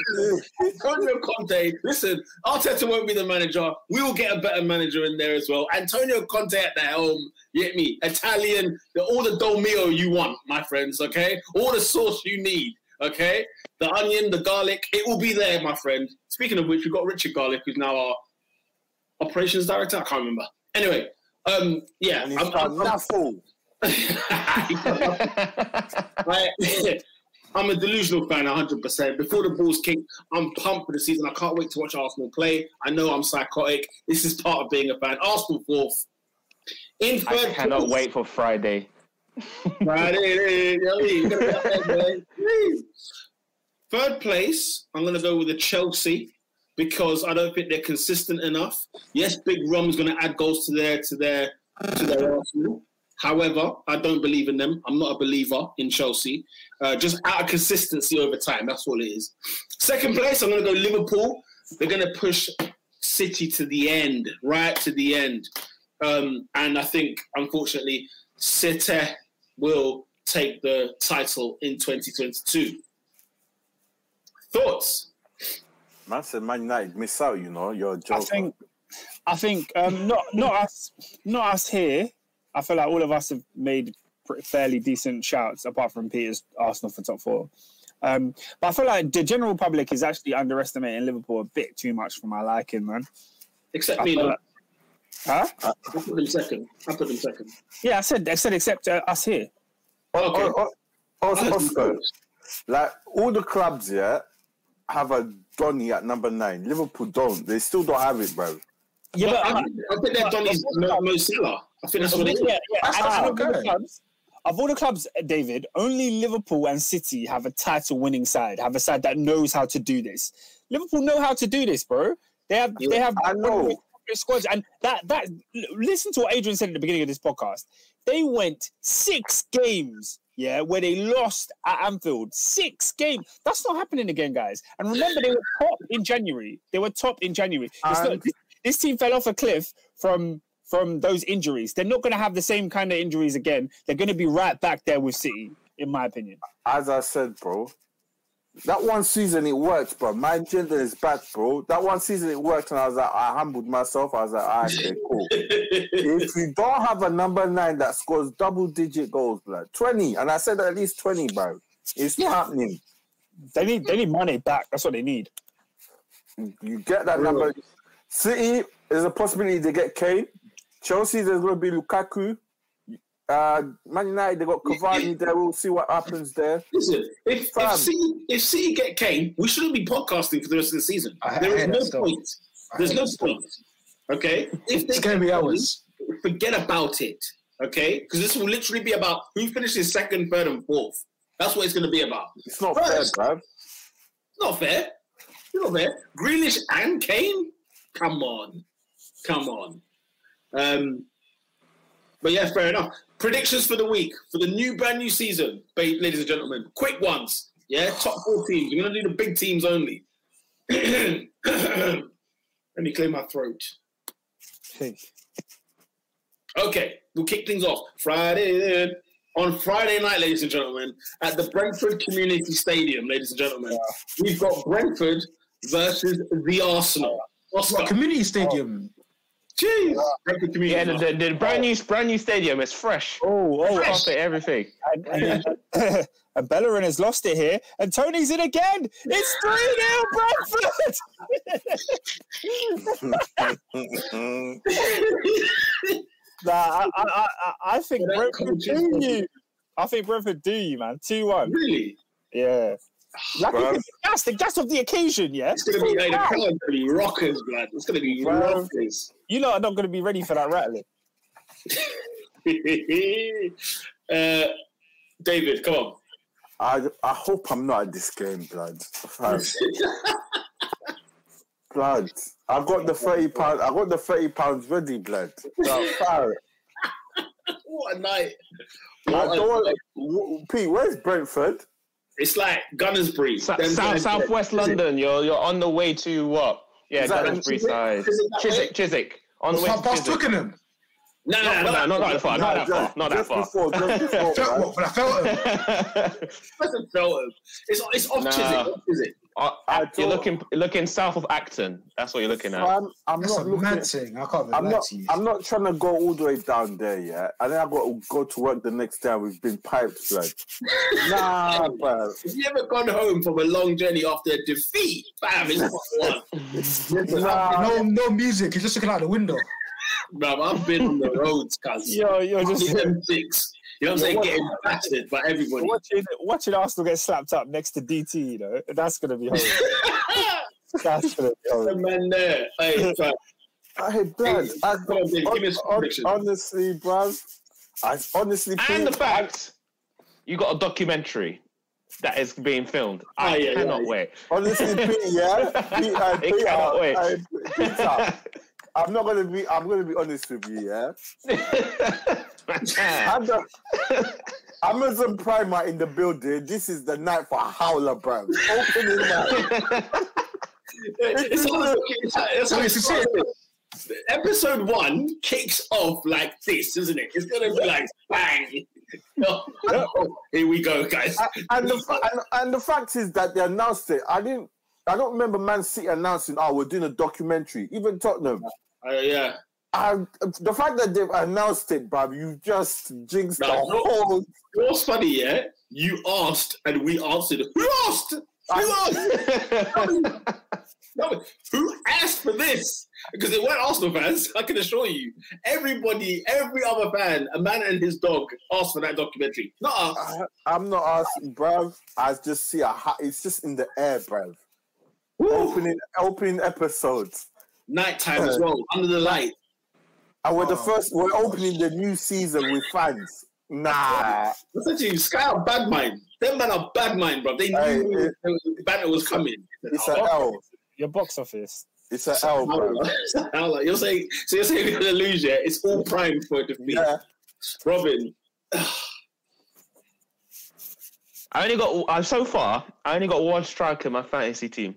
Antonio Conte. Listen, Arteta won't be the manager. We will get a better manager in there as well. Antonio Conte at the helm. You get me? Italian, all the dolmio you want, my friends. Okay, all the sauce you need. Okay, the onion, the garlic, it will be there, my friend. Speaking of which, we've got Richard Garlick, who's now our operations director. I can't remember. Anyway, um, yeah, I'm- I'm- I'm- I'm a delusional fan, 100%. Before the ball's kicked, I'm pumped for the season. I can't wait to watch Arsenal play. I know I'm psychotic. This is part of being a fan. Arsenal fourth. In third I cannot place- wait for Friday. Friday, you know what I mean? You gotta be up there, boy. Woo. Third place, I'm going to go with the Chelsea because I don't think they're consistent enough. Yes, Big Rom's going to add goals to their to their to their Arsenal. However, I don't believe in them. I'm not a believer in Chelsea. Uh, just out of consistency over time. That's all it is. Second place, I'm going to go Liverpool. They're going to push City to the end, right to the end. Um, and I think, unfortunately, City will take the title in 2022. Thoughts? Man said Man United miss out, you know. You're a joker. I think, I think, um, not not us, not us here. I feel like all of us have made fairly decent shouts, apart from Peter's Arsenal for top four. Um, but I feel like the general public is actually underestimating Liverpool a bit too much for my liking, man. Except I me, like- huh? I put them second. I put them second. Yeah, I said, I said, except uh, us here. Okay. Oh, oh, oh, Oscar, like all the clubs, yeah, have a Donny at number nine. Liverpool don't. They still don't have it, bro. Yeah, But but I, think- I think they've done his Mo, Mo Salah. I think that's what it is. yeah, yeah. That's and not out of all the okay. clubs, of all the clubs, David, only Liverpool and City have a title-winning side, have a side that knows how to do this. Liverpool know how to do this, bro. They have, they have I know. one of the strongest squads, and that that listen to what Adrian said at the beginning of this podcast. They went six games, yeah, where they lost at Anfield. Six games. That's not happening again, guys. And remember, they were top in January. They were top in January. It's not, this, this team fell off a cliff from from those injuries. They're not going to have the same kind of injuries again. They're going to be right back there with City, in my opinion. As I said, bro, that one season it worked, bro. My gender is back, bro. That one season it worked, and I was like, I humbled myself. I was like, ah, okay, cool. if you don't have a number nine that scores double digit goals, blood, 20, and I said at least 20, bro, it's not happening. They need they need money back. That's what they need. You get that number. City, there's a possibility they get Kane. Chelsea, there's going to be Lukaku. Uh, Man United, they got Cavani there. We'll see what happens there. Listen, if Fam. if City, if City get Kane, we shouldn't be podcasting for the rest of the season. I- I There is no stuff. point. There's no stuff. point. Okay, if they It's gonna be get Kane, hours. forget about it. Okay, because this will literally be about who finishes second, third, and fourth. That's what it's going to be about. It's not First. fair, bro. It's not fair. It's not fair. Grealish and Kane. Come on, come on. Um, but yeah, fair enough. Predictions for the week for the new brand new season, ladies and gentlemen. Quick ones. Yeah, top four teams. We're gonna do the big teams only. Let me clear my throat. Okay, we'll kick things off. Friday on Friday night, ladies and gentlemen, at the Brentford Community Stadium, ladies and gentlemen, we've got Brentford versus the Arsenal. Oscar, What community stadium? Oh. jeez, Brentford Community. Yeah, the, the, the brand new oh. brand new stadium is fresh. Oh, oh, Fresh. Oh. Carpet, everything. and, and, and Bellerin has lost it here, and Toney's in again. It's 3 0 Brentford. nah, I, I, I, I think Well, that Brentford do you. I think Brentford do you, man. 2 1. really? Yeah. Like, Bruv. it's the gas, the gas of the occasion, yeah? It's gonna be like the Wow. crowd's gonna be rockers, blood. It's gonna be Bruv. rockers. You lot are not going to be ready for that rattling. uh, David, come on. I, I hope I'm not at this game, blood. Blood. I got the thirty pound. I got the thirty pounds ready, blood. Now, what a night! I What a don't night. want, Pete, where's Brentford? It's like Gunnersbury. Sa- South, guys- Southwest Is London. You're you're on the way to what? Yeah, Is that- Gunnersbury side. is it that way? Chiswick, Chiswick. On the way Past Chiswick. Twickenham. No, no, No, no, no, not that far. Not that far. Not that just far. Before, just before, Fel- man. what, for the Feltham? Feltham. It's it's off Nah. Chiswick. Off Chiswick. Uh, I you're looking looking south of Acton. That's what you're looking at. Fam, I'm That's not a looking. mad thing. I can't I'm not. to you. I'm not trying to go all the way down there yet, and then I got to go to work the next day. We've been piped, blood. nah, bro. Have you ever gone home from a long journey after a defeat? Bam, it's not. Nah, no, no music. He's just looking out the window. Bruv, I've been on the roads, cuz. You're, you're just M6. You know what I'm saying? Getting battered by everybody. watching, watching Arsenal get slapped up next to DT, you know? That's going to be horrible. That's going to be the man there. Hey, fam. Hey, blood. I, Come on, Dave, give me some honestly, bruv. I honestly And the fact you got a documentary that is being filmed. I Oh, yeah, cannot yeah. wait. honestly, Pete, yeah. Pete, uh, I Pete, cannot uh, wait. Peter, I'm not gonna be. I'm gonna be honest with you, yeah. I'm the, Amazon Prime are in the building. This is the night for Howler, bro. Opening night. It's it's hard- it's hard It's to. Episode one kicks off like this, isn't it? It's gonna be like bang. Oh, here we go, guys. and the fa- and, and the fact is that they announced it. I didn't. I don't remember Man City announcing, "Oh, we're doing a documentary." Even Tottenham. Uh, yeah. I, the fact that they've announced it, Bob, you just jinxed No, the whole. What's funny, yeah? You asked and we answered. Who asked? Who asked? No, who asked for this? Because it weren't Arsenal fans, I can assure you. Everybody, every other fan, a man and his dog, asked for that documentary. Not us. I, I'm not asking, bruv. I just see a hot. It's just in the air, bruv. Opening, opening episodes. Nighttime as well, under the light. And we're the first. We're opening the new season with fans. Nah, Listen to you, Sky are bad mind. Them man are bad mind, bro. They knew Hey, it- the banner was coming. it's an L. Your box office. It's an L, bruv. How like- You're saying, so you're saying we're gonna lose, yeah? It's all primed for a defeat. Yeah, Robin, I only got uh, so far. I only got one striker in my fantasy team,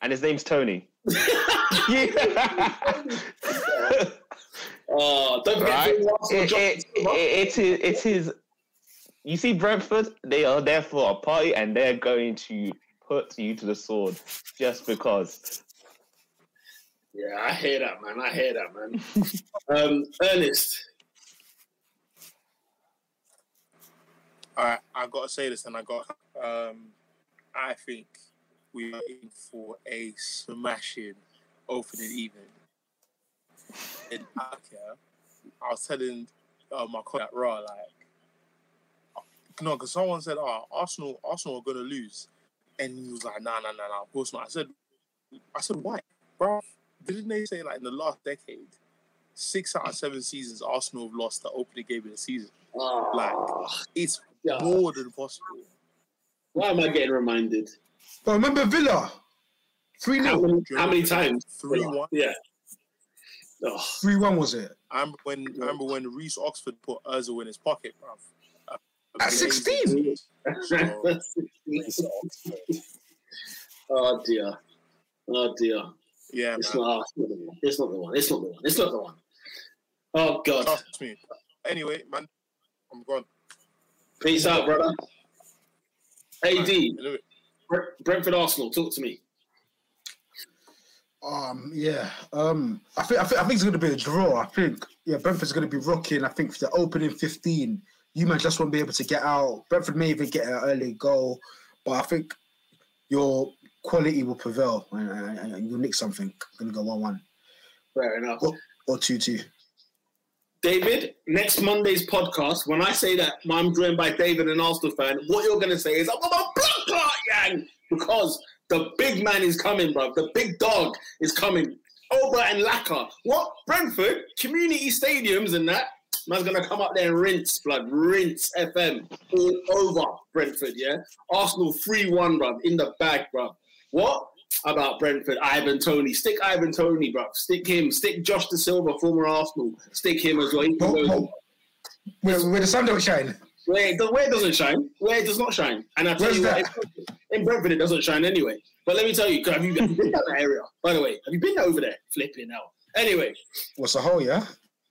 and his name's Toney. yeah. oh, don't forget right? to Arsenal It, John- it, it, it is. It is. You see, Brentford. They are there for a party, and they're going to put you to the sword just because. Yeah, I hear that, man. I hear that, man. um, Ernest, All right, I gotta say this, and I got. Um, I think we are in for a smashing opening evening. And I, I was telling uh, my colleague at Raw like, no, because someone said, "Oh, Arsenal, Arsenal are gonna lose," and he was like, "Nah, nah, nah, nah, of course not." I said, "I said why, bro? Didn't they say like in the last decade, six out of seven seasons Arsenal have lost the opening game of the season? Like, it's yeah. more than possible." why am I getting reminded? But remember Villa, three How 0 many, how many times? Three one. Yeah. Oh, three one was it? I remember when I remember when Reece Oxford put Özil in his pocket, bruv. At 16? So, oh dear. Oh dear. yeah, It's man. not, it's not the one. It's not the one. It's not the one. It's not the one. Oh God. Trust me. Anyway, man, I'm gone. Peace out, brother. AD, Brentford Arsenal, talk to me. Um, yeah. Um, I think I think I think it's going to be a draw. I think yeah, Brentford's going to be rocking. I think for the opening fifteen, you might just won't be able to get out. Brentford may even get an early goal, but I think your quality will prevail and, and, and you'll nick something. Going to go one one Fair enough. Oh. or two two. David, next Monday's podcast, when I say that I'm joined by David, an Arsenal fan, what you're going to say is, I'm a blood clot, yang, because the big man is coming, bro. The big dog is coming. Oba and Laka. What? Brentford, community stadiums and that. Man's going to come up there and rinse, blood. Rinse FM all over Brentford, yeah? Arsenal 3 1, bro. In the bag, bro. What? About Brentford, Ivan Toney. Stick Ivan Toney, bro. Stick him. Stick Josh Dasilva, former Arsenal. Stick him as well. He But, go- where, where the sun don't shine. Where it, where it doesn't shine, where it does not shine. And I tell Where's you what, in Brentford it doesn't shine anyway. But let me tell you, have you, have you been down that area? By the way, have you been over there? Flipping out. Anyway, What's the hole? Yeah.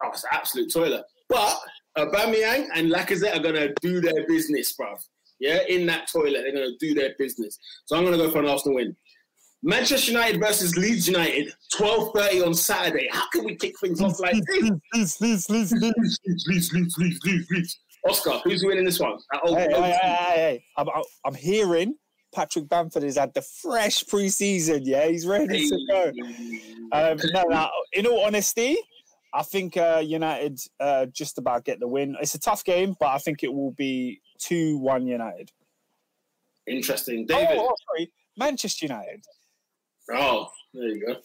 oh, it's an absolute toilet. But Aubameyang and Lacazette are gonna do their business, bruv. Yeah, in that toilet, they're gonna do their business. So I'm gonna go for an Arsenal win. Manchester United versus Leeds United, 12:30 on Saturday. How can we kick things off like this? Please, please, please, please. Leeds, Leeds, Leeds, Leeds, Leeds, Leeds. Oscar, who's winning this one? At Old- Hey, Old- hey, hey, hey, hey. I'm, I'm hearing Patrick Bamford has had the fresh pre-season. Yeah, he's ready to go. Um, no, no, in all honesty, I think uh, United uh, just about get the win. It's a tough game, but I think it will be 2 1 United. Interesting. David. Oh, oh, sorry. Manchester United. Oh, there you go.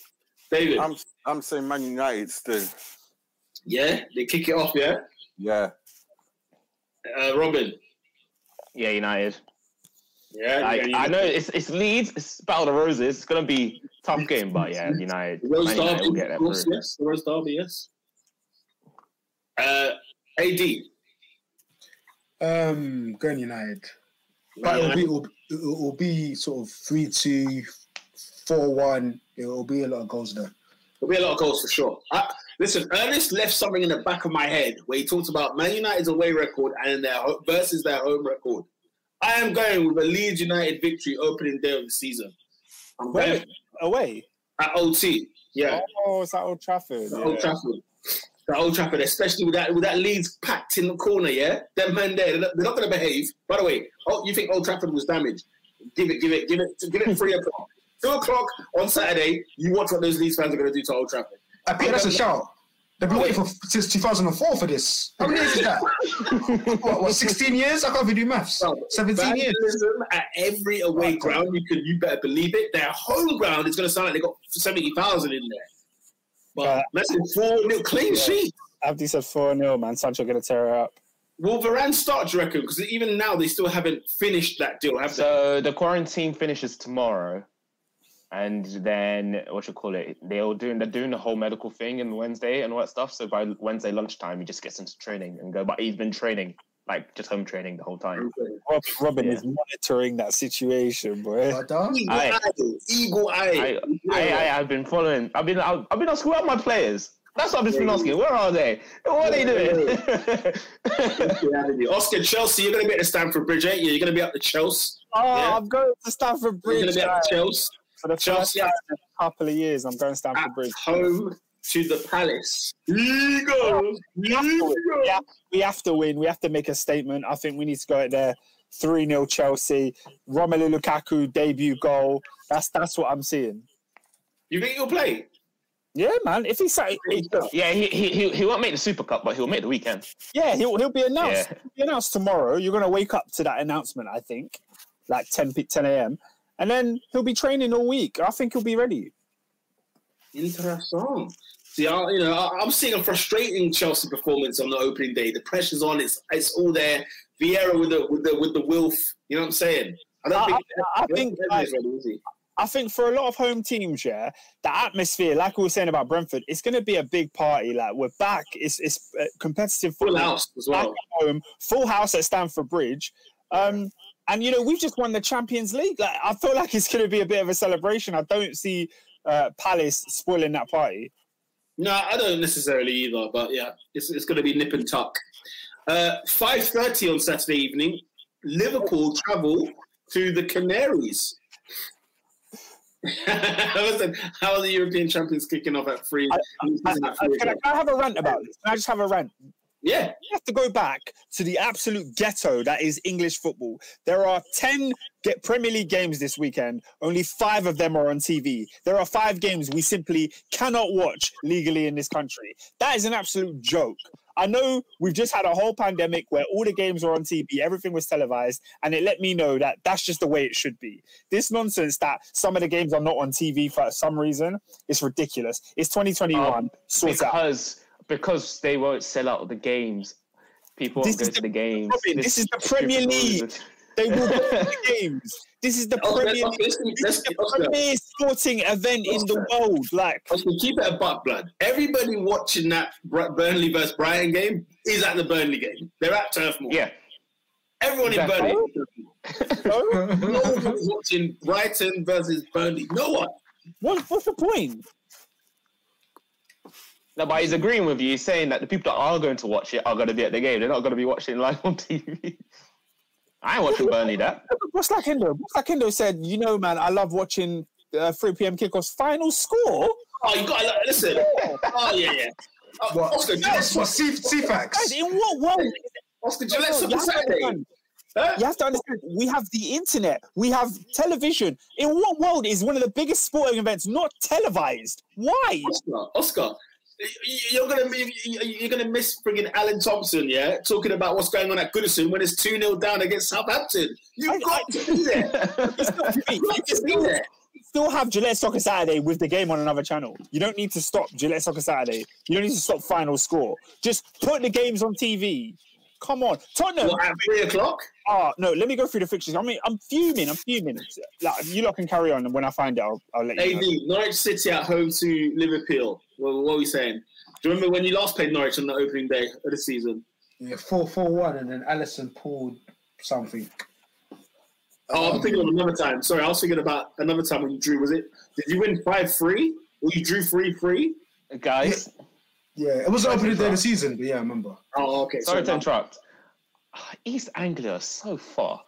David. I'm I'm saying Man United still. yeah, they kick it off, yeah? Yeah. Uh, Robin. Yeah, United. Yeah, Like, yeah, I know it's it's Leeds, it's Battle of the Roses. It's gonna be a tough game, but yeah, United. Rose United Derby, will get that of course, through. yes. The Rose Derby, yes. Uh, AD. Um, going United. But it'll be it'll, it'll be sort of three two, four one. It'll be a lot of goals there. There'll be a lot of goals for sure. I, listen, Ernest left something in the back of my head where he talks about Man United's away record and their ho- versus their home record. I am going with a Leeds United victory opening day of the season. I'm going away. at OT. Yeah, Oh, it's at Old Trafford. Yeah. Old Trafford. the Old Trafford, especially with that with that Leeds packed in the corner. Yeah, them men there, they're not, they're not going to behave. By the way, oh, you think Old Trafford was damaged? Give it, give it, give it, give it three o'clock. Two o'clock on Saturday. You watch what those Leeds fans are going to do to Old Trafford. I think that's a shout. They've been waiting for since 2004 for this. How many years is that? what, what, 16 years? I can't even do maths. 17 years. At every away ground. You can, you better believe it. Their home ground is going to sound like they got seventy thousand in there. But Uh, that's a four nil clean Yeah. sheet. Abdi said 4 0, man. Sancho going to tear it up. Will Varane start? Do you reckon? Because even now they still haven't finished that deal, have they? So the quarantine finishes tomorrow, and then what you call it? They're doing they're doing the whole medical thing on Wednesday and all that stuff. So by Wednesday lunchtime, he just gets into training and go. But he's been training like just home training the whole time. Rob, Robin Yeah. is monitoring that situation, bro Eagle I- eye, eagle eye. I, I, I I've been following. I've been I've, I've been asking where are my players. That's what I've just been asking. Where are they? What are they doing? Oscar Chelsea, you're going to be at the Stamford Bridge, ain't you? You're going to be up the Chelsea. Oh, Yeah. I'm going to Stamford You're going Bridge to be uh, at the Chelsea. For the first Chelsea time in a couple of years. I'm going Stamford Bridge. home to the Palace. Eagles. We have, we have to win. We have to make a statement. I think we need to go out there 3 0 Chelsea. Romelu Lukaku debut goal. That's that's what I'm seeing. You think you'll play? Yeah, man. If he's he, yeah, he, he he won't make the Super Cup, but he'll make the weekend. yeah, he'll he'll be announced. Yeah. He'll be announced tomorrow. You're gonna wake up to that announcement, I think, like 10 p- 10 a.m. And then he'll be training all week. I think he'll be ready. Interesting. See, I, you know, I, I'm seeing a frustrating Chelsea performance on the opening day. The pressure's on. It's it's all there. Vieira with the with the with the Wilf. You know what I'm saying? I don't I- think. I- I think, like- ready? I think for a lot of home teams, yeah, the atmosphere, like we were saying about Brentford, it's going to be a big party. Like we're back. It's it's uh, competitive full football. house as well. at home, full house at Stamford Bridge. Um, and you know we've just won the Champions League. Like I feel like it's going to be a bit of a celebration. I don't see uh, Palace spoiling that party. No, I don't necessarily either. But yeah, it's it's going to be nip and tuck. Uh, Five thirty on Saturday evening. Liverpool travel to the Canaries. How are the European champions kicking off at three? I, I, can, I, can I have a rant about this? Can I just have a rant? Yeah, We have to go back to the absolute ghetto that is English football. There are 10 get Premier League games this weekend. Only five of them are on TV. There are five games we simply cannot watch legally in this country. That is an absolute joke. I know we've just had a whole pandemic where all the games were on TV, everything was televised, and it let me know that that's just the way it should be. This nonsense that some of the games are not on TV for some reason is ridiculous. It's 2021. Um, sort it out. because because they won't sell out the games. People This won't go is to the- the games. Robin, this is the Premier League. They will go to the games. This is the Oh, Premier let's, League. let's, This let's, is the Oscar, premier sporting event in the world. Like, Oscar, keep it a butt blood. Everybody watching that Burnley versus Brighton game is at the Burnley game. They're at Turf Moor. Yeah, Everyone Exactly. in Burnley. No one was watching Brighton versus Burnley. No one. what, what's the point? No, but he's agreeing with you. He's saying that the people that are going to watch it are going to be at the game. They're not going to be watching live on TV. I ain't watching Burnley that. What's like Indo? What's like Indo said, you know, man, I love watching uh, 3 p.m. kickoffs. Final score? Oh, you got to listen. Oh, yeah, yeah. Oh, What? Oscar, That's Gillette, what C- Guys, CFAX. in what world? Oscar Gillette You on have, Saturday. Huh? you have to understand, we have the internet, we have television. In what world is one of the biggest sporting events not televised? Why? Oscar, Oscar, y- you're gonna be- you're gonna miss friggin' Alan Thompson, yeah, talking about what's going on at Goodison when it's two 0 down against Southampton. You've I- got to be there. It's not for me. You've got to be there. still have Gillette Soccer Saturday with the game on another channel. You don't need to stop Gillette Soccer Saturday. You don't need to stop final score. Just put the games on TV. Come on. Tottenham. What, at three o'clock? Oh, no, let me go through the fixtures. I mean, I'm fuming. I'm fuming. Like, you lot can carry on, and when I find it, I'll, I'll let you AD, know. Norwich City at home to Liverpool. Well, what are we saying? Do you remember when you last played Norwich on the opening day of the season? Yeah, 4 4 1, and then Alisson pulled something. Oh, I'm thinking of another time. Sorry, I was thinking about another time when you drew. Was it? Did you win five three? Or you drew three three? Guys, Yeah, it was the opening day of the season, but yeah, I remember. Oh, okay. sorry to so- interrupt. Ah, East Anglia is so far.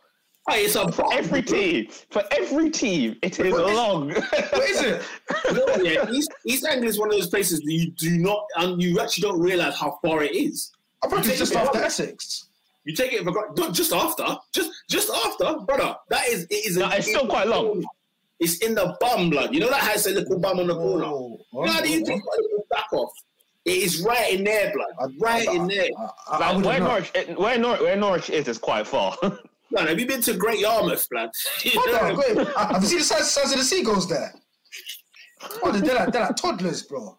Hey, it's a For bomb. every team, for every team, it is long. What is it? You know what, yeah, East, East Anglia is one of those places that you do not, and you actually don't realize how far it is. I thought it's just after Essex. You take it for granted. Just after, just just after, brother. That is it is. No, it's still quite long. It's in the bum, blood. You know that has a little bum on the corner. Oh, You know how you oh. take a back off. It is right in there, blood. Right in there. I, I, I Like, wouldn't where know. Norwich, eh, where Norwich, where Norwich is, is quite far. Man, have you been to Great Yarmouth, blood? Hold on, wait. I- Have you seen the size, size of the seagulls there? Oh, they're like, they're like toddlers, bro.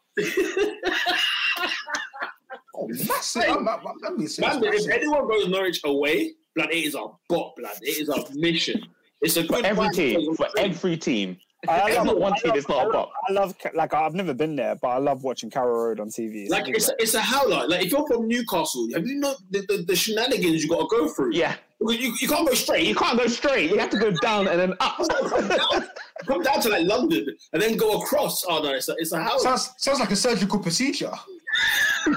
oh, massive. I'm, I'm, I'm being serious. Man, if anyone goes Norwich away, blood, it is a bot, blood. It is a mission. It's a for every team, for every team. I love- not one I team love- that's not I a love- bop. I love like I've never been there, but I love watching Carrow Road on TV. Like it's a, it's a howler. Like if you're from Newcastle, have you know the, the, the shenanigans you got to go through? Yeah, Because you, you can't go straight. you can't go straight. You have to go down and then up. come down, come down to like London and then go across. Oh no, it's a, it's a howler. Sounds, sounds like a surgical procedure.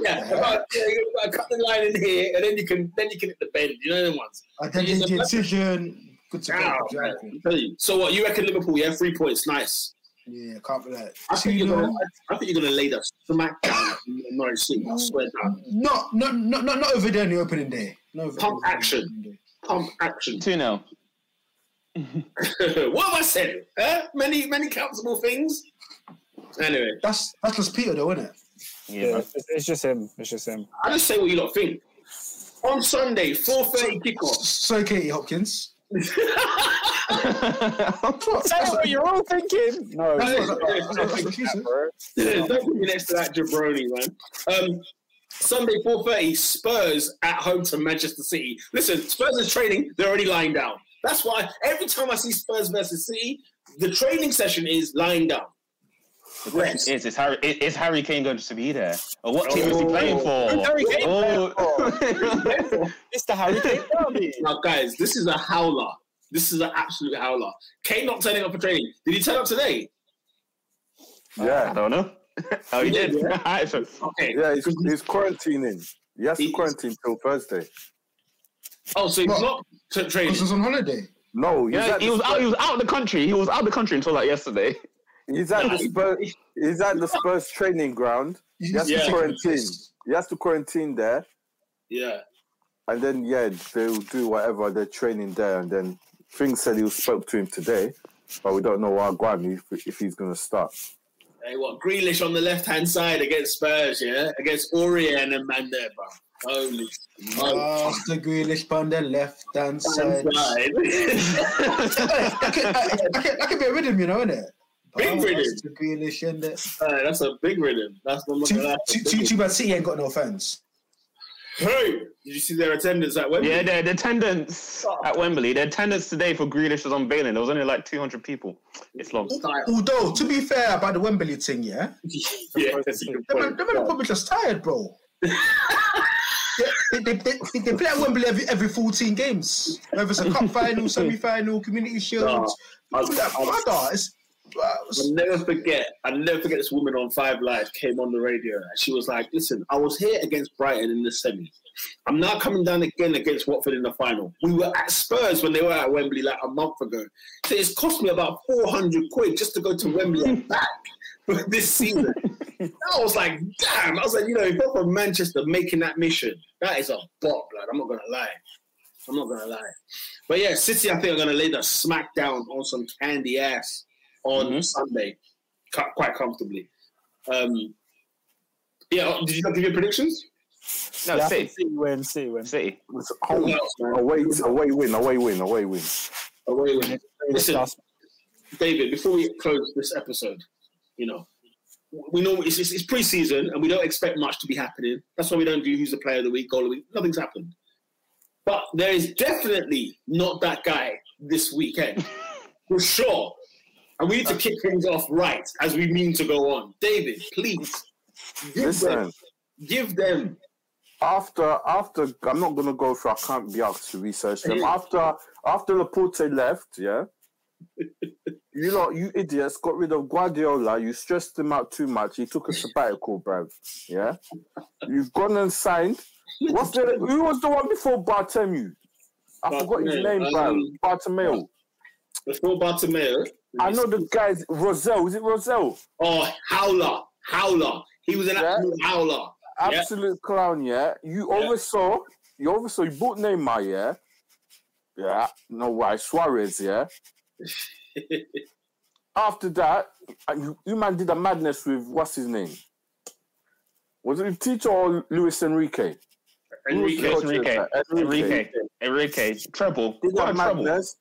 yeah, about, yeah, you got to cut the line in here, and then you can then you can hit the bend. You know the ones. Identity incision. Good to go. Ow, Good to man, go. I'm telling you. So what? You reckon Liverpool? Yeah, three points. Nice. Yeah, can't be like. I think you're gonna. nil. I think you're gonna lay that smack down in Norwich City. I swear down. Not, not, not, not, not over there in the opening day. No Pump over there in the action. Pump action. 2 0. what have I said? Huh? Many many countable things. Anyway, That's that's just Peter though, isn't it? yeah, Yeah. it's, it's just him. It's just him. I just say what you lot think. On Sunday, four thirty kickoff. So Katie Hopkins. Say what you're all thinking. No, That's it's what- not- that's it's not what- like that, bro. Don't put me next to that jabroni, man. Um, Sunday, 4.30, Spurs at home to Manchester City. Listen, Spurs is training, they're already lying down. That's why every time I see Spurs versus City, the training session is lying down. Rest. Is, is, Harry, is, is Harry Kane going to be there? Or what team is he playing oh. for? Who's Harry Kane Oh. It's the Harry Kane derby. Now, guys, this is a howler. This is an absolute howler. Kane not turning up for training. Did he turn up today? Yeah, I don't know. Oh, he did. Alright, so- Okay. yeah, he's, he's quarantining. He has to quarantine till Thursday. Oh, so he's What? not t- training. he was on holiday. No, he's, Yeah, at he the was out. He was out of the country. He was out of the country until like yesterday. He's at the he- Spurs. He's at the Spurs training ground. He has Yeah. to quarantine. He has to quarantine there, Yeah. and then yeah, they'll do whatever they're training there. And then things said he spoke to him today, but we don't know what Guan if, if he's going to start. Hey, what? Grealish on the left hand side against Spurs, yeah? Against Orient and man there, bro. Holy. Oh, Master Grealish on the left hand side. I could, I, I, could, I could be a rhythm, you know, innit? Big rhythm. Master Grealish in there. Hey, that's a big rhythm. That's the Too, that's too, too, too bad City ain't got no fans. Hey, did you see their attendance at Wembley? Yeah, the, the attendance at Wembley. The attendance today for Grealish was unveiling. There was only like 200 people. It's long. Although, to be fair about the Wembley thing, yeah, yeah, that's a good them, point. them are probably just tired, bro. they, they, they, they, they play at Wembley every, every 14 games. Whether it's a cup final, semi final, community shield. No, I was- I was- it's, I'll never forget. I'll never forget this woman on Five Live came on the radio and she was like, "Listen, I was here against Brighton in the semi. I'm now coming down again against Watford in the final. We were at Spurs when they were at Wembley like a month ago. So it's cost me about 400 quid just to go to Wembley and back for this season. I was like, damn. I was like, you know, if you're from Manchester making that mission, that is a bot, blood. I'm not gonna lie. I'm not gonna lie. But yeah, City, I think are gonna lay the smack down on some candy ass on Mhm. Sunday, cu- quite comfortably. Um, yeah, did you not give your predictions? No, Yeah, I City. think City win. City win. City. It's home, Who else, man? away, away win, away win, away win. Away with- Listen, Last- David, before we close this episode, you know, we know it's, it's, it's pre-season and we don't expect much to be happening. That's why we don't do who's the player of the week, goal of the week. Nothing's happened. But there is definitely not that guy this weekend, for sure. And we need to kick things off right as we mean to go on. David, please give them, Listen, give them. after after I'm not gonna go through. I can't be asked to research them. After after Laporta left, yeah. You lot, you idiots, got rid of Guardiola. You stressed him out too much. He took a sabbatical, bruv. Yeah, you've gone and signed. What's the? Who was the one before Bartomeu? I forgot his name, bro. um, Bartomeu. Before Bartomeu. I know the guys. Rosell, is it Rosell? Oh, Howler. Howler. He was an Yeah. absolute howler. Yeah. Absolute clown, yeah. You Yeah. oversaw, you oversaw, you bought Neymar, yeah. Yeah, no why Suarez, yeah. After that, uh, you, you man did a madness with what's his name? Was it Tito or Luis Enrique? Enrique. Who was the Enrique. coach at that? Enrique. Enrique. Treble. Did What a a madness.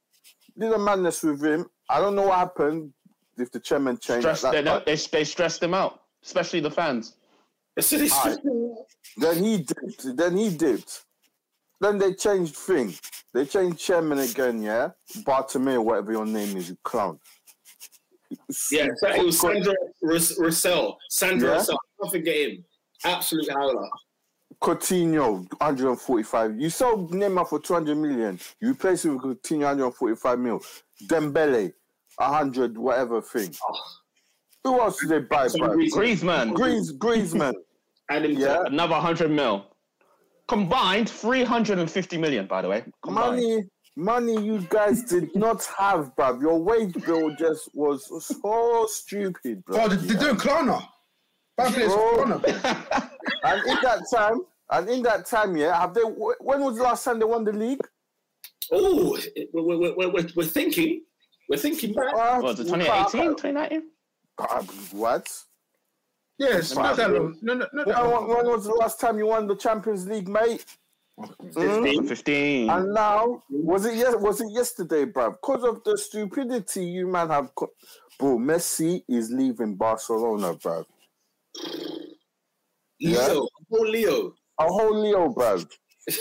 Did a madness with him. I don't know what happened if the chairman changed. Stressed, that, they, but they, they stressed him out, especially the fans. So this- Aye. then he dipped. Then he dipped. Then they changed thing. They changed chairman again, yeah? Bartomeu, whatever your name is, you clown. Yeah, it was Sandro Rus- Russell. Sandro Yeah. Russell. Don't forget him. Absolute howler. Coutinho, 145. You sold Neymar for 200 million. You replace him with Coutinho, 145 mil. Dembele, 100, whatever thing. Who else did they buy, bro? Griezmann. Greens, Griezmann. Adam Yeah. Another 100 mil. Combined 350 million, by the way. Combined. Money, money you guys did not have, bruv. Your wage bill just was so stupid, bro. Oh, they- they're doing Klarna. Bad players Bro. And in that time, and in that time, yeah, have they? When was the last time they won the league? Oh, we're, we're, we're, we're, we're thinking. We're thinking back. Uh, What was it, 2018? 2019? Uh, What? Yeah, it's not that long. No, no, no. When, when was the last time you won the Champions League, mate? Mm? 15. And now, was it yes? Was it yesterday, bruv? Because of the stupidity you man have, co- bro. Messi is leaving Barcelona, bruv. Yeah. Leo. Oh, Leo. A whole Leo, bruv.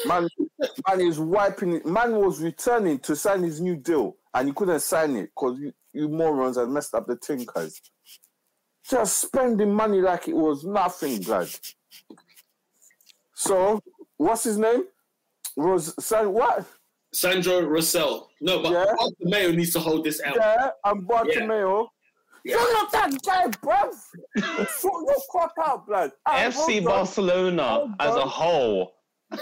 Man, man is wiping it. Man was returning to sign his new deal, and he couldn't sign it because you, you morons had messed up the tinkers. Just spending money like it was nothing, blood. So, what's his name? Rose, San, what? Sandro Russell. No, but Yeah. Bartomeu needs to hold this out. Yeah, and Bartomeu. You're not that guy, bruv. Sort your crap out, blood. FC. Barcelona as a whole.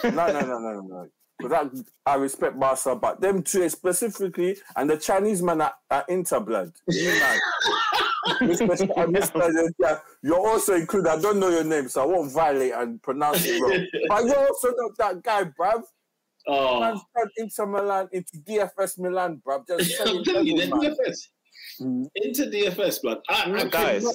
no, no, no, no, no. Because I, I respect Barca, but them two specifically, and the Chinese man are, are Inter blood. You man. Respect- I respect them. Yeah, You're also included. I don't know your name, so I won't violate and pronounce it wrong. but you're also not that guy, bruv. Oh, Man turned Inter Milan into DFS Milan, bruv. Just I'm telling you, devil, they're man. DFS. Mm. Into DFS, blood. I, I Guys, cannot,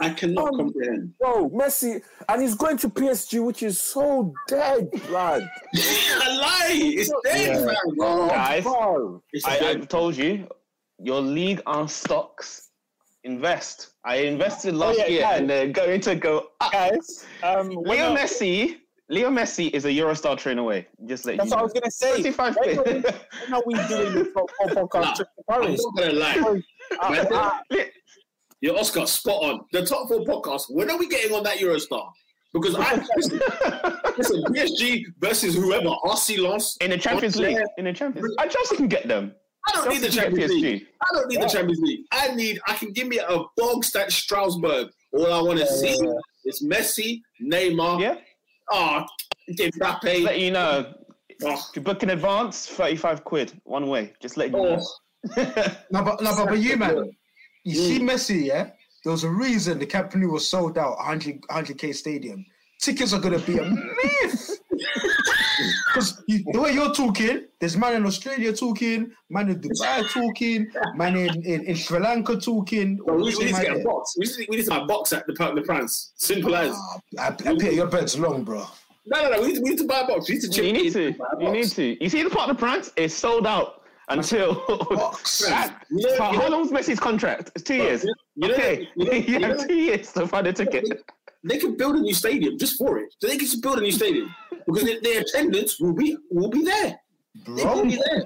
I cannot Um, comprehend. Bro, Messi, and he's going to PSG, which is so dead, blood. I lie. It's dead, Yeah. man. Oh, Guys, bro. I, dead. I've told you, your league on stocks. Invest. I invested last yeah, year guys. and they're going to go up. Guys, um, Leo I- Messi, Leo Messi is a Eurostar train away. Just let that's you what I was gonna say. 25 When are we, quid. when are we doing the top podcast Nah, I'm not gonna lie. Uh, Oscar, spot on. The top four podcast. When are we getting on that Eurostar? Because I listen, listen, PSG versus whoever, RC Lens. in the Champions League. In the Champions League. I Chelsea can get them. I don't need the Champions League. I don't need the Champions League. I need. I can give me a bog stat Strasbourg. All I want to see yeah. is Messi, Neymar. Yeah. Oh, Mbappe. Let you know. Oh, To book in advance, 35 quid one way. Just let you oh. know. Oh. No, but, no, but, but you, man, you see Messi, yeah? There was a reason the Camp Nou was sold out 100, 100k stadium. Tickets are going to be a myth. Because the way you're talking, there's man in Australia talking, man in Dubai talking, man in, in, in Sri Lanka talking. We, we need to get a man box. We need to, we need to buy a box at the Parc de France. Simple as. Ah, I, I pay your bed's long, bro. No, no, no. We need to, we need to buy a box. We need to chip You need in to. buy a You box. need to. You see the partner France is sold out until. Box. That- You know- how, you how know- long's Messi's contract? It's two years. You know, okay, you know, you you know, have two years to find a ticket. they can build a new stadium just for it. So they can just build a new stadium because their, their attendance will be will be there. They will be there.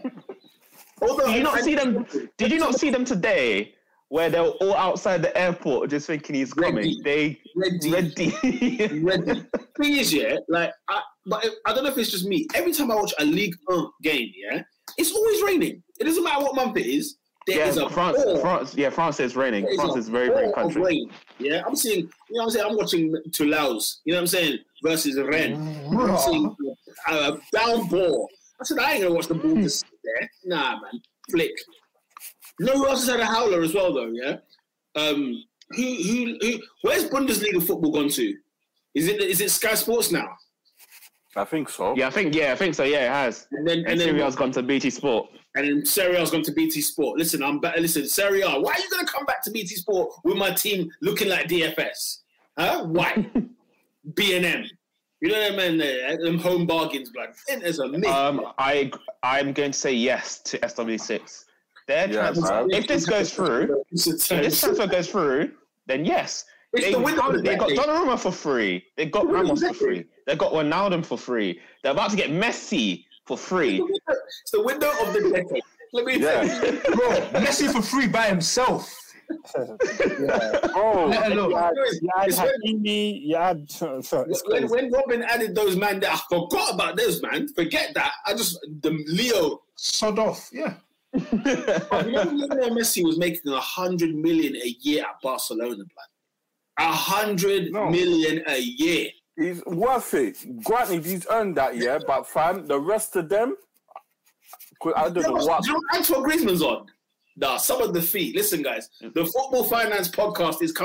Although Did you not see them? Did you not see them today? Where they were all outside the airport, just thinking he's coming. Ready. They Ready. ready. ready. Thing is, yeah, like, I, but I don't know if it's just me. Every time I watch a League One game, yeah, it's always raining. It doesn't matter what month it is. There is yeah, a France. ball. France. Yeah, France is raining. There is France a is a very, ball very of country. rain. Yeah, I'm seeing. You know, what I'm saying I'm watching Toulouse. You know what I'm saying versus Rennes. I'm seeing a downpour, I said, I ain't gonna watch the ball just sit there. Nah, man. Flick. You know who else has had a howler as well, though? Yeah. Um. Who? Who? Who? Where's Bundesliga football gone to? Is it? Is it Sky Sports now? I think so. Yeah, I think yeah, I think so. Yeah, it has. And then, And, and then, Serie A's gone to BT Sport. and then Serie A's gone to BT Sport. Listen, I'm better. Listen, Serie A. Why are you gonna come back to BT Sport with my team looking like DFS? Huh? Why? B and M. You know them men there, them home bargains, blood. There's a myth. Um, I I'm going to say yes to SW6. Their Yeah, transfer, if this goes through, if this transfer goes through, then yes. It's They, the window they got decade. Donnarumma for free. They got The Ramos for free. They got Ronaldo for free. They're about to get Messi for free. It's the window of the decade. Let me Yeah. tell you. Bro, Messi for free by himself. Bro, Let alone- You had, you had when- Hakimi, you had. When, when Robin added those man, that I forgot about those man. Forget that. I just the Leo. Sod off. Yeah. You know, Lionel Messi was making a hundred million a year at Barcelona, blood. A hundred No. million a year. he's worth it. Granted, he's earned that, yeah, but fam, the rest of them, I don't know what. Do you know what Antoine Griezmann's on? Nah, some of the feet. Listen, guys, the Football Finance podcast is coming.